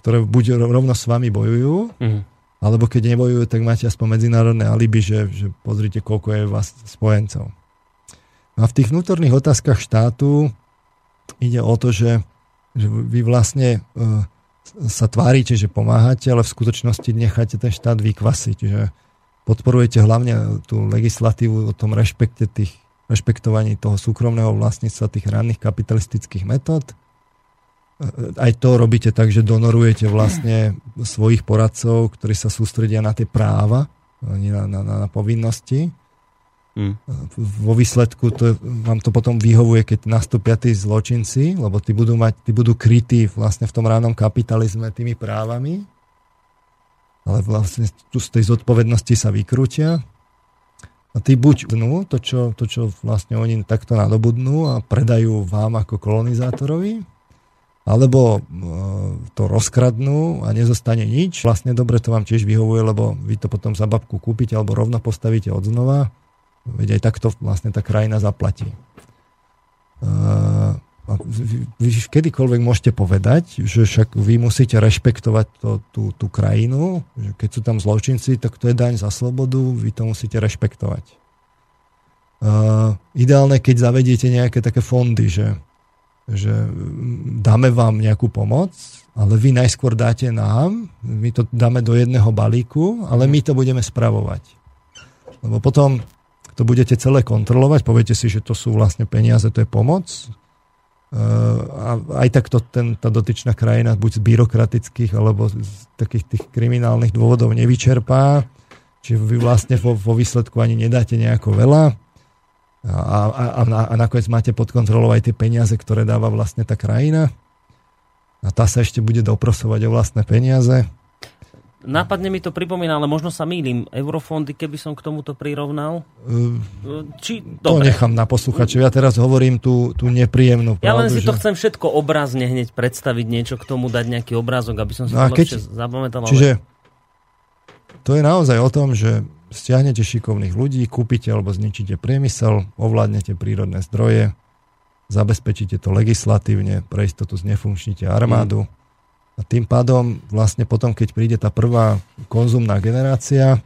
ktoré buď rovno s vami bojujú, mm alebo keď nebojujú, tak máte aspoň medzinárodné alibi, že, že pozrite, koľko je vás spojencov. A v tých vnútorných otázkach štátu ide o to, že, že vy vlastne uh, sa tvárite, že pomáhate, ale v skutočnosti necháte ten štát vykvasiť. Že podporujete hlavne tú legislatívu o tom rešpekte tých, rešpektovaní toho súkromného vlastníctva tých ranných kapitalistických metód. Aj to robíte tak, že donorujete vlastne svojich poradcov, ktorí sa sústredia na tie práva, nie na, na, na povinnosti. Mm. Vo výsledku to, vám to potom vyhovuje, keď nastúpia tí zločinci, lebo tí budú, mať, tí budú krytí vlastne v tom ránom kapitalizme tými právami, ale vlastne tu z tej zodpovednosti sa vykrútia a tí buď dnú to čo, to, čo vlastne oni takto nadobudnú a predajú vám ako kolonizátorovi, alebo e, to rozkradnú a nezostane nič. Vlastne dobre to vám tiež vyhovuje, lebo vy to potom za babku kúpite alebo rovno postavíte od znova Veď aj takto vlastne tá krajina zaplatí. Uh, vy kedykoľvek môžete povedať, že však vy musíte rešpektovať to, tú, tú krajinu, že keď sú tam zločinci, tak to je daň za slobodu, vy to musíte rešpektovať. Uh, ideálne, keď zavediete nejaké také fondy, že, že dáme vám nejakú pomoc, ale vy najskôr dáte nám, my to dáme do jedného balíku, ale my to budeme spravovať. Lebo potom to budete celé kontrolovať, poviete si, že to sú vlastne peniaze, to je pomoc. A aj tak to ten, tá dotyčná krajina buď z byrokratických alebo z takých tých kriminálnych dôvodov nevyčerpá, či vy vlastne vo, vo výsledku ani nedáte nejako veľa a, a, a, a nakoniec máte pod kontrolou aj tie peniaze, ktoré dáva vlastne tá krajina a tá sa ešte bude doprosovať o vlastné peniaze Nápadne mi to pripomína, ale možno sa mýlim. Eurofondy, keby som k tomuto prirovnal? Uh, Či, to dobre. nechám na posluchačov. Ja teraz hovorím tú, tú nepríjemnú pravdu. Ja len si že... to chcem všetko obrazne hneď predstaviť, niečo k tomu, dať nejaký obrázok, aby som si no to keď... lepšie zapamätal. Čiže to je naozaj o tom, že stiahnete šikovných ľudí, kúpite alebo zničíte priemysel, ovládnete prírodné zdroje, zabezpečíte to legislatívne, pre istotu znefunkčníte armádu, mm a tým pádom vlastne potom, keď príde tá prvá konzumná generácia,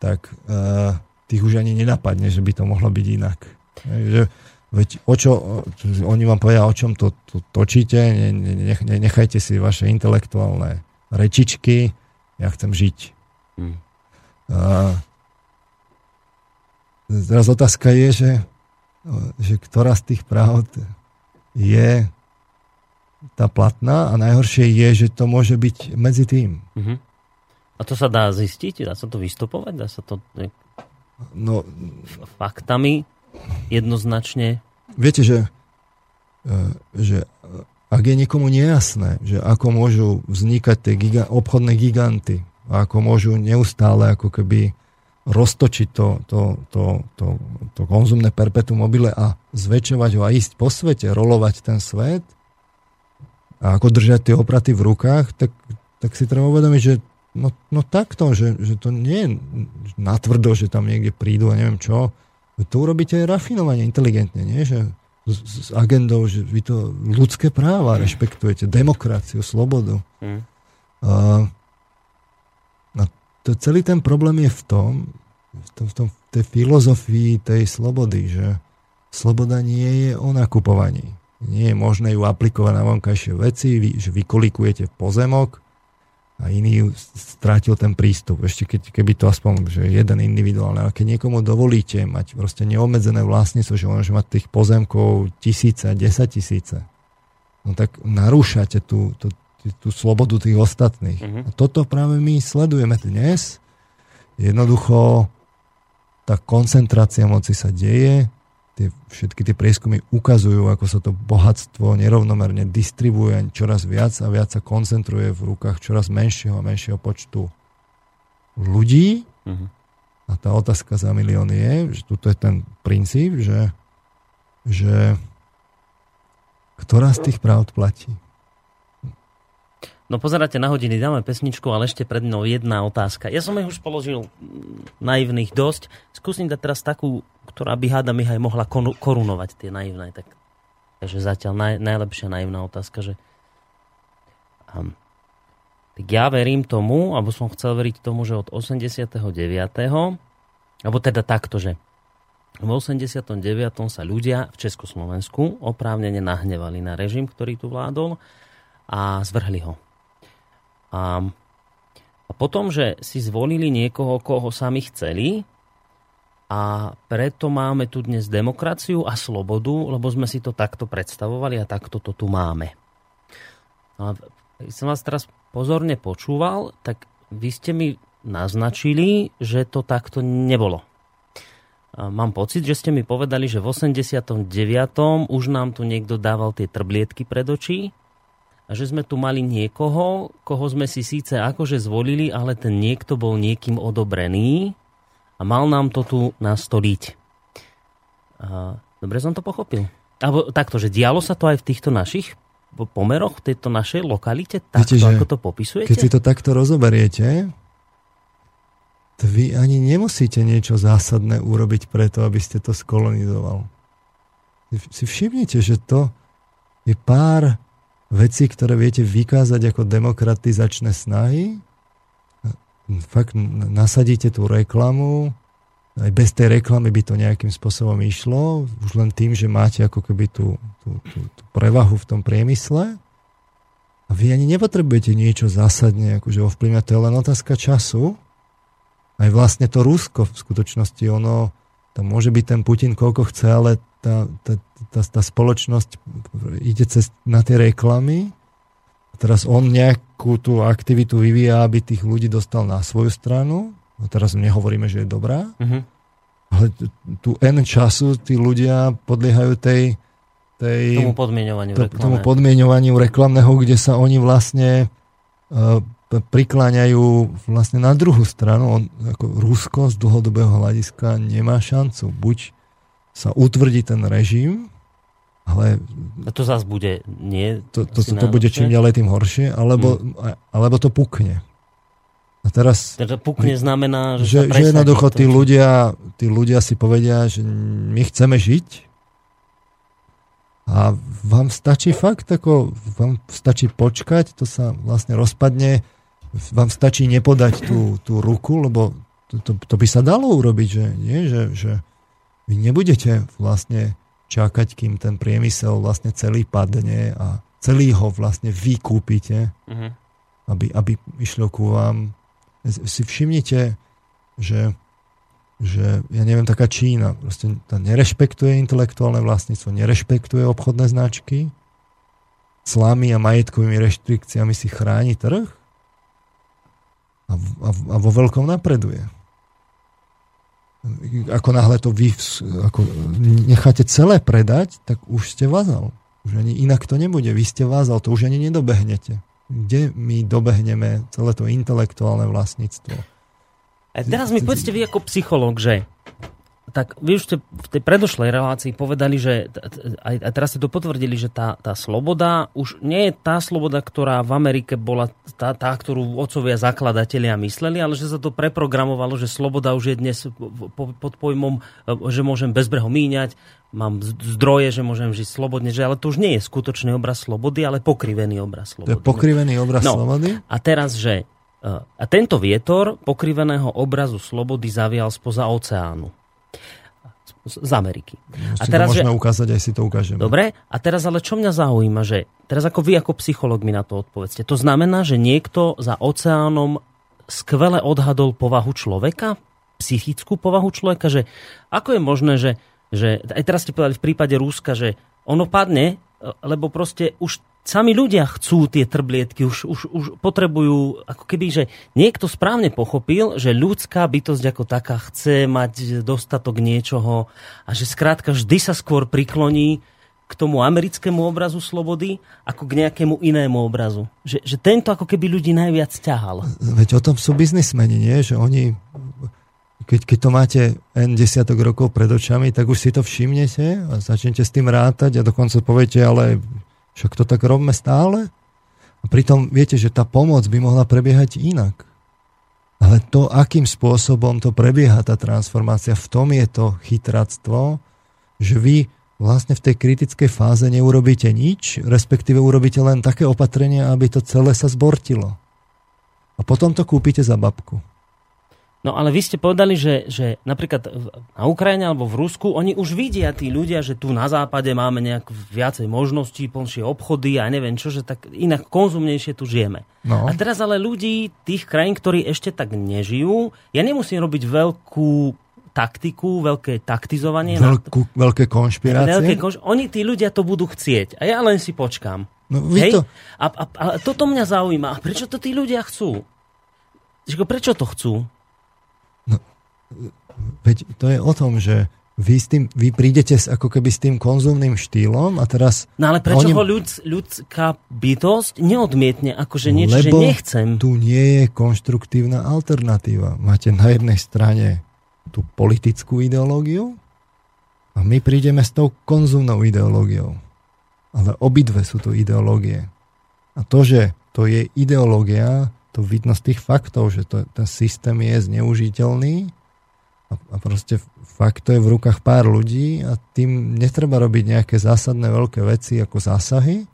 tak uh, tých už ani nenapadne, že by to mohlo byť inak. Že, veď o čo, oni vám povedia, o čom to, to točíte, ne, ne, ne, nechajte si vaše intelektuálne rečičky, ja chcem žiť. Hmm. Uh, teraz otázka je, že, že ktorá z tých pravd je tá platná a najhoršie je, že to môže byť medzi tým. Uh-huh. A to sa dá zistiť? Dá sa to vystupovať? Dá sa to no, faktami jednoznačne? Viete, že, e, že ak je niekomu nejasné, že ako môžu vznikať tie giga- obchodné giganty a ako môžu neustále ako keby roztočiť to, to, to, to, to konzumné perpetuum mobile a zväčšovať ho a ísť po svete, rolovať ten svet, a ako držať tie opraty v rukách, tak, tak si treba uvedomiť, že no, no takto, že, že to nie je natvrdo, že tam niekde prídu a neviem čo. To urobíte aj rafinovanie, inteligentne, nie? Že s, s agendou, že vy to ľudské práva mm. rešpektujete, demokraciu, slobodu. Mm. A to, celý ten problém je v tom, v, tom, v, tom, tej filozofii tej slobody, že sloboda nie je o nakupovaní nie je možné ju aplikovať na vonkajšie veci, vy, že vykolikujete pozemok a iný strátil ten prístup. Ešte keď, keby to aspoň, že jeden individuálny, ale keď niekomu dovolíte mať proste neobmedzené vlastníctvo, že môže mať tých pozemkov tisíce, desať tisíce, no tak narúšate tú, tú, tú slobodu tých ostatných. Uh-huh. A toto práve my sledujeme dnes. Jednoducho tá koncentrácia moci sa deje, tie, všetky tie prieskumy ukazujú, ako sa to bohatstvo nerovnomerne distribuje čoraz viac a viac sa koncentruje v rukách čoraz menšieho a menšieho počtu ľudí. Uh-huh. A tá otázka za milión je, že tuto je ten princíp, že, že ktorá z tých pravd platí. No pozeráte na hodiny, dáme pesničku, ale ešte pred mnou jedna otázka. Ja som ich už položil naivných dosť. Skúsim dať teraz takú, ktorá by háda mi aj mohla korunovať tie naivné. Tak, takže zatiaľ naj, najlepšia naivná otázka, že um, tak ja verím tomu, alebo som chcel veriť tomu, že od 89. alebo teda takto, že v 89. sa ľudia v Československu oprávnene nahnevali na režim, ktorý tu vládol a zvrhli ho. A, a potom, že si zvolili niekoho, koho sami chceli, a preto máme tu dnes demokraciu a slobodu, lebo sme si to takto predstavovali a takto to tu máme. A som vás teraz pozorne počúval, tak vy ste mi naznačili, že to takto nebolo. A mám pocit, že ste mi povedali, že v 89. už nám tu niekto dával tie trblietky pred očí a že sme tu mali niekoho, koho sme si síce akože zvolili, ale ten niekto bol niekým odobrený a mal nám to tu nastoliť. A, dobre som to pochopil. Alebo takto, že dialo sa to aj v týchto našich pomeroch, v tejto našej lokalite, takto, Viete, ako to popisujete? Keď si to takto rozoberiete, to vy ani nemusíte niečo zásadné urobiť preto, aby ste to skolonizoval. Si všimnite, že to je pár vecí, ktoré viete vykázať ako demokratizačné snahy? Fakt nasadíte tú reklamu, aj bez tej reklamy by to nejakým spôsobom išlo, už len tým, že máte ako keby tú, tú, tú, tú prevahu v tom priemysle? A vy ani nepotrebujete niečo zásadne akože ovplyvňať, to je len otázka času. Aj vlastne to Rusko v skutočnosti, ono, tam môže byť ten Putin koľko chce, ale tá, tá, tá, tá spoločnosť ide cez, na tie reklamy teraz on nejakú tú aktivitu vyvíja, aby tých ľudí dostal na svoju stranu. No teraz nehovoríme, že je dobrá. Uh-huh. Ale tu N času tí ľudia podliehajú tej, tej tomu podmienovaniu, to, tomu podmienovaniu reklamného, kde sa oni vlastne uh, prikláňajú vlastne na druhú stranu. On, ako Rusko z dlhodobého hľadiska nemá šancu. Buď sa utvrdí ten režim, ale... A to zase bude nie... To, to, to, to bude čím ďalej tým horšie, alebo, hmm. alebo to pukne. A teraz... Teda pukne znamená, že, že, že jednoducho tí ľudia, tí ľudia si povedia, že my chceme žiť. A vám stačí fakt, ako vám stačí počkať, to sa vlastne rozpadne, vám stačí nepodať tú, tú ruku, lebo to, to, to by sa dalo urobiť, že nie, že, že vy nebudete vlastne čakať, kým ten priemysel vlastne celý padne a celý ho vlastne vykúpite, uh-huh. aby, aby išlo ku vám. Si všimnite, že, že ja neviem, taká Čína proste tá nerešpektuje intelektuálne vlastníctvo, nerešpektuje obchodné značky, slamy a majetkovými reštrikciami si chráni trh a, a, a vo veľkom napreduje ako náhle to vy ako necháte celé predať, tak už ste vázal. Už ani inak to nebude. Vy ste vázal, to už ani nedobehnete. Kde my dobehneme celé to intelektuálne vlastníctvo? A teraz mi povedzte vy ako psychológ, že tak vy už ste v tej predošlej relácii povedali, že aj, aj teraz ste to potvrdili, že tá, tá sloboda už nie je tá sloboda, ktorá v Amerike bola tá, tá, ktorú otcovia zakladatelia mysleli, ale že sa to preprogramovalo, že sloboda už je dnes pod pojmom, že môžem bezbreho míňať, mám zdroje, že môžem žiť slobodne, že ale to už nie je skutočný obraz slobody, ale pokrivený obraz slobody. To je pokrivený obraz no, slobody? A teraz, že a tento vietor pokriveného obrazu slobody zavial spoza oceánu z Ameriky. a teraz, to môžeme že... ukázať, aj si to ukážeme. Dobre, a teraz ale čo mňa zaujíma, že teraz ako vy ako psycholog mi na to odpovedzte, to znamená, že niekto za oceánom skvele odhadol povahu človeka, psychickú povahu človeka, že ako je možné, že, že aj teraz ste povedali v prípade Rúska, že ono padne, lebo proste už sami ľudia chcú tie trblietky, už, už, už potrebujú, ako keby, že niekto správne pochopil, že ľudská bytosť ako taká chce mať dostatok niečoho a že skrátka vždy sa skôr prikloní k tomu americkému obrazu slobody ako k nejakému inému obrazu. Že, že tento ako keby ľudí najviac ťahal. Veď o tom sú biznismeni, nie? Že oni, keď, keď to máte N desiatok rokov pred očami, tak už si to všimnete a začnete s tým rátať a dokonca poviete, ale však to tak robíme stále. A pritom viete, že tá pomoc by mohla prebiehať inak. Ale to, akým spôsobom to prebieha, tá transformácia, v tom je to chytractvo, že vy vlastne v tej kritickej fáze neurobíte nič, respektíve urobíte len také opatrenia, aby to celé sa zbortilo. A potom to kúpite za babku. No ale vy ste povedali, že, že napríklad na Ukrajine alebo v Rusku, oni už vidia tí ľudia, že tu na západe máme nejak viacej možností, plnšie obchody a neviem čo, že tak inak konzumnejšie tu žijeme. No. A teraz ale ľudí, tých krajín, ktorí ešte tak nežijú, ja nemusím robiť veľkú taktiku, veľké taktizovanie. Veľkú, veľké konšpirácie? Veľké konš... Oni, tí ľudia to budú chcieť. A ja len si počkám. No, vy Hej? To... A, a, a toto mňa zaujíma. A prečo to tí ľudia chcú? Prečo to chcú? Veď to je o tom, že vy, s tým, vy prídete ako keby s tým konzumným štýlom a teraz... No ale prečo oni... ho ľud, ľudská bytosť neodmietne, akože niečo, Lebo že nechcem? tu nie je konštruktívna alternatíva. Máte na jednej strane tú politickú ideológiu a my prídeme s tou konzumnou ideológiou. Ale obidve sú to ideológie. A to, že to je ideológia, to vidno z tých faktov, že to, ten systém je zneužiteľný a, proste fakt to je v rukách pár ľudí a tým netreba robiť nejaké zásadné veľké veci ako zásahy.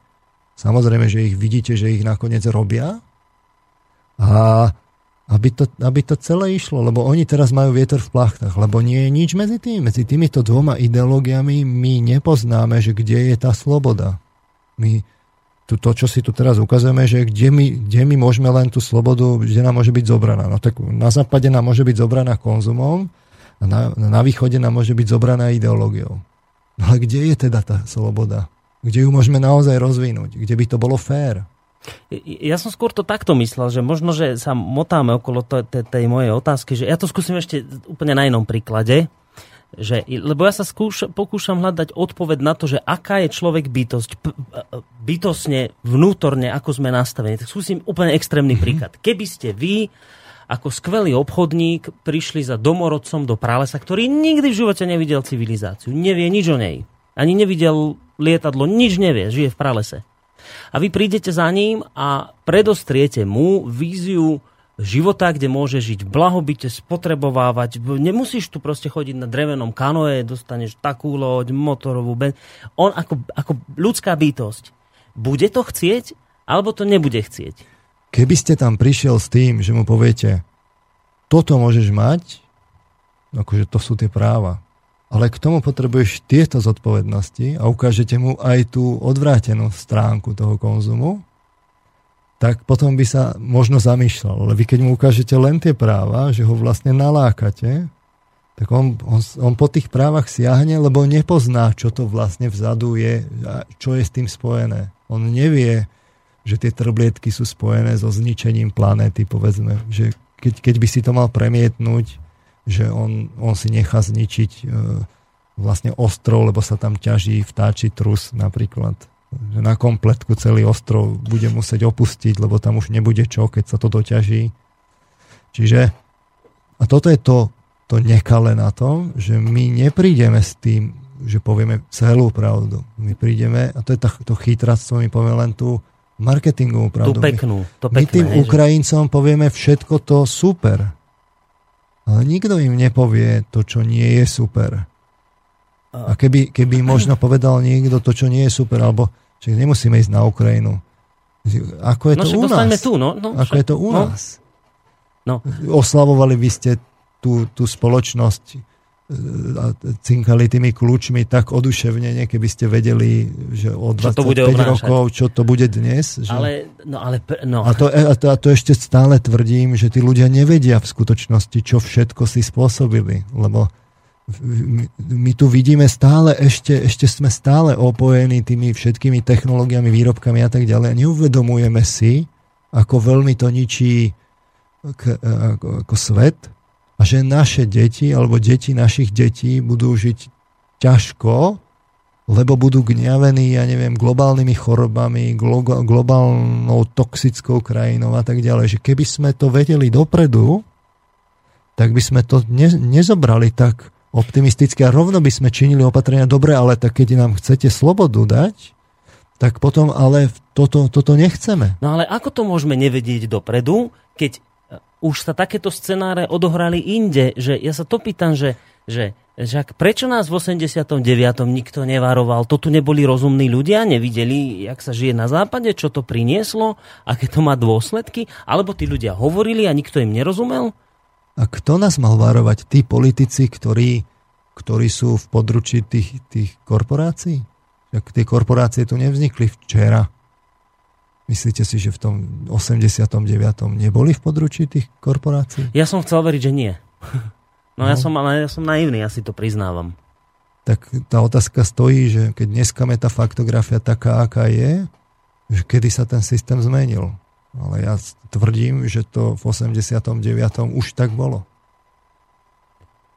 Samozrejme, že ich vidíte, že ich nakoniec robia a aby to, aby to celé išlo, lebo oni teraz majú vietor v plachtách, lebo nie je nič medzi tým. Medzi týmito dvoma ideológiami my nepoznáme, že kde je tá sloboda. My, to, to, čo si tu teraz ukazujeme, že kde my, kde my môžeme len tú slobodu, kde nám môže byť zobraná. No tak na západe nám môže byť zobraná konzumom a na, na východe nám môže byť zobraná ideológiou. No ale kde je teda tá sloboda? Kde ju môžeme naozaj rozvinúť? Kde by to bolo fér? Ja som skôr to takto myslel, že možno, že sa motáme okolo tej mojej otázky, že ja to skúsim ešte úplne na inom príklade, že, lebo ja sa skúš, pokúšam hľadať odpoveď na to, že aká je človek bytosť, bytosne, vnútorne, ako sme nastavení. Tak skúsim úplne extrémny mm-hmm. príklad. Keby ste vy ako skvelý obchodník prišli za domorodcom do pralesa, ktorý nikdy v živote nevidel civilizáciu, nevie nič o nej, ani nevidel lietadlo, nič nevie, žije v pralese. A vy prídete za ním a predostriete mu víziu života, kde môže žiť v blahobite, spotrebovávať. Nemusíš tu proste chodiť na drevenom kanoe, dostaneš takú loď, motorovú ben. On ako, ako ľudská bytosť. Bude to chcieť, alebo to nebude chcieť? Keby ste tam prišiel s tým, že mu poviete, toto môžeš mať, akože to sú tie práva, ale k tomu potrebuješ tieto zodpovednosti a ukážete mu aj tú odvrátenú stránku toho konzumu, tak potom by sa možno zamýšľal. Ale vy keď mu ukážete len tie práva, že ho vlastne nalákate, tak on, on, on po tých právach siahne, lebo nepozná, čo to vlastne vzadu je, čo je s tým spojené. On nevie, že tie trblietky sú spojené so zničením planéty, povedzme. Že keď, keď by si to mal premietnúť, že on, on si nechá zničiť e, vlastne ostrov, lebo sa tam ťaží vtáči trus napríklad. Že na kompletku celý ostrov bude musieť opustiť, lebo tam už nebude čo, keď sa to doťaží. Čiže a toto je to, to nekale na tom, že my neprídeme s tým, že povieme celú pravdu. My prídeme, a to je to chytráctvo, my povieme len tú marketingovú pravdu. Tú peknú. To pekné, my tým hej, Ukrajincom že... povieme všetko to super ale nikto im nepovie to, čo nie je super. A keby, keby možno povedal niekto to, čo nie je super, alebo že nemusíme ísť na Ukrajinu. Ako je no, to u nás? Tu, no, no, Ako je to u no. nás? No. Oslavovali by ste tú, tú spoločnosť cinkali tými kľúčmi tak oduševnene, keby ste vedeli, že o 25 to bude rokov, čo to bude dnes. Že... Ale, no, ale, no. A, to, a, to, a to ešte stále tvrdím, že tí ľudia nevedia v skutočnosti, čo všetko si spôsobili, lebo my, tu vidíme stále, ešte, ešte sme stále opojení tými všetkými technológiami, výrobkami a tak ďalej. Neuvedomujeme si, ako veľmi to ničí k, ako, ako svet, a že naše deti alebo deti našich detí budú žiť ťažko, lebo budú gňavení, ja neviem, globálnymi chorobami, glo- globálnou toxickou krajinou a tak ďalej. Že keby sme to vedeli dopredu, tak by sme to ne- nezobrali tak optimisticky a rovno by sme činili opatrenia dobre, ale tak keď nám chcete slobodu dať, tak potom ale toto, toto nechceme. No ale ako to môžeme nevedieť dopredu, keď už sa takéto scenáre odohrali inde, že ja sa to pýtam, že, že, že ak, prečo nás v 89. nikto nevaroval, to tu neboli rozumní ľudia, nevideli, jak sa žije na západe, čo to prinieslo, aké to má dôsledky, alebo tí ľudia hovorili a nikto im nerozumel? A kto nás mal varovať? Tí politici, ktorí, ktorí sú v područí tých, tých korporácií? Tak tie korporácie tu nevznikli včera. Myslíte si, že v tom 89. neboli v područí tých korporácií? Ja som chcel veriť, že nie. No, no. Ja, som, ale ja som naivný, ja si to priznávam. Tak tá otázka stojí, že keď dneska je tá faktografia taká, aká je, že kedy sa ten systém zmenil. Ale ja tvrdím, že to v 89. už tak bolo.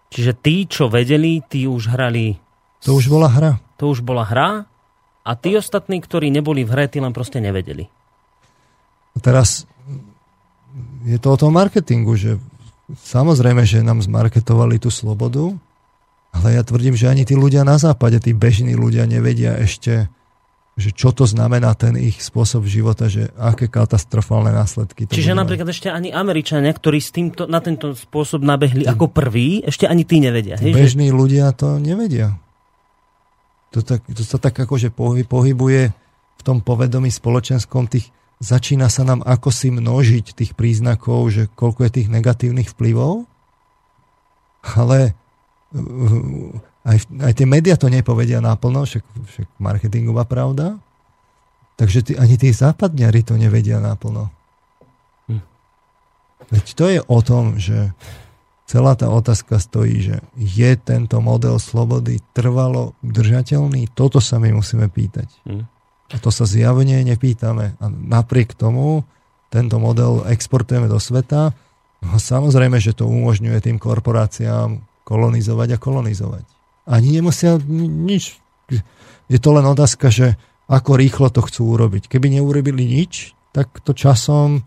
Čiže tí, čo vedeli, tí už hrali... To už bola hra. To už bola hra a tí ostatní, ktorí neboli v hre, tí len proste nevedeli. A teraz je to o tom marketingu, že samozrejme, že nám zmarketovali tú slobodu, ale ja tvrdím, že ani tí ľudia na západe, tí bežní ľudia nevedia ešte, že čo to znamená ten ich spôsob života, že aké katastrofálne následky to Čiže bude napríklad ešte ani Američania, ktorí s týmto, na tento spôsob nabehli tým, ako prví, ešte ani tí nevedia. Hej, bežní že... ľudia to nevedia. To, tak, to sa tak akože pohybuje v tom povedomí spoločenskom tých začína sa nám ako si množiť tých príznakov, že koľko je tých negatívnych vplyvov, ale uh, aj, aj tie médiá to nepovedia naplno, však, však marketingová pravda, takže tí, ani tí západňari to nevedia naplno. Hm. Veď to je o tom, že celá tá otázka stojí, že je tento model slobody trvalo držateľný? Toto sa my musíme pýtať. Hm. A to sa zjavne nepýtame. A napriek tomu tento model exportujeme do sveta. No samozrejme, že to umožňuje tým korporáciám kolonizovať a kolonizovať. Ani nemusia nič. Je to len otázka, že ako rýchlo to chcú urobiť. Keby neurobili nič, tak to časom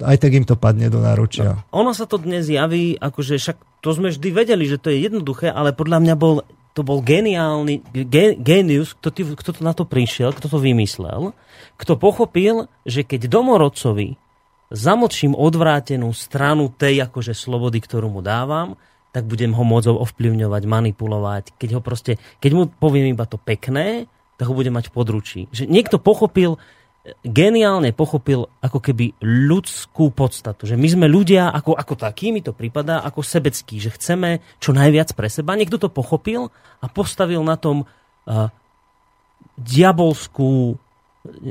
aj tak im to padne do náručia. No, ono sa to dnes javí, akože však to sme vždy vedeli, že to je jednoduché, ale podľa mňa bol to bol geniálny, ge, genius, kto, kto to na to prišiel, kto to vymyslel, kto pochopil, že keď domorodcovi zamlčím odvrátenú stranu tej akože slobody, ktorú mu dávam, tak budem ho môcť ovplyvňovať, manipulovať. Keď ho proste, keď mu poviem iba to pekné, tak ho budem mať područí. Že niekto pochopil, geniálne pochopil ako keby ľudskú podstatu. Že my sme ľudia ako, ako takí, mi to prípada, ako sebeckí, že chceme čo najviac pre seba. Niekto to pochopil a postavil na tom uh, diabolskú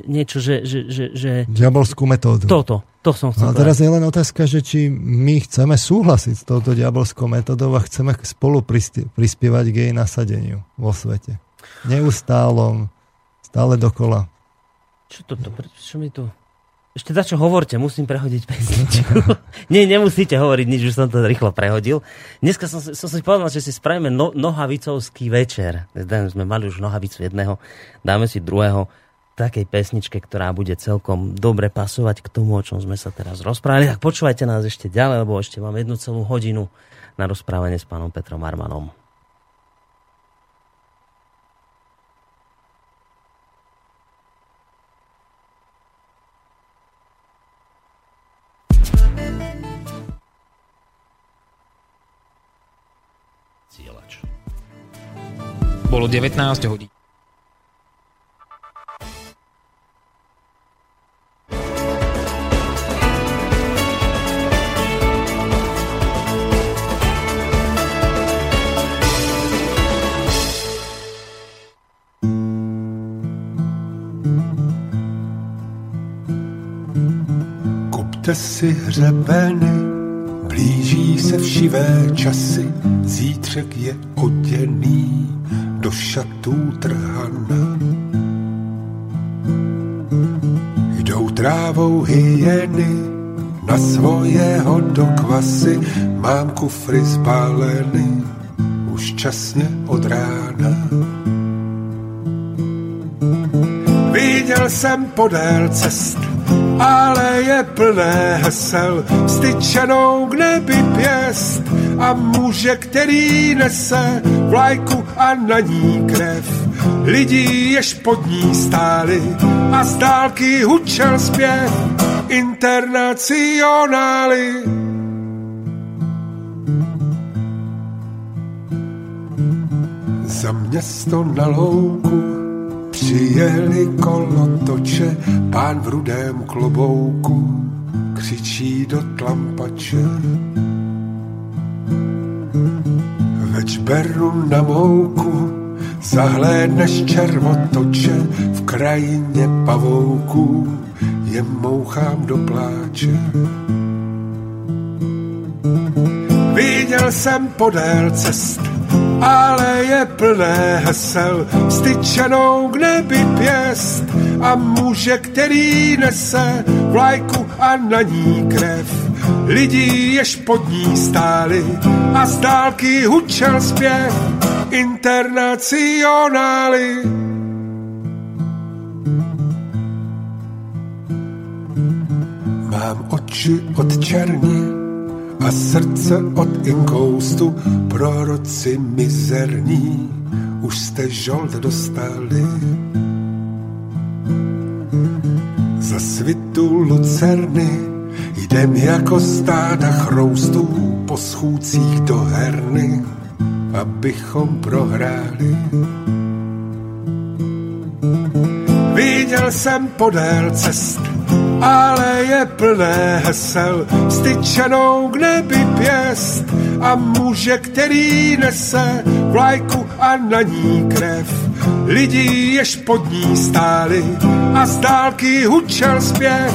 niečo, že... že, že, že diabolskú metódu. Toto, to som chcel. No a teraz je len otázka, že či my chceme súhlasiť s touto diabolskou metódou a chceme spolu prispievať k jej nasadeniu vo svete. Neustálom, stále dokola. Čo toto? Čo mi tu... Ešte za čo hovorte, musím prehodiť pesničku. Nie, nemusíte hovoriť nič, už som to rýchlo prehodil. Dneska som, som si povedal, že si spravíme no, nohavicovský večer. Sme mali už nohavicu jedného, dáme si druhého takej pesničke, ktorá bude celkom dobre pasovať k tomu, o čom sme sa teraz rozprávali. Tak počúvajte nás ešte ďalej, lebo ešte mám jednu celú hodinu na rozprávanie s pánom Petrom Armanom. 19 hodín. Kupte si hřebeny, blíží se všivé časy, zítřek je oděný šatů trhana. Jdou trávou hyeny na svojeho do kvasy, mám kufry zbaleny už časně od rána. Viděl jsem podél cest, ale je plné hesel, styčenou k nebi pěst a muže, který nese vlajku a na ní krev. Lidí, jež pod ní stáli a z dálky hučel zpěv internacionály. Za město na louku Přijeli kolotoče, pán v rudém klobouku křičí do tlampače. Večberu na mouku zahlédneš červotoče v krajině pavouku, je mouchám do pláče. Viděl jsem podél cesty ale je plné hesel, styčenou k nebi pěst a muže, který nese vlajku a na ní krev. Lidí, jež pod ní stáli a z dálky hučel zpěv internacionály. Mám oči od černí a srdce od inkoustu, proroci mizerní, už jste žolt dostali. Za svitu lucerny jdem jako stáda chroustů po schůdcích do herny, abychom prohráli. Viděl jsem podél cest, ale je plné hesel, styčenou k nebi pěst a muže, který nese vlajku a na ní krev. Lidi, jež pod ní stáli a z dálky hučel zpěv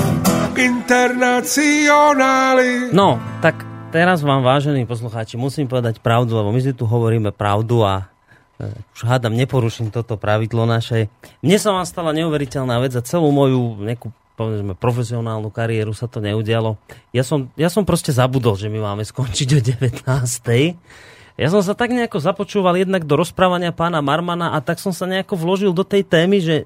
internacionály. No, tak teraz vám, vážení poslucháči, musím povedať pravdu, lebo my si tu hovoríme pravdu a e, už hádam, neporuším toto pravidlo naše. Mne sa vám stala neuveriteľná vec a celú moju nejakú povedzme, profesionálnu kariéru sa to neudialo. Ja som, ja som proste zabudol, že my máme skončiť o 19. Ja som sa tak nejako započúval jednak do rozprávania pána Marmana a tak som sa nejako vložil do tej témy, že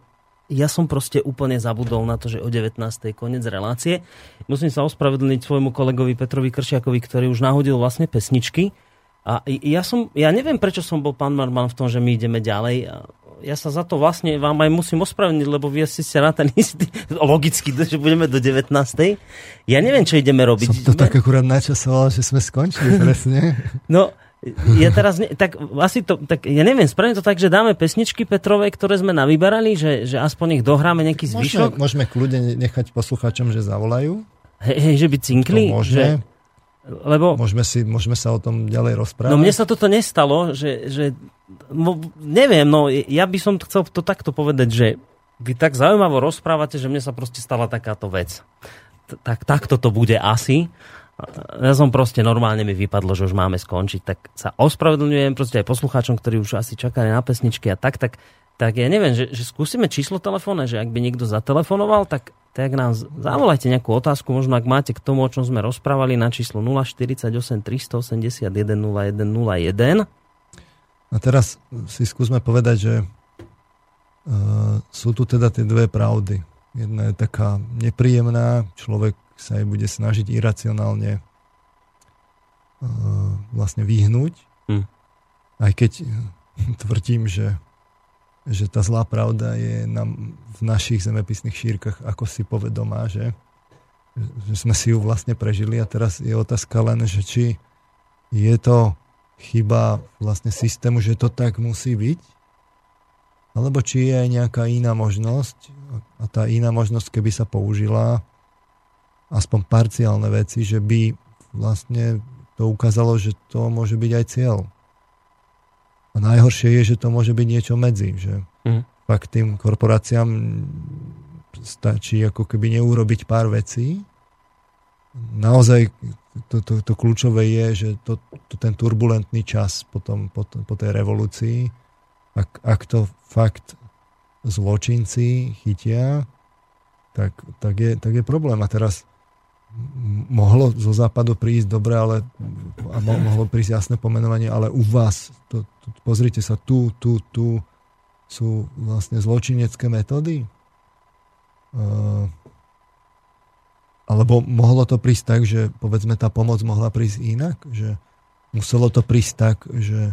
ja som proste úplne zabudol na to, že o 19. koniec relácie. Musím sa ospravedlniť svojmu kolegovi Petrovi Kršiakovi, ktorý už nahodil vlastne pesničky. A ja som, ja neviem, prečo som bol pán Marman v tom, že my ideme ďalej. Ja sa za to vlastne vám aj musím ospravedlniť, lebo vy ste na ten istý, logicky, že budeme do 19. Ja neviem, čo ideme robiť. Som to tak akurát načasoval, že sme skončili presne. No, ja teraz, ne, tak asi to, tak ja neviem, spravím to tak, že dáme pesničky Petrovej, ktoré sme navyberali, že, že aspoň nech dohráme nejaký zvyšok. Môžeme, môžeme kľudne nechať poslucháčom, že zavolajú. Hej, hej že by cinkli? To môžeme. Že, lebo, môžeme, si, môžeme sa o tom ďalej rozprávať. No mne sa toto nestalo, že, že no, neviem, no ja by som chcel to takto povedať, že vy tak zaujímavo rozprávate, že mne sa proste stala takáto vec. Tak, takto to bude asi ja som proste normálne mi vypadlo, že už máme skončiť, tak sa ospravedlňujem proste aj poslucháčom, ktorí už asi čakali na pesničky a tak, tak, tak ja neviem, že, že skúsime číslo telefónne, že ak by niekto zatelefonoval, tak, tak nám zavolajte nejakú otázku, možno ak máte k tomu, o čom sme rozprávali na číslo 048 381 0101. A teraz si skúsme povedať, že uh, sú tu teda tie dve pravdy. Jedna je taká nepríjemná, človek sa jej bude snažiť iracionálne uh, vlastne vyhnúť. Mm. Aj keď tvrdím, že, že tá zlá pravda je nám v našich zemepisných šírkach ako si povedomá, že, že sme si ju vlastne prežili a teraz je otázka len, že či je to chyba vlastne systému, že to tak musí byť, alebo či je aj nejaká iná možnosť a tá iná možnosť, keby sa použila, aspoň parciálne veci, že by vlastne to ukázalo, že to môže byť aj cieľ. A najhoršie je, že to môže byť niečo medzi, že mm. fakt tým korporáciám stačí ako keby neurobiť pár vecí. Naozaj to, to, to kľúčové je, že to, to, ten turbulentný čas potom, po, po tej revolúcii, ak, ak to fakt zločinci chytia, tak, tak, je, tak je problém. A teraz mohlo zo západu prísť dobre, ale a mohlo prísť jasné pomenovanie, ale u vás, to, to, pozrite sa, tu, tu, tu sú vlastne zločinecké metódy. Uh, alebo mohlo to prísť tak, že povedzme tá pomoc mohla prísť inak, že muselo to prísť tak, že,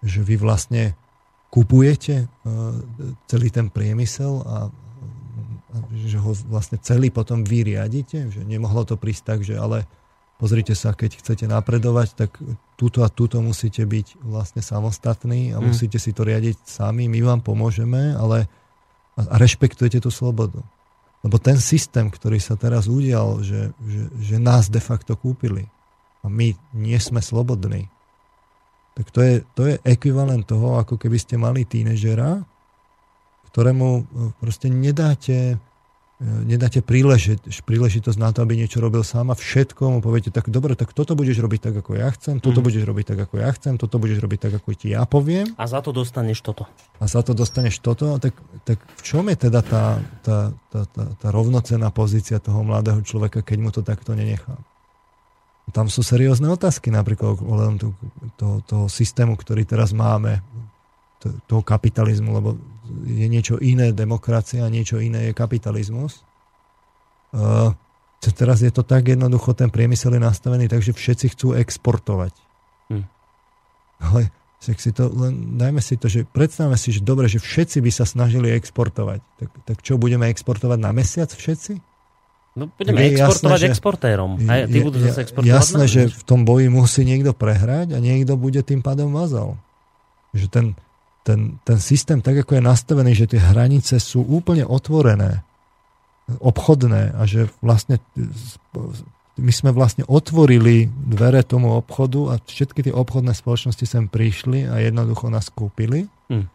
že vy vlastne kupujete uh, celý ten priemysel a že ho vlastne celý potom vyriadite, že nemohlo to prísť tak, že ale pozrite sa, keď chcete napredovať, tak túto a túto musíte byť vlastne samostatní a mm. musíte si to riadiť sami, my vám pomôžeme, ale a rešpektujete tú slobodu. Lebo ten systém, ktorý sa teraz udial, že, že, že nás de facto kúpili a my nie sme slobodní, tak to je, to je ekvivalent toho, ako keby ste mali tínežera, ktorému e, proste nedáte nedáte príležit, príležitosť na to, aby niečo robil sám a všetko mu poviete, tak dobre, tak toto budeš robiť tak, ako ja chcem, toto mm. budeš robiť tak, ako ja chcem, toto budeš robiť tak, ako ti ja poviem. A za to dostaneš toto. A za to dostaneš toto, tak, tak v čom je teda tá, tá, tá, tá, tá rovnocená pozícia toho mladého človeka, keď mu to takto nenechá? Tam sú seriózne otázky, napríklad ohľadom toho, toho systému, ktorý teraz máme, toho kapitalizmu, lebo je niečo iné demokracia a niečo iné je kapitalizmus. Uh, teraz je to tak jednoducho, ten priemysel je nastavený tak, že všetci chcú exportovať. Hm. Ale tak si to, len dajme si to, že predstavme si, že dobre, že všetci by sa snažili exportovať. Tak, tak čo, budeme exportovať na mesiac všetci? No budeme je exportovať jasné, exportérom. A tí budú zase exportovať Jasné, že v tom boji musí niekto prehrať a niekto bude tým pádom vazal. Že ten, ten, ten systém, tak ako je nastavený, že tie hranice sú úplne otvorené, obchodné a že vlastne my sme vlastne otvorili dvere tomu obchodu a všetky tie obchodné spoločnosti sem prišli a jednoducho nás kúpili, hmm.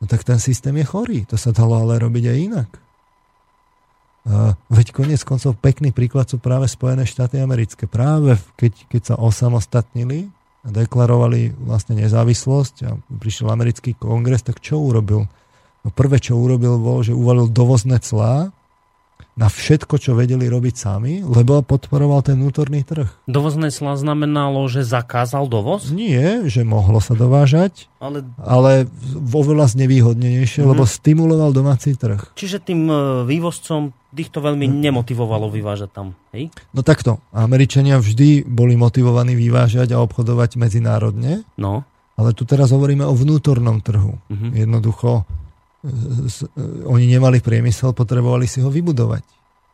no tak ten systém je chorý. To sa dalo ale robiť aj inak. A veď konec koncov pekný príklad sú práve Spojené štáty americké. Práve keď, keď sa osamostatnili, deklarovali vlastne nezávislosť a prišiel americký kongres, tak čo urobil? No prvé, čo urobil, bolo, že uvalil dovozné clá na všetko, čo vedeli robiť sami, lebo podporoval ten vnútorný trh. Dovozné clá znamenalo, že zakázal dovoz? Nie, že mohlo sa dovážať, ale, ale oveľa znevýhodnejšie, mm-hmm. lebo stimuloval domáci trh. Čiže tým e, vývozcom týchto veľmi nemotivovalo vyvážať tam, hej? No takto. Američania vždy boli motivovaní vyvážať a obchodovať medzinárodne. No. Ale tu teraz hovoríme o vnútornom trhu. Uh-huh. Jednoducho, oni nemali priemysel, potrebovali si ho vybudovať.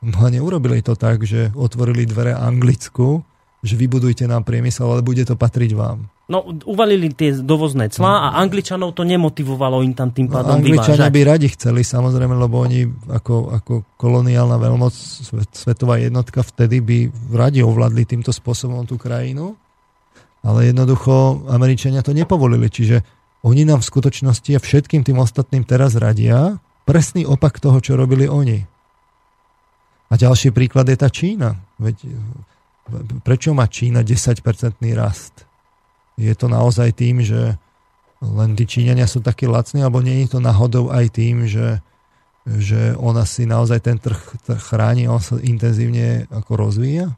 No a neurobili to tak, že otvorili dvere Anglicku, že vybudujte nám priemysel, ale bude to patriť vám. No, uvalili tie dovozné clá a Angličanov to nemotivovalo im tam tým no, pádom no, Angličania by radi chceli, samozrejme, lebo oni ako, ako koloniálna veľmoc, svetová jednotka, vtedy by radi ovládli týmto spôsobom tú krajinu, ale jednoducho Američania to nepovolili, čiže oni nám v skutočnosti a všetkým tým ostatným teraz radia presný opak toho, čo robili oni. A ďalší príklad je tá Čína. Veď, prečo má Čína 10-percentný rast? je to naozaj tým, že len tí Číňania sú takí lacní, alebo nie je to náhodou aj tým, že, že ona si naozaj ten trh, trh chráni on sa intenzívne ako rozvíja?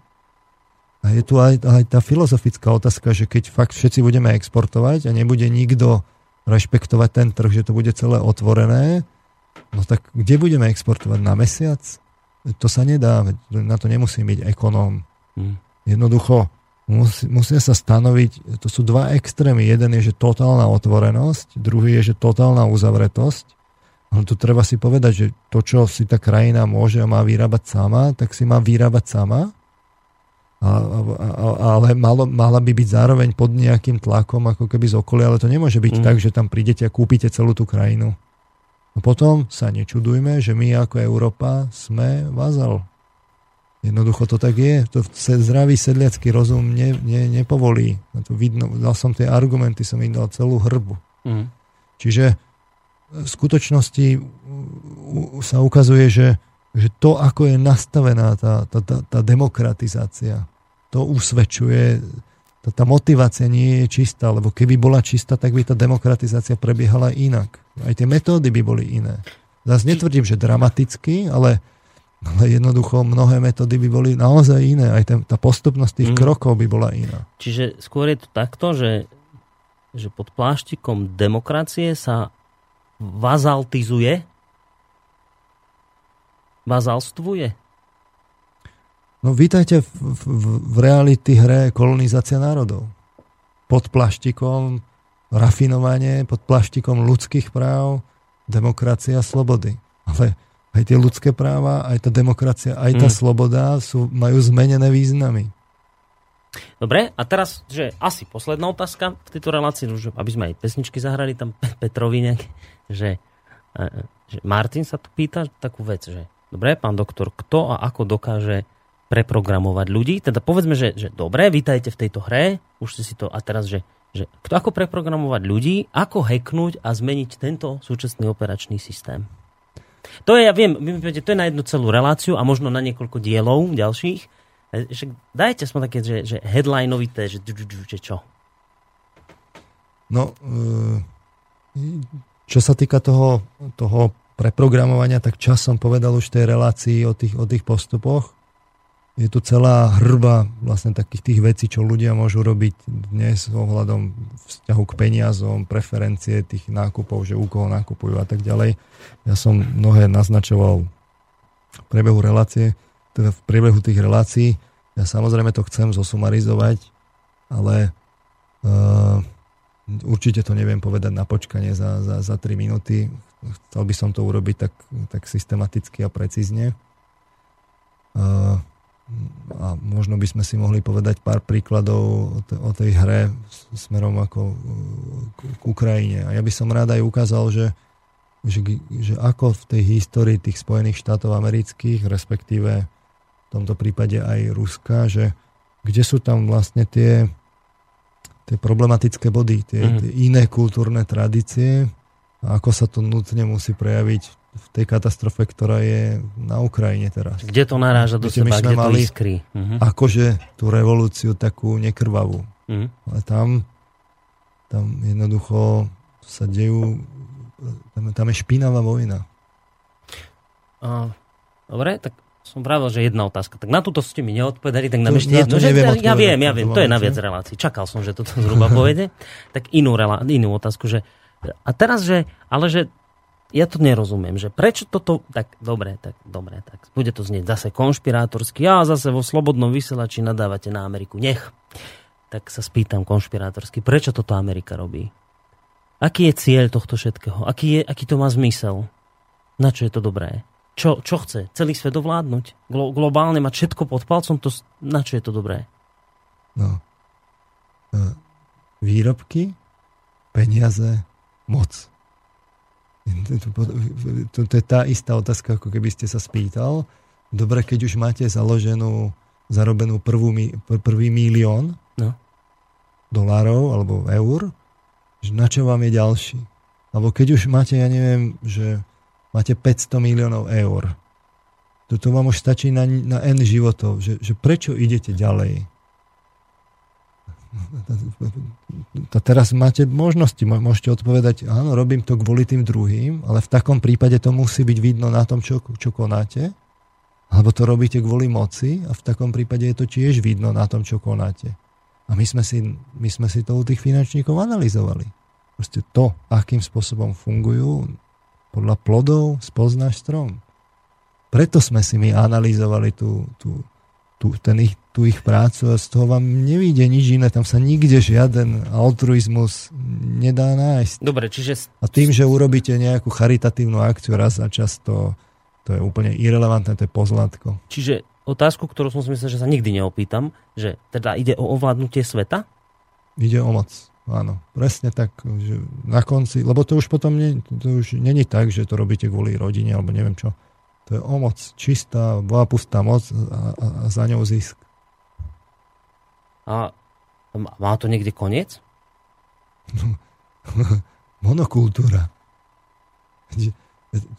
A je tu aj, aj tá filozofická otázka, že keď fakt všetci budeme exportovať a nebude nikto rešpektovať ten trh, že to bude celé otvorené, no tak kde budeme exportovať? Na mesiac? To sa nedá, na to nemusí byť ekonóm. Hmm. Jednoducho, Musí, musia sa stanoviť, to sú dva extrémy. Jeden je, že totálna otvorenosť, druhý je, že totálna uzavretosť. Ale tu treba si povedať, že to, čo si tá krajina môže a má vyrábať sama, tak si má vyrábať sama. A, a, ale malo, mala by byť zároveň pod nejakým tlakom, ako keby z okolia, ale to nemôže byť mm. tak, že tam prídete a kúpite celú tú krajinu. No potom sa nečudujme, že my ako Európa sme vazal. Jednoducho to tak je. To zdravý sedliacký rozum ne, ne, nepovolí. To vidno, dal som tie argumenty, som im dal celú hrbu. Mm. Čiže v skutočnosti sa ukazuje, že, že to, ako je nastavená tá, tá, tá, tá demokratizácia, to usvedčuje, tá, tá motivácia nie je čistá, lebo keby bola čistá, tak by tá demokratizácia prebiehala inak. Aj tie metódy by boli iné. Zase netvrdím, že dramaticky, ale ale jednoducho mnohé metódy by boli naozaj iné. Aj ten, tá postupnosť tých mm. krokov by bola iná. Čiže skôr je to takto, že, že pod pláštikom demokracie sa vazaltizuje? Vazalstvuje? No vítajte v, v, v reality hre kolonizácia národov. Pod pláštikom rafinovanie, pod pláštikom ľudských práv, demokracia, slobody. Ale aj tie ľudské práva, aj tá demokracia, aj tá mm. sloboda sú, majú zmenené významy. Dobre, a teraz, že asi posledná otázka v tejto relácii, že aby sme aj pesničky zahrali tam Petrovi nejaké, že, e, že Martin sa tu pýta takú vec, že dobre, pán doktor, kto a ako dokáže preprogramovať ľudí? Teda povedzme, že, že dobre, vítajte v tejto hre, už ste si to, a teraz, že, Že, ako preprogramovať ľudí, ako hacknúť a zmeniť tento súčasný operačný systém. To je, ja viem, to je na jednu celú reláciu a možno na niekoľko dielov ďalších. E, že dajte sme také, že, že headlineovité, že, že čo? No, e, čo sa týka toho, toho preprogramovania, tak čas som povedal už tej relácii o tých, o tých postupoch je tu celá hrba vlastne takých tých vecí, čo ľudia môžu robiť dnes ohľadom vzťahu k peniazom, preferencie tých nákupov, že u koho nákupujú a tak ďalej. Ja som mnohé naznačoval v priebehu relácie, teda v priebehu tých relácií. Ja samozrejme to chcem zosumarizovať, ale uh, určite to neviem povedať na počkanie za, za, za 3 minúty. Chcel by som to urobiť tak, tak systematicky a precízne. Uh, a možno by sme si mohli povedať pár príkladov o tej hre smerom ako k Ukrajine. A ja by som rád aj ukázal, že, že, že ako v tej histórii tých Spojených štátov amerických, respektíve v tomto prípade aj Ruska, že kde sú tam vlastne tie, tie problematické body, tie, mm. tie iné kultúrne tradície a ako sa to nutne musí prejaviť v tej katastrofe, ktorá je na Ukrajine teraz. Kde to naráža do seba, kde to iskry. Uh-huh. Akože tú revolúciu takú nekrvavú. Uh-huh. Ale tam, tam jednoducho sa dejú, tam, tam je špinavá vojna. Uh, dobre, tak som pravil, že jedna otázka. Tak na túto ste mi neodpovedali, tak nám ešte jedno. Že, ja viem, ja viem, to je na viac relácií. Čakal som, že toto zhruba povede. Tak inú, relá, inú otázku, že a teraz, že, ale že ja to nerozumiem, že prečo toto, tak dobre, tak dobre, tak bude to znieť zase konšpirátorsky, a zase vo slobodnom vysielači nadávate na Ameriku, nech. Tak sa spýtam konšpirátorsky, prečo toto Amerika robí? Aký je cieľ tohto všetkého? Aký, je, aký to má zmysel? Na čo je to dobré? Čo, čo chce? Celý svet ovládnuť? Glo, globálne mať všetko pod palcom? To, na čo je to dobré? No. E, výrobky, peniaze, moc to, to je tá istá otázka, ako keby ste sa spýtal. Dobre, keď už máte založenú, zarobenú prvú, prvý milión no. dolárov alebo eur, že na čo vám je ďalší? Alebo keď už máte, ja neviem, že máte 500 miliónov eur, toto vám už stačí na, na N životov, že, že prečo idete ďalej? A teraz máte možnosti, môžete odpovedať, áno, robím to kvôli tým druhým, ale v takom prípade to musí byť vidno na tom, čo, čo konáte, alebo to robíte kvôli moci a v takom prípade je to tiež vidno na tom, čo konáte. A my sme si, my sme si to u tých finančníkov analyzovali. Proste to, akým spôsobom fungujú, podľa plodov spoznáš strom. Preto sme si my analyzovali tú, tú, tú, ten ich, tú ich prácu a z toho vám nevíde nič iné, tam sa nikde žiaden altruizmus nedá nájsť. Dobre, čiže... A tým, že urobíte nejakú charitatívnu akciu raz za čas, to, to je úplne irrelevantné, to je pozlátko. Čiže otázku, ktorú som si myslel, že sa nikdy neopýtam, že teda ide o ovládnutie sveta? Ide o moc, áno. Presne tak, že na konci, lebo to už potom nie, to už není tak, že to robíte kvôli rodine, alebo neviem čo to je o moc čistá, bola pustá moc a, a, a za ňou zisk. A má to niekde koniec? Monokultúra.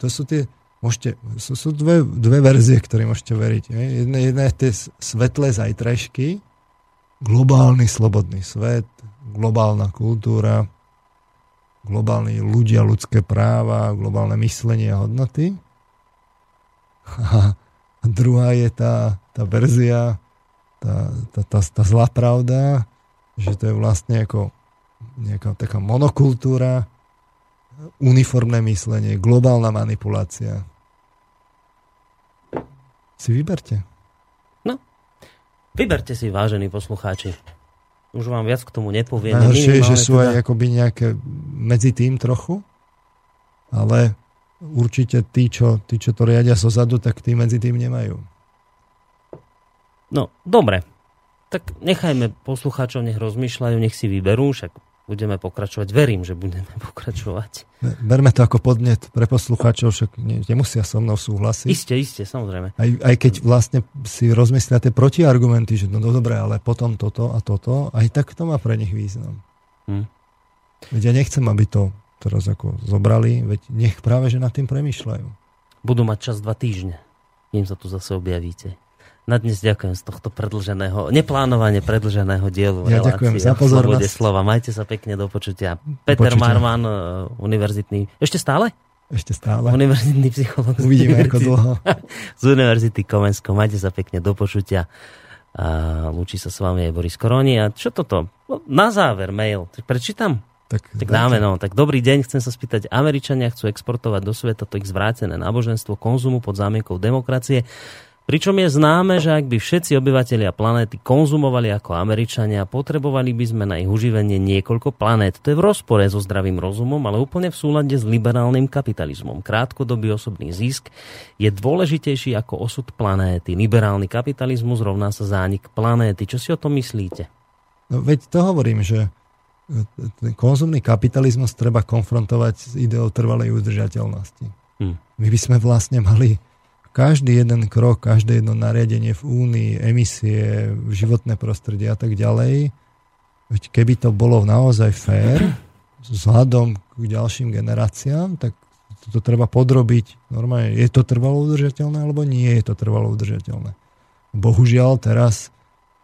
To sú tie, môžete, sú, sú dve, dve verzie, ktoré môžete veriť. Jedna, jedna je tie svetlé zajtrajšky, globálny slobodný svet, globálna kultúra, globálni ľudia, ľudské práva, globálne myslenie a hodnoty. A druhá je tá, tá verzia, tá, tá, tá, tá zlá pravda, že to je vlastne ako nejaká taká monokultúra, uniformné myslenie, globálna manipulácia. Si vyberte. No, vyberte si, vážení poslucháči. Už vám viac k tomu nepoviem. Najhoršie je, že sú teda... aj akoby nejaké medzi tým trochu, ale určite tí, čo, tí, čo to riadia so zadu, tak tí medzi tým nemajú. No, dobre. Tak nechajme poslucháčov, nech rozmýšľajú, nech si vyberú, však budeme pokračovať. Verím, že budeme pokračovať. Berme to ako podnet pre poslucháčov, však ne, nemusia so mnou súhlasiť. Isté, isté, samozrejme. Aj, aj keď vlastne si rozmyslia tie protiargumenty, že no, no dobre, ale potom toto a toto, aj tak to má pre nich význam. Hm. Veď ja nechcem, aby to teraz ako zobrali, veď nech práve, že nad tým premyšľajú. Budú mať čas dva týždne, kým sa tu zase objavíte. Na dnes ďakujem z tohto predlženého, neplánovane predlženého dielu. Ja ďakujem za pozornosť. slova. Majte sa pekne do počutia. Peter počutia. Marman, e, univerzitný. Ešte stále? Ešte stále. Univerzitný psycholog. Uvidíme, ako dlho. z Univerzity Komensko. Majte sa pekne do počutia. A lúči sa s vami aj Boris Koroni. A čo toto? No, na záver mail. Prečítam? Tak, tak dáme, no. Tak dobrý deň, chcem sa spýtať. Američania chcú exportovať do sveta to ich zvrátené náboženstvo konzumu pod zámienkou demokracie. Pričom je známe, že ak by všetci obyvateľia planéty konzumovali ako Američania, potrebovali by sme na ich uživenie niekoľko planét. To je v rozpore so zdravým rozumom, ale úplne v súlade s liberálnym kapitalizmom. Krátkodobý osobný zisk je dôležitejší ako osud planéty. Liberálny kapitalizmus rovná sa zánik planéty. Čo si o tom myslíte? No veď to hovorím, že ten konzumný kapitalizmus treba konfrontovať s ideou trvalej udržateľnosti. Hmm. My by sme vlastne mali každý jeden krok, každé jedno nariadenie v Únii, emisie, životné prostredie a tak ďalej, veď keby to bolo naozaj fér, vzhľadom k ďalším generáciám, tak to, treba podrobiť normálne. Je to trvalo udržateľné, alebo nie je to trvalo udržateľné? Bohužiaľ teraz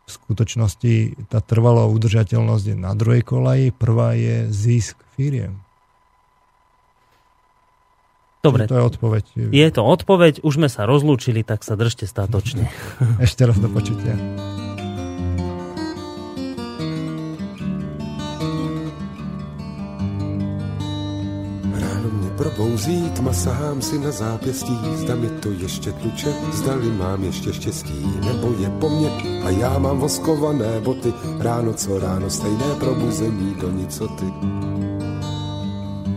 v skutočnosti tá trvalá udržateľnosť je na druhej kolaji, prvá je zisk firiem. Dobre. To je odpoveď. Je to odpoveď, už sme sa rozlúčili, tak sa držte státočne. Ešte raz do počutia. Ráno mě probouzí, tma sahám si na zápěstí, zda mi to ještě tluče, zdali mám ještě štěstí, nebo je po mně a já mám voskované boty, ráno co ráno stejné probuzení do nicoty.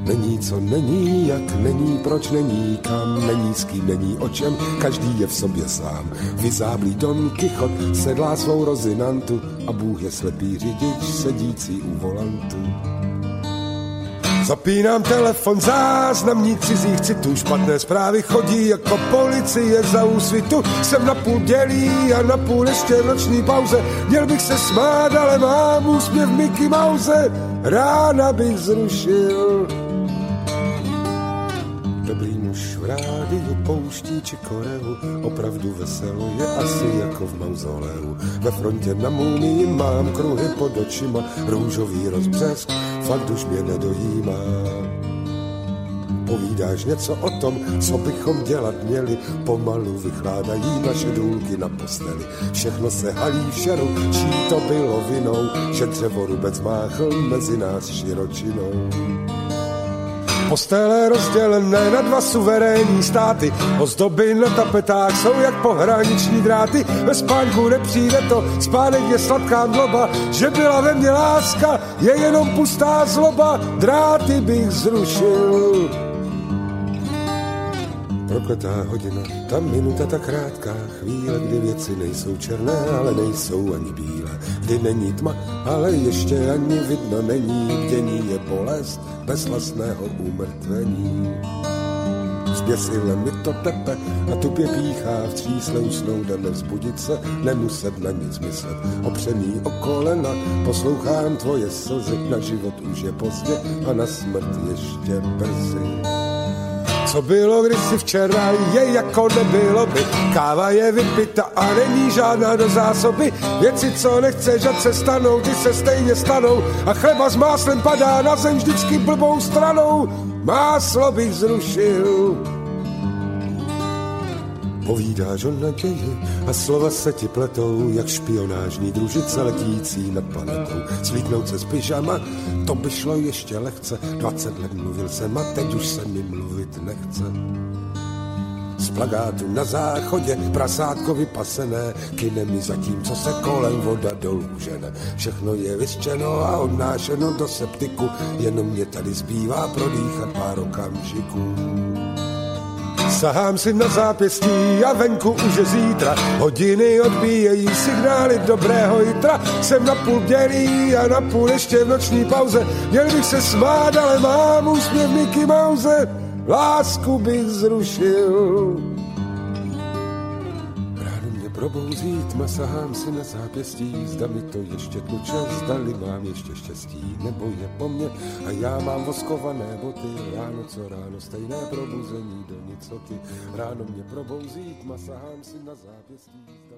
Není, co není, jak není, proč není, kam není, s kým není, o čem, každý je v sobě sám. Vyzáblý Don Kichot sedlá svou rozinantu a Bůh je slepý řidič sedící u volantu. Zapínám telefon, záznamník cizích citů, špatné zprávy chodí jako policie za úsvitu. Jsem na půl dělí a na půl ještě v noční pauze. Měl bych se smát, ale mám úsměv Mickey Mouse. Rána bych zrušil rádiu pouští či koreu, opravdu veselo je asi jako v mauzoleu. Ve frontě na múmii mám kruhy pod očima, růžový rozbřesk, fakt už mě nedojímá. Povídáš něco o tom, co bychom dělat měli, pomalu vychládají naše důlky na posteli. Všechno se halí v šeru, čí to bylo vinou, že dřevo rubec máchl mezi nás širočinou. Postele rozdělené na dva suverénní státy, ozdoby na tapetách jsou jak pohraniční dráty. Ve spánku nepřijde to, spánek je sladká dloba, že byla ve mně láska, je jenom pustá zloba, dráty bych zrušil prokletá hodina, ta minuta ta krátká chvíle, kdy věci nejsou černé, ale nejsou ani bílé, kdy není tma, ale ještě ani vidno není, dění je bolest bez vlastného umrtvení. Zběsile mi to tepe a tupě píchá v třísle usnout a nevzbudit se, nemuset na nic myslet. Opřený o kolena, poslouchám tvoje slzy, na život už je pozdě a na smrt ještě brzy. Co bylo kdysi včera, je jako nebylo by. Káva je vypita a není žádná do zásoby. Věci, co nechceš, ať se stanou, ty se stejně stanou. A chleba s máslem padá na zem vždycky blbou stranou. Máslo bych zrušil Povídáš o naději a slova se ti pletou, jak špionážní družice letící nad planetou. Svítnout se z pyžama, to by šlo ještě lehce. 20 let mluvil jsem a teď už se mi mluvit nechce. Z plagátu na záchodě, prasátko vypasené, kyne mi zatím, co se kolem voda dolů žene. Všechno je vyščeno a odnášeno do septiku, jenom mě tady zbývá prodýchat pár okamžiků. Sahám si na zápěstí a venku už je zítra. Hodiny odbíjejí signály dobrého jitra. Jsem na půl dělí a na půl ještě v noční pauze. Měl bych se smát, ale mám úsměv Mickey Mouse. Lásku bych zrušil probouzí tma, sahám si na zápěstí, zda mi to ještě tluče, zdali mám ještě štěstí, nebo je po mně. A já mám voskované boty, ráno co ráno, stejné probuzení do nicoty, ráno mě probouzí tma, sahám si na zápěstí, zda